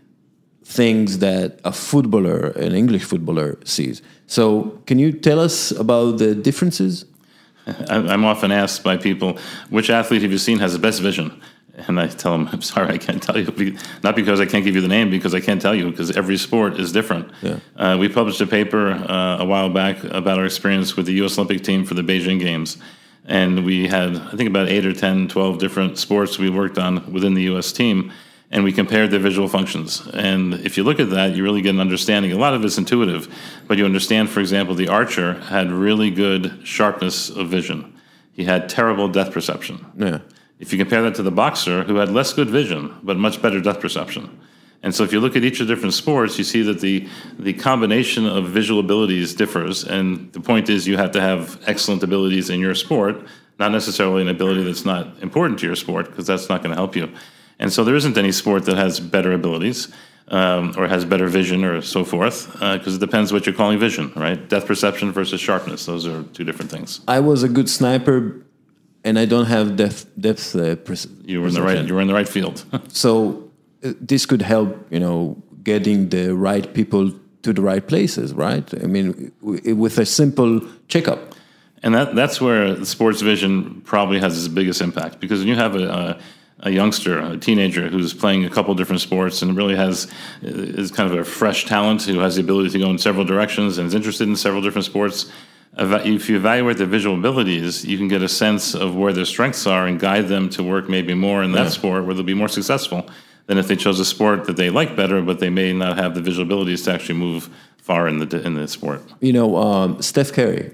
things that a footballer, an English footballer, sees. So, can you tell us about the differences? I'm often asked by people, which athlete have you seen has the best vision? And I tell them, I'm sorry, I can't tell you. Not because I can't give you the name, because I can't tell you, because every sport is different. Yeah. Uh, we published a paper uh, a while back about our experience with the U.S. Olympic team for the Beijing Games. And we had, I think, about eight or 10, 12 different sports we worked on within the U.S. team and we compared their visual functions. And if you look at that, you really get an understanding. A lot of it's intuitive, but you understand, for example, the archer had really good sharpness of vision. He had terrible depth perception. Yeah. If you compare that to the boxer, who had less good vision, but much better depth perception. And so if you look at each of the different sports, you see that the, the combination of visual abilities differs. And the point is you have to have excellent abilities in your sport, not necessarily an ability that's not important to your sport, because that's not going to help you. And so there isn't any sport that has better abilities um, or has better vision or so forth, because uh, it depends what you're calling vision, right? Depth perception versus sharpness; those are two different things. I was a good sniper, and I don't have depth depth. Uh, perception. you were in the right. You were in the right field. so uh, this could help, you know, getting the right people to the right places, right? I mean, with a simple checkup. And that that's where the sports vision probably has its biggest impact because when you have a, a a youngster, a teenager who's playing a couple different sports and really has is kind of a fresh talent who has the ability to go in several directions and is interested in several different sports. If you evaluate their visual abilities, you can get a sense of where their strengths are and guide them to work maybe more in that yeah. sport where they'll be more successful than if they chose a sport that they like better, but they may not have the visual abilities to actually move far in the in the sport. You know, um, Steph Curry,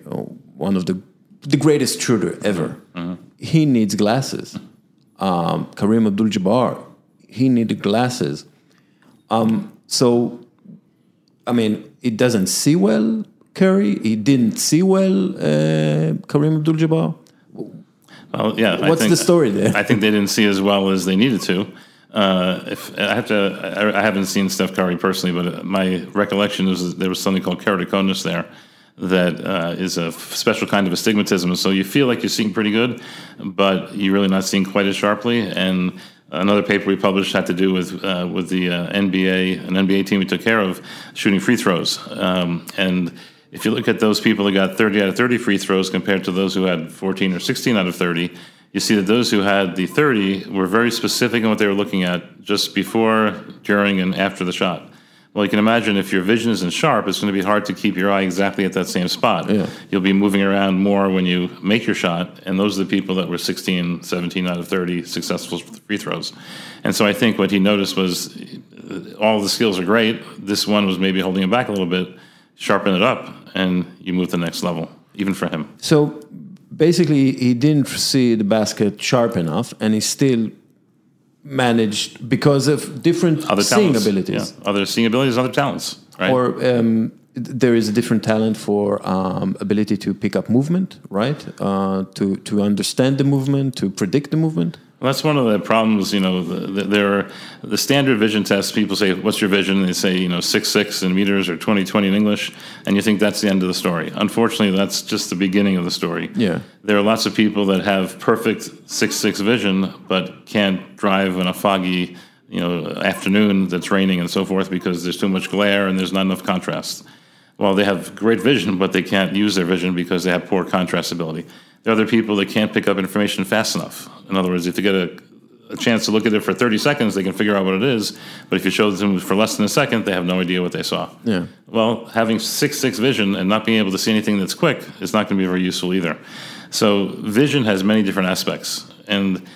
one of the the greatest shooter ever, mm-hmm. he needs glasses um, Kareem Abdul-Jabbar, he needed glasses. Um, so, I mean, it doesn't see well, Curry. He didn't see well, uh, Kareem Abdul-Jabbar. Well, yeah. What's think, the story there? I think they didn't see as well as they needed to. Uh, if I have to, I, I, haven't seen Steph Curry personally, but my recollection is there was something called keratoconus there that uh, is a special kind of astigmatism. So you feel like you're seeing pretty good, but you're really not seeing quite as sharply. And another paper we published had to do with uh, with the uh, NBA, an NBA team we took care of, shooting free throws. Um, and if you look at those people that got 30 out of 30 free throws compared to those who had 14 or 16 out of 30, you see that those who had the 30 were very specific in what they were looking at just before, during, and after the shot. Well, you can imagine if your vision isn't sharp, it's going to be hard to keep your eye exactly at that same spot. Yeah. You'll be moving around more when you make your shot, and those are the people that were 16, 17 out of 30 successful free throws. And so I think what he noticed was uh, all the skills are great. This one was maybe holding him back a little bit. Sharpen it up, and you move to the next level, even for him. So basically, he didn't see the basket sharp enough, and he still managed because of different other seeing talents. abilities. Yeah. Other seeing abilities, other talents, right? Or um, there is a different talent for um, ability to pick up movement, right? Uh, to to understand the movement, to predict the movement. Well, that's one of the problems. You know, the, there are the standard vision tests. People say, "What's your vision?" They say, you know, six six in meters or twenty twenty in English, and you think that's the end of the story. Unfortunately, that's just the beginning of the story. Yeah, there are lots of people that have perfect six six vision, but can't drive in a foggy, you know, afternoon that's raining and so forth because there's too much glare and there's not enough contrast. Well, they have great vision, but they can't use their vision because they have poor contrast ability. There are other people that can't pick up information fast enough. In other words, if they get a, a chance to look at it for 30 seconds, they can figure out what it is. But if you show them for less than a second, they have no idea what they saw. Yeah. Well, having six six vision and not being able to see anything that's quick is not going to be very useful either. So vision has many different aspects, and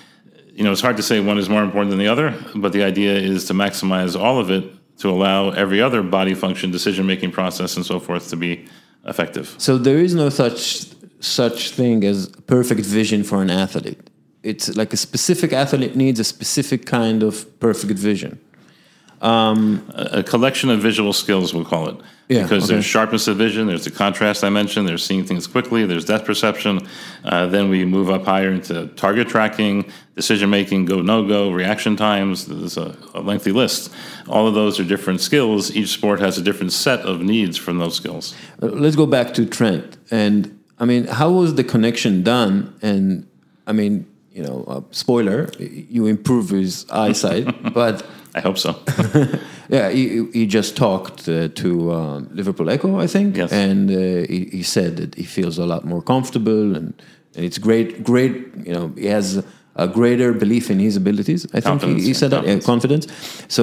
you know it's hard to say one is more important than the other. But the idea is to maximize all of it to allow every other body function, decision making process, and so forth to be effective. So there is no such such thing as perfect vision for an athlete. It's like a specific athlete needs a specific kind of perfect vision. A, a collection of visual skills, we'll call it. Yeah, because okay. there's sharpness of vision, there's the contrast I mentioned, there's seeing things quickly, there's depth perception. Uh, then we move up higher into target tracking, decision making, go no go, reaction times. There's a, a lengthy list. All of those are different skills. Each sport has a different set of needs from those skills. Uh, Let's go back to Trent. And I mean, how was the connection done? And I mean, you know, uh, spoiler, you improve his eyesight, but I hope so. yeah, he, he just talked uh, to um, Liverpool Echo, I think, Yes. and uh, he, he said that he feels a lot more comfortable, and, and it's great, great. You know, he has a greater belief in his abilities. I think he, Confidence, he said that, confidence. So,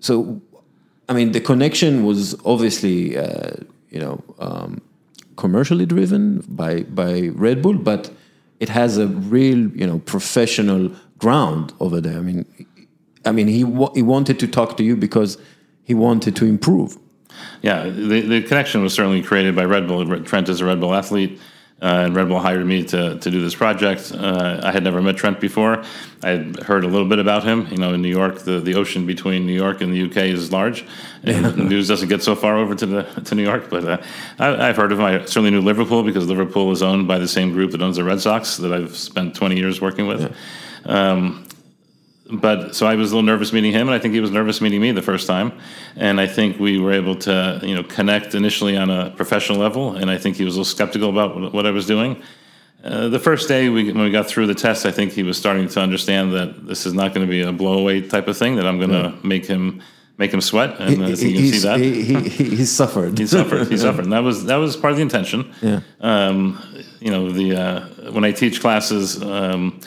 so, I mean, the connection was obviously, uh, you know, um, commercially driven by by Red Bull, but it has a real, you know, professional ground over there. I mean, I mean, he wa- he wanted to talk to you because he wanted to improve. Yeah, the, the connection was certainly created by Red Bull. Trent is a Red Bull athlete, uh, and Red Bull hired me to, to do this project. Uh, I had never met Trent before. I had heard a little bit about him. You know, in New York, the, the ocean between New York and the UK is large. And the news doesn't get so far over to the to New York, but uh, I, I've heard of him. I certainly knew Liverpool because Liverpool is owned by the same group that owns the Red Sox that I've spent 20 years working with. Um, but so I was a little nervous meeting him, and I think he was nervous meeting me the first time. And I think we were able to, you know, connect initially on a professional level. And I think he was a little skeptical about what, I was doing. Uh, the first day we, when we got through the test, I think he was starting to understand that this is not going to be a blowaway type of thing. That I'm going to make him make him sweat, and uh, I you can see that He, he, he, he suffered. he suffered. He suffered, and that was that was part of the intention. Yeah. Um, you know, the uh, when I teach classes, um,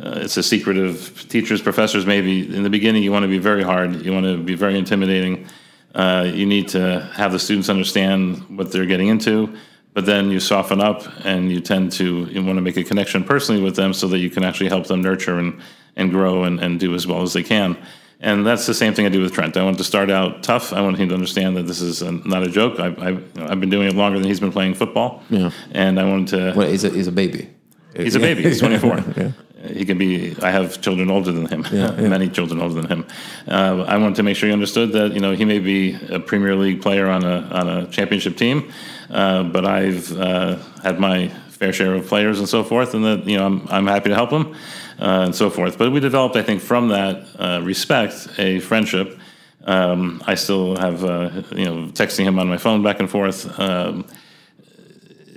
uh, it's a secret of teachers, professors. Maybe in the beginning, you want to be very hard. You want to be very intimidating. Uh, you need to have the students understand what they're getting into. But then you soften up, and you tend to you want to make a connection personally with them, so that you can actually help them nurture and and grow and, and do as well as they can. And that's the same thing I do with Trent. I want to start out tough. I want him to understand that this is a, not a joke. I, I, you know, I've been doing it longer than he's been playing football. Yeah. And I wanted to. Well, he's a, he's a baby. He's a baby. He's 24. Yeah. He can be. I have children older than him. Many children older than him. Uh, I wanted to make sure he understood that you know he may be a Premier League player on a on a championship team, uh, but I've uh, had my fair share of players and so forth, and that you know I'm I'm happy to help him uh, and so forth. But we developed, I think, from that uh, respect, a friendship. Um, I still have uh, you know texting him on my phone back and forth. Um,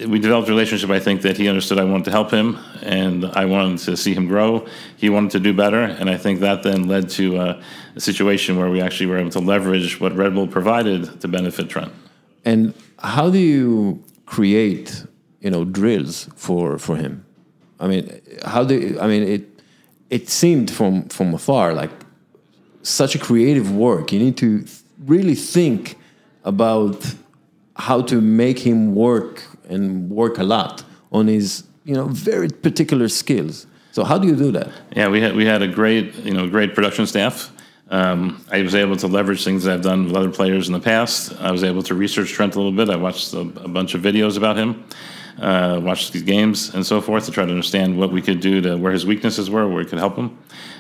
we developed a relationship. I think that he understood I wanted to help him, and I wanted to see him grow. He wanted to do better, and I think that then led to uh, a situation where we actually were able to leverage what Red Bull provided to benefit Trent. And how do you create, you know, drills for for him? I mean, how do you, I mean it? It seemed from from afar like such a creative work. You need to really think about how to make him work and work a lot on his, you know, very particular skills. So how do you do that? Yeah, we had we had a great you know great production staff. Um, I was able to leverage things I've done with other players in the past. I was able to research Trent a little bit. I watched a, a bunch of videos about him, uh, watched his games and so forth to try to understand what we could do to where his weaknesses were, where we could help him.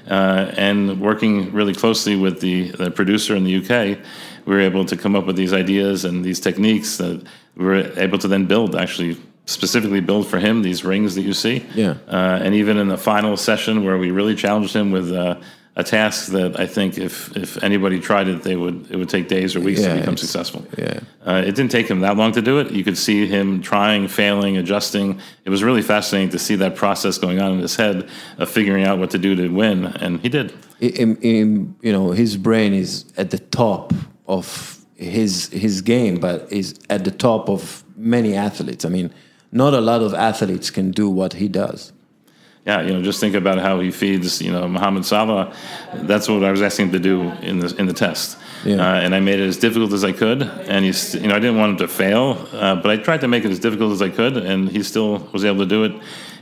Uh, and working really closely with the, the producer in the UK, we were able to come up with these ideas and these techniques that we were able to then build actually specifically build for him these rings that you see. Yeah. Uh, and even in the final session where we really challenged him with uh, a task that I think if, if anybody tried it, they would it would take days or weeks Yeah, to become successful. yeah. Uh, it didn't take him that long to do it. You could see him trying, failing, adjusting. It was really fascinating to see that process going on in his head of figuring out what to do to win, and he did. in, in, you know his brain is at the top of his his game, but is at the top of many athletes. I mean, not a lot of athletes can do what he does. Yeah, you know, just think about how he feeds, you know, Mohamed Salah. That's what I was asking him to do in the in the test, Yeah. uh, and I made it as difficult as I could. And he's, you know, I didn't want him to fail, uh, but I tried to make it as difficult as I could, and he still was able to do it,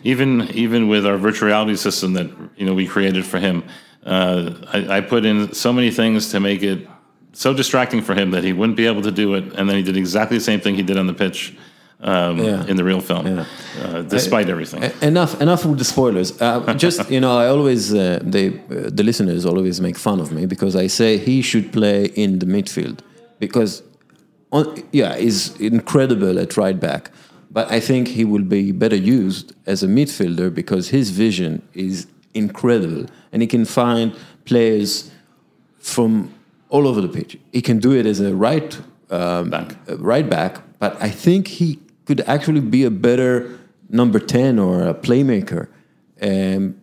even even with our virtual reality system that you know we created for him. Uh, I, I put in so many things to make it so distracting for him that he wouldn't be able to do it, and then he did exactly the same thing he did on the pitch um, Yeah. in the real film, Yeah. uh, despite everything. E- Enough, enough with the spoilers. Uh, just you know, I always uh, they uh, the listeners always make fun of me because I say he should play in the midfield because, on, yeah, he's incredible at right back, but I think he will be better used as a midfielder because his vision is incredible and he can find players from all over the pitch. He can do it as a right um, Back. uh, right back, but I think he could actually be a better number 10 or a playmaker. Um,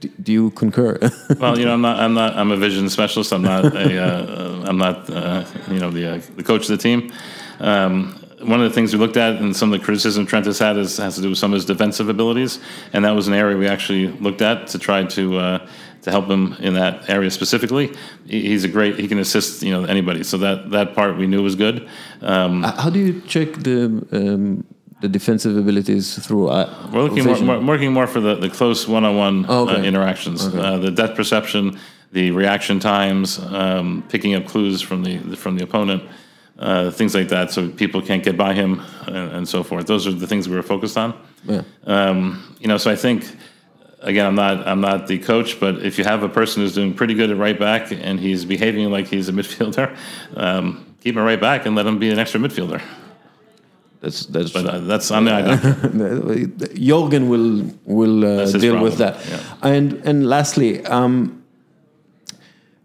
do, do you concur? Well, you know, I'm not. I'm not. I'm a vision specialist. I'm not a. Uh, I'm not. Uh, you know, the uh, the coach of the team. Um, one of the things we looked at, and some of the criticism Trent has had, is has to do with some of his defensive abilities, and that was an area we actually looked at to try to uh, to help him in that area specifically. He's a great. He can assist. You know, anybody. So that that part we knew was good. Um, How do you check the um, the defensive abilities through? Uh, We're looking more, more, working more for the, the close one-on-one Oh, okay. uh, interactions, uh, the depth perception, the reaction times, um, picking up clues from the from the opponent, uh, things like that, so people can't get by him and, and so forth. Those are the things we were focused on. Yeah. Um, you know, so I think again, I'm not I'm not the coach, but if you have a person who's doing pretty good at right back and he's behaving like he's a midfielder, um, keep him right back and let him be an extra midfielder. That's that's. But uh, that's I'm the eye doctor. Jorgen will will uh, That's his deal with that. yeah. And and lastly, um,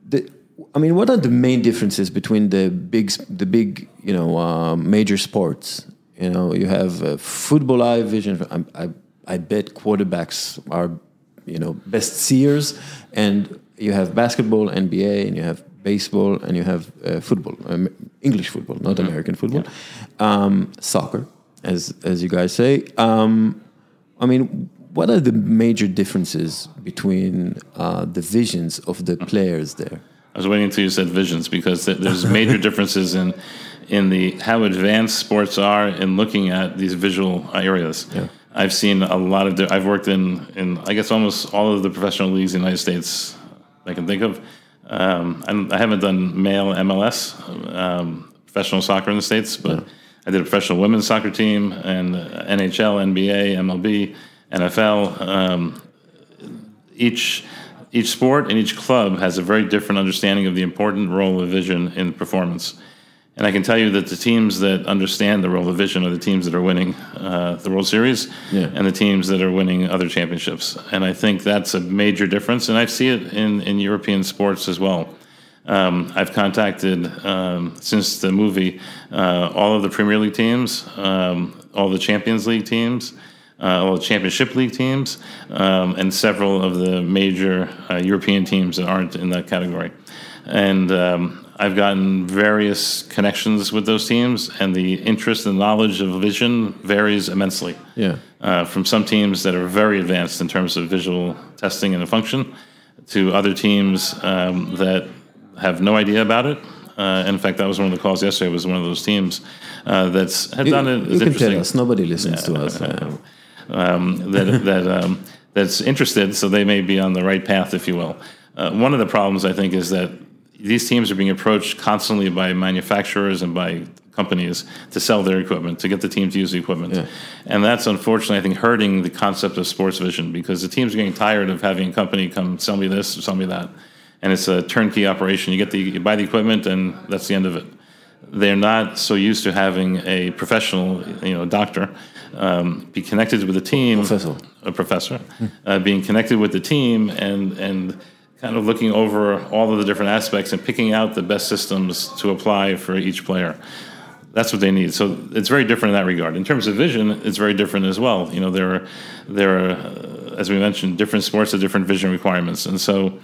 the, I mean, what are the main differences between the big the big you know uh, major sports? You know, you have uh, football eye vision. I, I I bet quarterbacks are you know best seers, and you have basketball, NBA, and you have baseball, and you have uh, football, um, English football, not American football, um, soccer, as as you guys say. Um, I mean, what are the major differences between uh, the visions of the players there? I was waiting until you said visions because th- there's major differences in in the how advanced sports are in looking at these visual areas. Yeah. I've seen a lot of. di- I've worked in in I guess almost all of the professional leagues in the United States I can think of. Um, I haven't done male MLS um, professional soccer in the states, but I did a professional women's soccer team and uh, NHL, NBA, MLB, NFL. Um, each each sport and each club has a very different understanding of the important role of vision in performance. And I can tell you that the teams that understand the role of vision are the teams that are winning uh, the World Series Yeah. and the teams that are winning other championships. And I think that's a major difference. And I see it in, in European sports as well. Um, I've contacted, um, since the movie, uh, all of the Premier League teams, um, all the Champions League teams, uh, all the Championship League teams, um, and several of the major uh, European teams that aren't in that category. And um, I've gotten various connections with those teams, and the interest and knowledge of vision varies immensely Yeah. uh, from some teams that are very advanced in terms of visual testing and function to other teams um, that have no idea about it. Uh, in fact, that was one of the calls yesterday. Was one of those teams uh, that's had You, done it. you can tell us. Nobody listens to us. Uh, um, that that um, that's interested, so they may be on the right path, if you will. Uh, one of the problems I think is that these teams are being approached constantly by manufacturers and by companies to sell their equipment to get the team to use the equipment, Yeah. and that's unfortunately I think hurting the concept of sports vision because the teams are getting tired of having a company come sell me this or sell me that, and it's a turnkey operation. You get the you buy the equipment and that's the end of it they're not so used to having a professional, you know, doctor um, be connected with the team, Professor. a professor, uh, being connected with the team and and kind of looking over all of the different aspects and picking out the best systems to apply for each player. That's what they need. So it's very different in that regard. In terms of vision, it's very different as well. You know, there are there are, uh, as we mentioned, different sports have different vision requirements, and so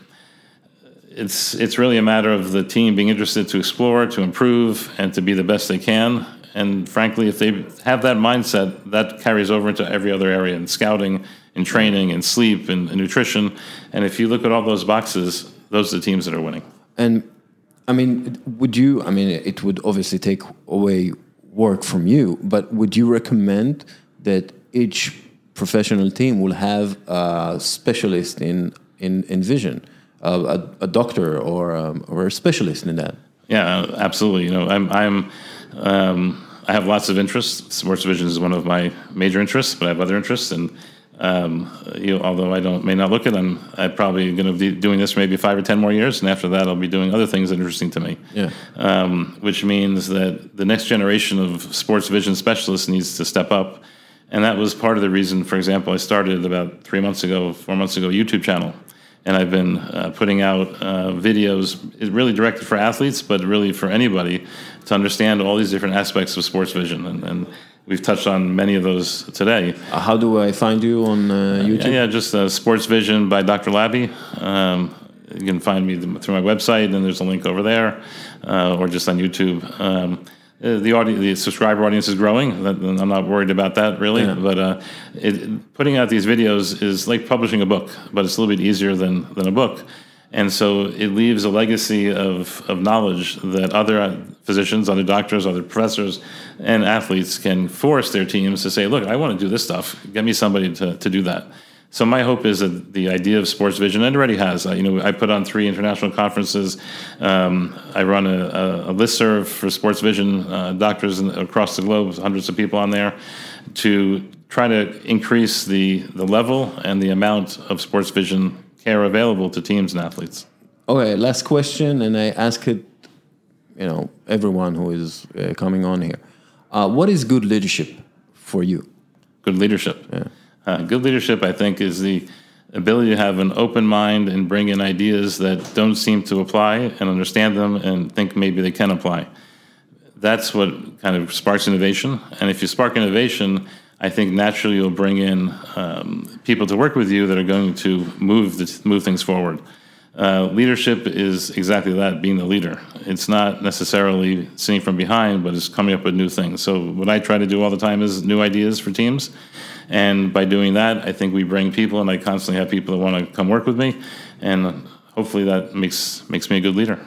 it's it's really a matter of the team being interested to explore, to improve, and to be the best they can. And frankly, if they have that mindset, that carries over into every other area in scouting, in training, and sleep, and, in nutrition. And if you look at all those boxes, those are the teams that are winning. and I mean, would you? I mean, it would obviously take away work from you, but would you recommend that each professional team will have a specialist in in, in vision, uh, a, a doctor or um, or a specialist in that? Yeah, absolutely. You know, I'm I'm um, I have lots of interests. Sports vision is one of my major interests, but I have other interests, and um, you although I don't may not look at them, I'm probably going to be doing this for maybe five or ten more years, and after that, I'll be doing other things interesting to me. Yeah. Um, which means that the next generation of sports vision specialists needs to step up, and that was part of the reason. For example, I started about three months ago, four months ago, a YouTube channel, and I've been uh, putting out uh, videos, really directed for athletes, but really for anybody to understand all these different aspects of sports vision and. and We've touched on many of those today. Uh, How do I find you on uh, YouTube? Yeah, just uh, Sports Vision by Dr. Labby. Um, you can find me through my website, and there's a link over there, uh, or just on YouTube. Um, uh, the audience, the subscriber audience is growing. I'm not worried about that really, Yeah. but uh, it, putting out these videos is like publishing a book, but it's a little bit easier than than a book. And so it leaves a legacy of, of knowledge that other physicians, other doctors, other professors, and athletes can force their teams to say, look, I want to do this stuff. Get me somebody to, to do that. So my hope is that the idea of sports vision, it already has. Uh, you know, I put on three international conferences. Um, I run a, a, a listserv for sports vision uh, doctors in, across the globe, hundreds of people on there, to try to increase the, the level and the amount of sports vision care available to teams and athletes. Okay, last question, and I ask it, you know, everyone who is uh, coming on here. Uh, what is good leadership for you? Good leadership. Uh, good leadership, I think, is the ability to have an open mind and bring in ideas that don't seem to apply and understand them and think maybe they can apply. That's what kind of sparks innovation. And if you spark innovation, I think naturally you'll bring in um, people to work with you that are going to move the, move things forward. Uh, leadership is exactly that, being the leader. It's not necessarily sitting from behind, but it's coming up with new things. So what I try to do all the time is new ideas for teams. And by doing that, I think we bring people, and I constantly have people that want to come work with me, and hopefully that makes makes me a good leader.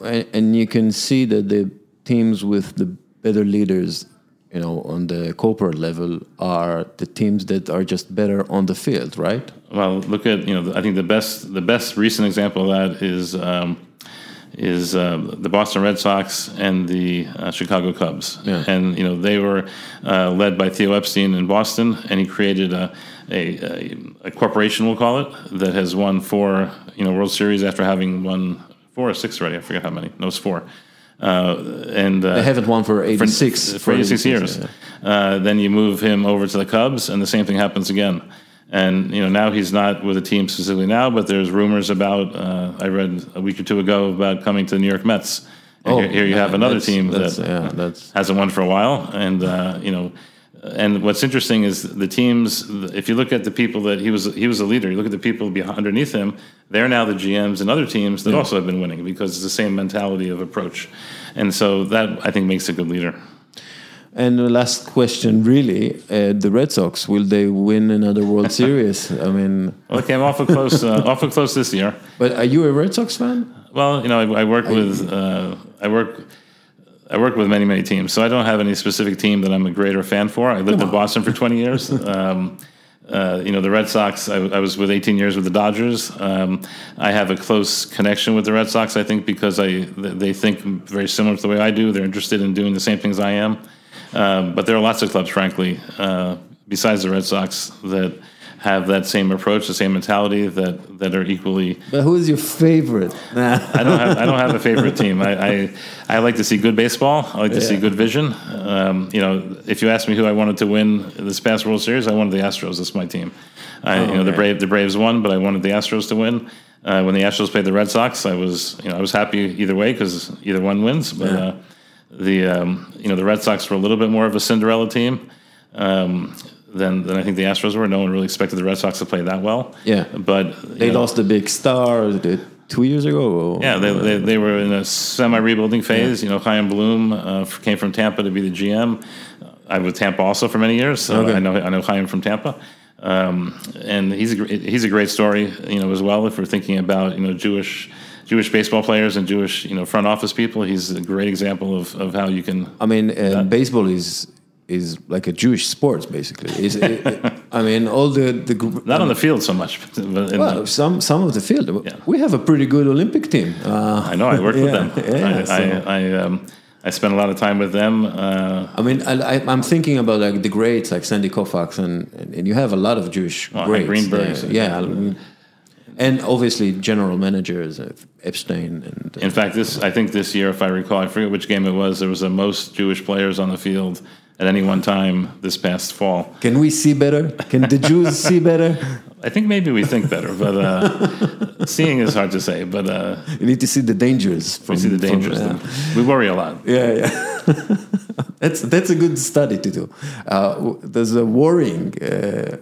And you can see that the teams with the better leaders, you know, on the corporate level, are the teams that are just better on the field, right? Well, look at you know I think the best the best recent example of that is um, is uh, the Boston Red Sox and the uh, Chicago Cubs, Yeah. and you know they were uh, led by Theo Epstein in Boston, and he created a, a, a, corporation we'll call it that has won four you know World Series after having won four or six already. I forget how many. No, it's four. Uh, and uh, They haven't won for for, 86. for 86 years. yeah. Uh, then you move him over to the Cubs, and the same thing happens again. And you know now he's not with the team specifically now, but there's rumors about. Uh, I read a week or two ago about coming to the New York Mets. And here, here you have another Oh, team that's- that yeah, that's hasn't won for a while, and uh, you know. And what's interesting is the teams. If you look at the people that he was, he was a leader. You look at the people behind, underneath him. They're now the GMs and other teams that also have been winning because it's the same mentality of approach, and so that I think makes a good leader. And the last question, really, uh, the Red Sox will they win another World Series? I mean, Well, they came awful close, uh, awful close this year. but are you a Red Sox fan? Well, you know, I, I work with, uh, I work, I work with many, many teams. So I don't have any specific team that I'm a greater fan for. I lived in Boston for 20 years. Um, uh, you know, the Red Sox. I, I was with 18 years with the Dodgers. Um, I have a close connection with the Red Sox. I think because I they think very similar to the way I do. They're interested in doing the same things I am. Um, but there are lots of clubs, frankly, uh, besides the Red Sox, that have that same approach, the same mentality that that are equally But who is your favorite? I don't have I don't have a favorite team. I, I, I like to see good baseball. I like to see good vision. Um, you know, if you ask me who I wanted to win this past World Series, I wanted the Astros. That's my team. I, you know, the. Brave the Braves won, but I wanted the Astros to win. Uh, when the Astros played the Red Sox, I was you know I was happy either way because either one wins. But uh, the um, you know the Red Sox were a little bit more of a Cinderella team. Um, than, than I think the Astros were. No one really expected the Red Sox to play that well. Yeah. but They know, lost the big star two years ago. yeah, they, they, they were in a semi-rebuilding phase. You know, Chaim Bloom uh, came from Tampa to be the GM. I was Tampa also for many years, so Okay. I know I know Chaim from Tampa, um, and he's a, he's a great story. You know, as well if we're thinking about you know Jewish Jewish baseball players and Jewish you know front office people, he's a great example of, of how you can. I mean, uh, baseball is is like a Jewish sport, basically. Is it, I mean, all the the Not on the field so much, but in the- well, some some of the field. Yeah. We have a pretty good Olympic team. Uh, I know. I work with them. yeah, I, so- I, I, um, I spent a lot of time with them. Uh, I mean, I, I, I'm thinking about like the greats like Sandy Koufax, and, and you have a lot of Jewish Oh, greats. Greenberg, there. yeah, I mean, and obviously general managers, uh, Epstein, and in fact, this I think this year, if I recall, I forget which game it was. There was the most Jewish players on the field at any one time this past fall. can we see better? Can the Jews see better? I think maybe we think better, but uh, seeing is hard to say. But uh, You need to see the dangers. From, we see the from- dangers. yeah. We worry a lot. Yeah, yeah. that's that's a good study to do. Uh, there's a worrying uh,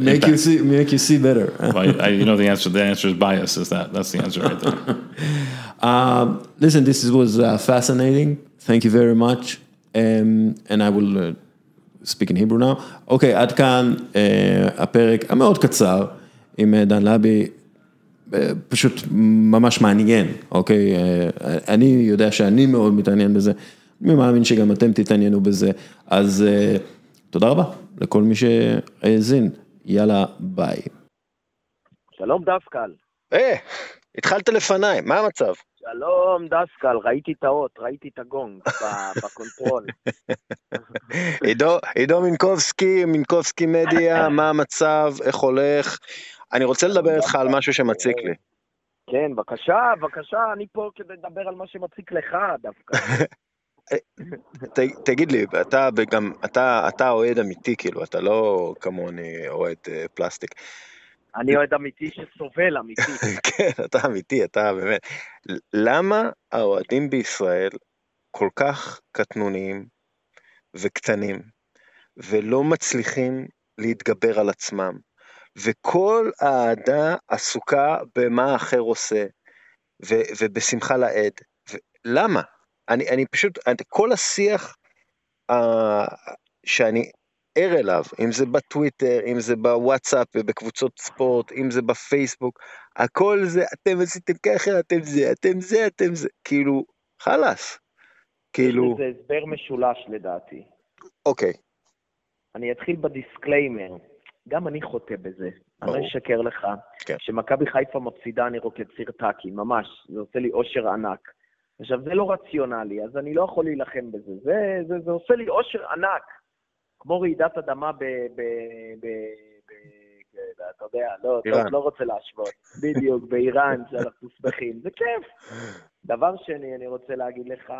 make you see make you see better. Well, I, I, you know the answer. The answer is bias. Is that? That's the answer right there. Um, listen, this was uh, fascinating. Thank you very much. Um, and I will uh, speak in Hebrew now. אוקיי, עד כאן uh, הפרק המאוד קצר עם אה, דן לבי. אה, פשוט ממש מעניין, אוקיי? אה, אני יודע שאני מאוד מתעניין בזה, אני מאמין שגם אתם תתעניינו בזה, אז אה, תודה רבה לכל מי שהאזין, יאללה ביי. שלום דסקל. אה, התחלת לפניי, מה המצב? שלום דסקל, ראיתי את האות, ראיתי את הגונג ב control. עידו, עידו מינקובסקי, מינקובסקי מדיה, מה המצב, איך הולך? אני רוצה לדבר איתך על משהו שמציק לי. כן, בבקשה, בבקשה, אני פה כדי לדבר על מה שמציק לך דווקא. ת, תגיד לי, אתה גם, אתה, אתה אוהד אמיתי, כאילו, אתה לא כמוני אוהד אה, פלסטיק. אני אוהד אמיתי שסובל אמיתי. כן, אתה אמיתי, אתה באמת. למה האוהדים בישראל כל כך קטנוניים וקטנים, ולא מצליחים להתגבר על עצמם, וכל האהדה עסוקה במה האחר עושה, ו- ובשמחה לאיד. למה? אני, אני פשוט, כל השיח uh, שאני ער אליו, אם זה בטוויטר, אם זה בוואטסאפ ובקבוצות ספורט, אם זה בפייסבוק, הכל זה, אתם עשיתם ככה, אתם זה, אתם זה, אתם זה, כאילו, חלאס. כאילו, זה הסבר משולש לדעתי. אוקיי, אני אתחיל ב disclaimer. גם אני חוטא בזה. אני ברור. אשקר לך. כן. כשמכבי חיפה מפסידה אני רוקד סירטקי, ממש. זה עושה לי אושר ענק. עכשיו, זה לא רציונלי, אז אני לא יכול להילחם בזה. זה, זה, זה עושה לי אושר ענק. כמו רעידת אדמה ב... ב, ב, ב כן, אתה יודע, לא. טוב, לא רוצה להשוות. בדיוק, באיראן, שאנחנו שמחים. זה כיף. דבר שני, אני רוצה להגיד לך,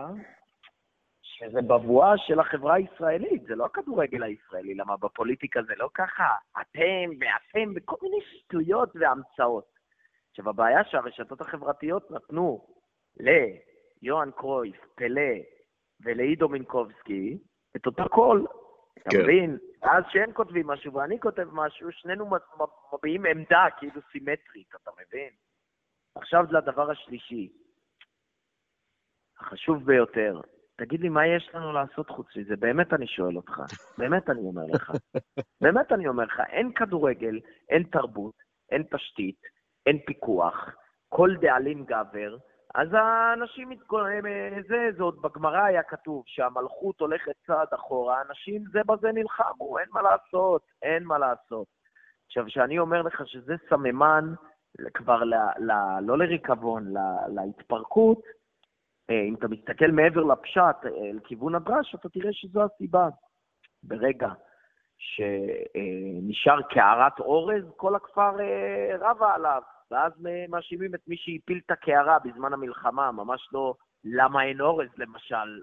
שזה בבואה של החברה הישראלית, זה לא הכדורגל הישראלי, למה בפוליטיקה זה לא ככה, אתם ואתם, וכל מיני שטויות והמצאות. עכשיו, הבעיה שהרשתות החברתיות נתנו ליוהאן קרויף, פלא ולעידו מינקובסקי את אותו קול, אתה כן. מבין? ואז שהם כותבים משהו ואני כותב משהו, שנינו מביעים עמדה כאילו סימטרית, אתה מבין? עכשיו לדבר השלישי, החשוב ביותר, תגיד לי, מה יש לנו לעשות חוץ מזה? באמת אני שואל אותך. באמת אני אומר לך. באמת אני אומר לך, אין כדורגל, אין תרבות, אין תשתית, אין פיקוח, כל דאלים גבר, אז האנשים מתגוננים, זה, זה עוד בגמרא היה כתוב, שהמלכות הולכת צעד אחורה, אנשים זה בזה נלחמו, אין מה לעשות, אין מה לעשות. עכשיו, כשאני אומר לך שזה סממן כבר, ל, ל, לא לריקבון, ל, להתפרקות, אה, אם אתה מסתכל מעבר לפשט, אה, לכיוון הדרש, אתה תראה שזו הסיבה. ברגע שנשאר קערת אורז, כל הכפר אה, רבה עליו, ואז מאשימים את מי שהפיל את הקערה בזמן המלחמה, ממש לא למה אין אורז, למשל.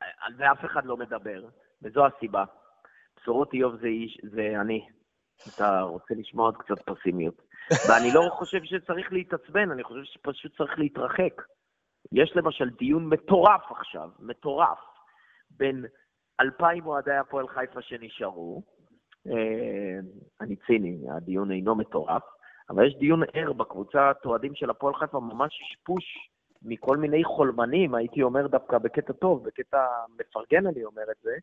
על זה אף אחד לא מדבר, וזו הסיבה. בשורות איוב זה איש, זה אני. אתה רוצה לשמוע עוד קצת פסימיות. ואני לא חושב שצריך להתעצבן, אני חושב שפשוט צריך להתרחק. יש למשל דיון מטורף עכשיו, מטורף, בין אלפיים אוהדי הפועל חיפה שנשארו. אה, אני ציני, הדיון אינו מטורף, אבל יש דיון ער בקבוצת אוהדים של הפועל חיפה, ממש יש פוש מכל מיני חולמנים, הייתי אומר דווקא בקטע טוב, בקטע מפרגן אני אומר את זה,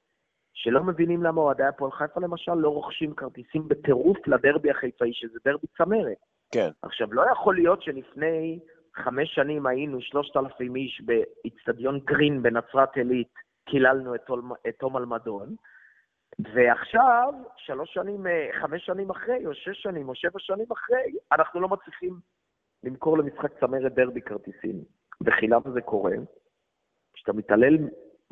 שלא מבינים למה אוהדי הפועל חיפה למשל לא רוכשים כרטיסים בטירוף לדרבי החיפאי, שזה דרבי צמרת. כן. עכשיו, לא יכול להיות שלפני חמש שנים היינו שלושת אלפים איש באיצטדיון גרין בנצרת עילית, קיללנו את תום אלמדון, ועכשיו, שלוש שנים, אה, חמש שנים אחרי, או שש שנים, או שבע שנים אחרי, אנחנו לא מצליחים למכור למשחק צמרת דרבי כרטיסים. וכי למה זה קורה? כשאתה מתעלל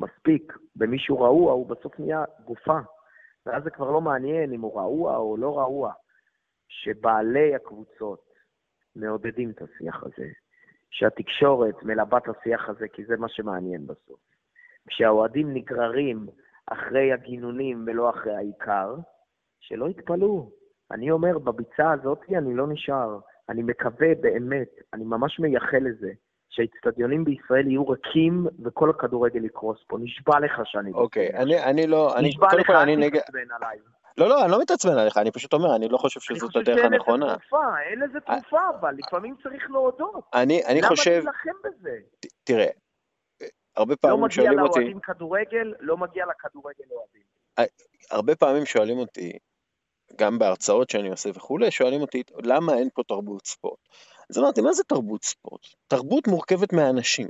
מספיק במישהו רעוע, הוא בסוף נהיה גופה. ואז זה כבר לא מעניין אם הוא רעוע או לא רעוע. שבעלי הקבוצות מעודדים את השיח הזה, שהתקשורת מלבה את השיח הזה, כי זה מה שמעניין בסוף. כשהאוהדים נגררים אחרי הגינונים ולא אחרי העיקר, שלא יתפלאו. אני אומר, בביצה הזאת אני לא נשאר. אני מקווה באמת, אני ממש מייחל לזה, שהאיצטדיונים בישראל יהיו ריקים וכל הכדורגל יקרוס פה. נשבע לך שאני... אוקיי, אני, אני לא... אני, נשבע לך, אני אל נגד... תתעצבן עליי. לא, לא, אני לא מתעצבן עליך, אני פשוט אומר, אני לא חושב אני שזאת חושב הדרך שאין לזה הנכונה. תרופה, אין לזה תרופה, אבל לפעמים צריך להודות. אני, אני חושב, למה להילחם בזה? תראה, הרבה לא פעמים מגיע שואלים אותי, לאוהדים כדורגל, לא מגיע לכדורגל אוהדים. הרבה פעמים שואלים אותי, גם בהרצאות שאני עושה וכולי, שואלים אותי, למה אין פה תרבות ספורט? אז אמרתי, מה זה תרבות ספורט? תרבות מורכבת מאנשים.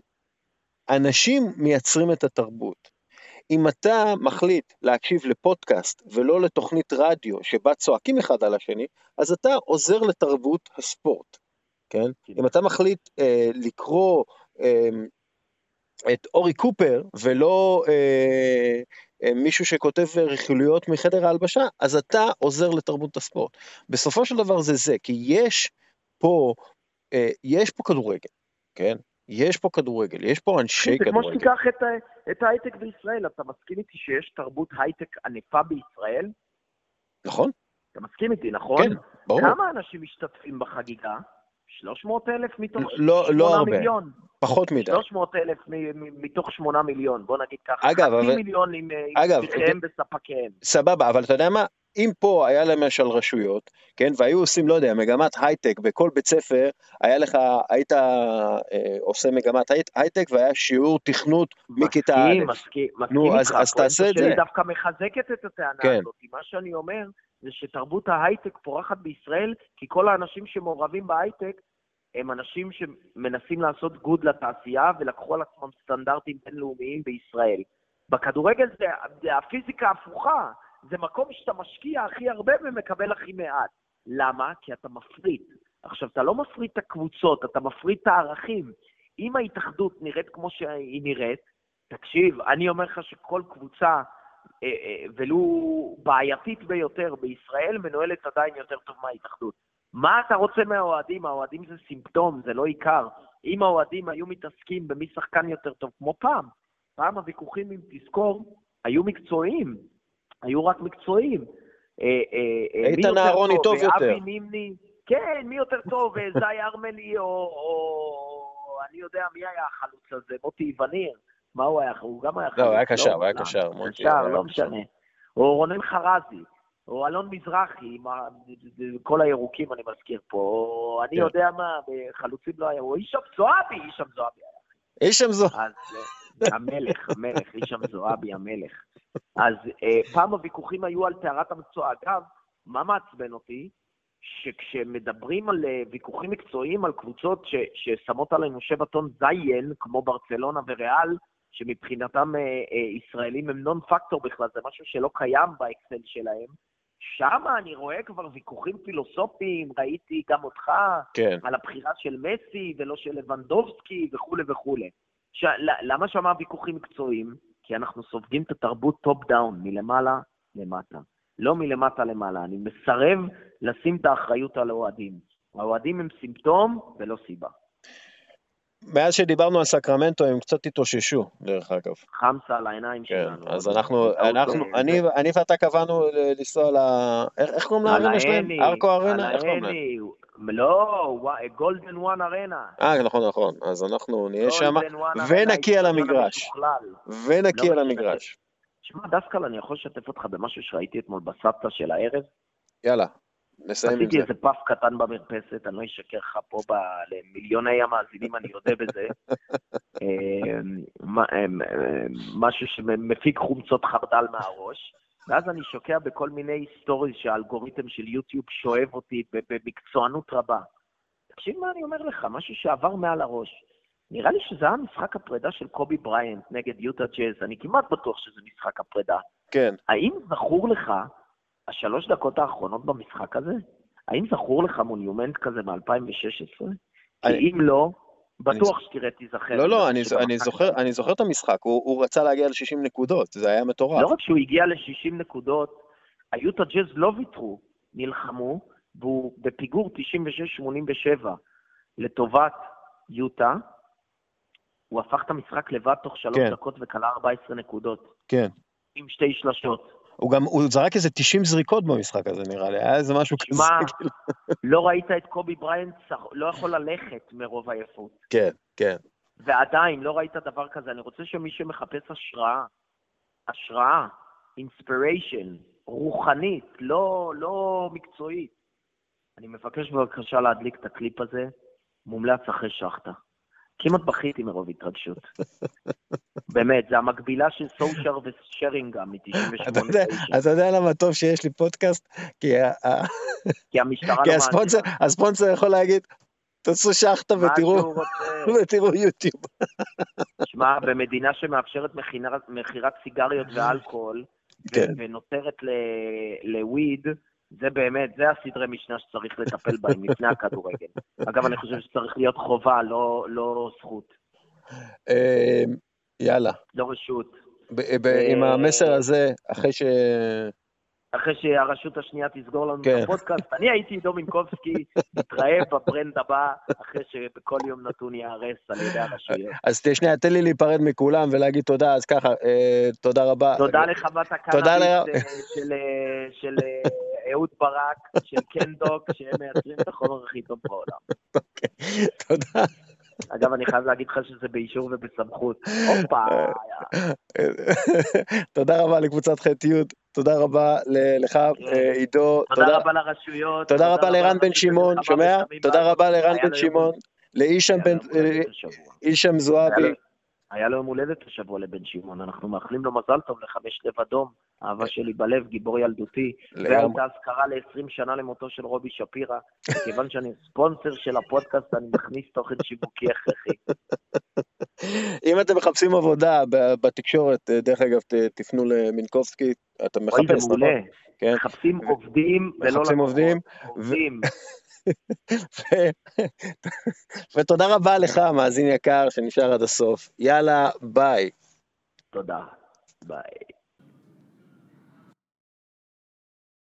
אנשים מייצרים את התרבות. אם אתה מחליט להקשיב לפודקאסט ולא לתוכנית רדיו שבה צועקים אחד על השני, אז אתה עוזר לתרבות הספורט, כן? אם אתה מחליט אה, לקרוא אה, את אורי קופר ולא אה, אה, מישהו שכותב רכילויות מחדר ההלבשה, אז אתה עוזר לתרבות הספורט. בסופו של דבר זה זה, כי יש פה, אה, יש פה כדורגל, כן? יש פה כדורגל, יש פה אנשי זה כמו כדורגל. שתיקח את, את ההייטק בישראל, אתה מסכים איתי שיש תרבות הייטק ענפה בישראל? נכון? אתה מסכים איתי, נכון? כן, ברור. כמה אנשים משתתפים בחגיגה? 300 אלף מתוך לא- לא 8 הרבה. מיליון. פחות מדי. 300 אלף מתוך 8 מיליון, בוא נגיד ככה. אגב, חצי אבל- מיליון עם אה, עם שליחיהם וספקיהם. סבבה, אבל אתה יודע מה? אם פה היה למשל רשויות, כן, והיו עושים, לא יודע, מגמת הייטק בכל בית ספר, היה לך, היית אה, עושה מגמת הי- הייטק והיה שיעור תכנות מכיתה מסכים, א'. מסכים, מסכים נו, אז- איתך. אז תעשה את הפואנטה שלי זה. דווקא מחזקת את הטענה כן. הזאת. מה שאני אומר זה שתרבות ההייטק פורחת בישראל, כי כל האנשים שמעורבים בהייטק הם אנשים שמנסים לעשות good לתעשייה ולקחו על עצמם סטנדרטים בינלאומיים בישראל. בכדורגל זה, זה הפיזיקה הפוכה, זה מקום שאתה משקיע הכי הרבה ומקבל הכי מעט. למה? כי אתה מפריט. עכשיו, אתה לא מפריט את הקבוצות, אתה מפריט את הערכים. אם ההתאחדות נראית כמו שהיא נראית, תקשיב, אני אומר לך שכל קבוצה, ולו בעייתית ביותר בישראל, מנוהלת עדיין יותר טוב מההתאחדות. מה אתה רוצה מהאוהדים? האוהדים זה סימפטום, זה לא עיקר. אם האוהדים היו מתעסקים במי שחקן יותר טוב, כמו פעם, פעם הוויכוחים, אם תזכור, היו מקצועיים, היו רק מקצועיים. אה, אה, אה, איתן אהרוני טוב יותר. אבי נימני, כן, מי יותר טוב, אה, זי ארמלי או, או אני יודע מי היה החלוץ הזה, מוטי וניר. מה הוא היה? הוא גם היה חלוץ. לא, הוא היה קשר, הוא היה לא, קשר, קשר, לא. משנה. או רונן חרזי, או אלון מזרחי, עם כל הירוקים אני מזכיר פה, או אני כן. יודע מה, חלוצים לא היו, או הישאם זועבי, הישאם זועבי היה. איש שם זו. אז אה, המלך, המלך, הישאם זועבי המלך. אז אה, פעם הוויכוחים היו על טהרת המקצוע. אגב, מה מעצבן אותי? שכשמדברים על אה, ויכוחים מקצועיים על קבוצות ש, ששמות עלינו שבע טון זיין, כמו ברצלונה וריאל, שמבחינתם אה, אה, ישראלים הם נון פקטור בכלל, זה משהו שלא קיים באקסל שלהם, שם אני רואה כבר ויכוחים פילוסופיים, ראיתי גם אותך, כן. על הבחירה של מסי ולא של לבנדובסקי וכולי וכולי. ש... למה שם ויכוחים מקצועיים? כי אנחנו סופגים את התרבות top down, מלמעלה למטה. לא מלמטה למעלה. אני מסרב לשים את האחריות על האוהדים. האוהדים הם סימפטום ולא סיבה. מאז שדיברנו על סקרמנטו הם קצת התאוששו, דרך אגב. חמסה על העיניים כן, שלנו. אז אבל- אנחנו, אנחנו, אה, אני, אני ואתה קבענו לנסוע ל... איך איך קוראים לארנה שלהם? ארקו ארנה? איך קוראים להם? לא, גולדן וואן ארנה. אה, נכון, נכון. אז אנחנו נהיה שם, ונקי על המגרש. ונקי לא על. המגרש. שמע, דווקא אני יכול לשתף אותך במשהו שראיתי אתמול בסבתא של הערב? יאללה, נסיים עם עשיתי זה. איזה פאף קטן במרפסת, אני לא אשקר לך פה ב... למיליוני המאזינים, אני אודה בזה. מה- אה, אה, משהו שמפיק חומצות חרדל מהראש. ואז אני שוקע בכל מיני stories שהאלגוריתם של יוטיוב שואב אותי במקצוענות רבה. תקשיב מה אני אומר לך, משהו שעבר מעל הראש. נראה לי שזה היה משחק הפרידה של קובי בריינט נגד יוטה ג'אז, אני כמעט בטוח שזה משחק הפרידה. כן. האם זכור לך השלוש דקות האחרונות במשחק הזה? האם זכור לך מונומנט כזה מ-2016? אני- כי אם לא, בטוח שתראה תיזכר. לא, לא, אני, אני, זוכר, אני זוכר את המשחק, הוא, הוא רצה להגיע ל-60 נקודות, זה היה מטורף. לא רק שהוא הגיע ל-60 נקודות, היוטה ג'אז לא ויתרו, נלחמו, והוא בפיגור 96-87 לטובת יוטה. הוא הפך את המשחק לבד תוך שלוש כן. דקות וכלה 14 נקודות, כן. עם שתי שלשות. הוא גם, הוא זרק איזה 90 זריקות במשחק הזה נראה לי, היה איזה משהו כזה. שמע, כאילו. לא ראית את קובי בריינט, לא יכול ללכת מרוב עייפות. כן, כן. ועדיין, לא ראית דבר כזה. אני רוצה שמי שמחפש השראה, השראה, inspiration, רוחנית, לא, לא מקצועית, אני מבקש בבקשה להדליק את הקליפ הזה, מומלץ אחרי שאכטה. כמעט בכיתי מרוב התרגשות. באמת, זה המקבילה של סושר יודע, מ-98-9. אתה יודע למה טוב שיש לי פודקאסט? כי ה- ה- כי המשטרה לא מאזינה. הספונסר יכול להגיד, תעשו שחטה ותראו, יוטיוב. שמע, במדינה שמאפשרת מכירת סיגריות ואלכוהול, כן. ונותרת לוויד, זה באמת, זה הסדרי משנה שצריך לטפל בהם לפני הכדורגל. אגב, אני חושב שצריך להיות חובה, לא, לא זכות, אה, יאללה, לא רשות. עם המסר הזה, אחרי ש... אחרי שהרשות השנייה תסגור לנו כן. את הפודקאסט, אני הייתי עידו מינקובסקי, נתראה בברנד הבא, אחרי שבכל יום נתון ייהרס על ידי הרשויות. אז שנייה, תן לי להיפרד מכולם ולהגיד תודה, אז ככה, אה, תודה רבה. תודה לחוות הקנאביס אה, של, אה, אה, אהוד ברק, של קנדוק, שהם מייצרים את החומר הכי טוב בעולם. תודה. אגב, אני חייב להגיד לך שזה באישור ובסמכות. הופה, תודה רבה לקבוצת ח'-י', תודה רבה לך, אה, עידו. תודה רבה לרשויות. תודה רבה לרן בן שמעון, שומע? תודה. רבה לרן בן שמעון. הישם זועבי. היה לו- יום הולדת השבוע לבן שמעון, אנחנו מאחלים לו מזל טוב לחמש לב אדום, אהבה שלי בלב, גיבור ילדותי. לגמרי. והייתה אזכרה ל-20 שנה למותו של רובי שפירא. מכיוון שאני ספונסר של הפודקאסט, אני מכניס תוכן שיווקי הכרחי. אם אתם מחפשים עבודה בתקשורת, אה, דרך אגב, תפנו למינקובסקי, אתה אוי, מחפש, זה נכון? מעולה. כן. מחפשים עובדים ולא מחפשים. עובדים, עובדים. ותודה רבה לך, מאזין יקר, שנשאר עד הסוף. יאללה, ביי. תודה. ביי.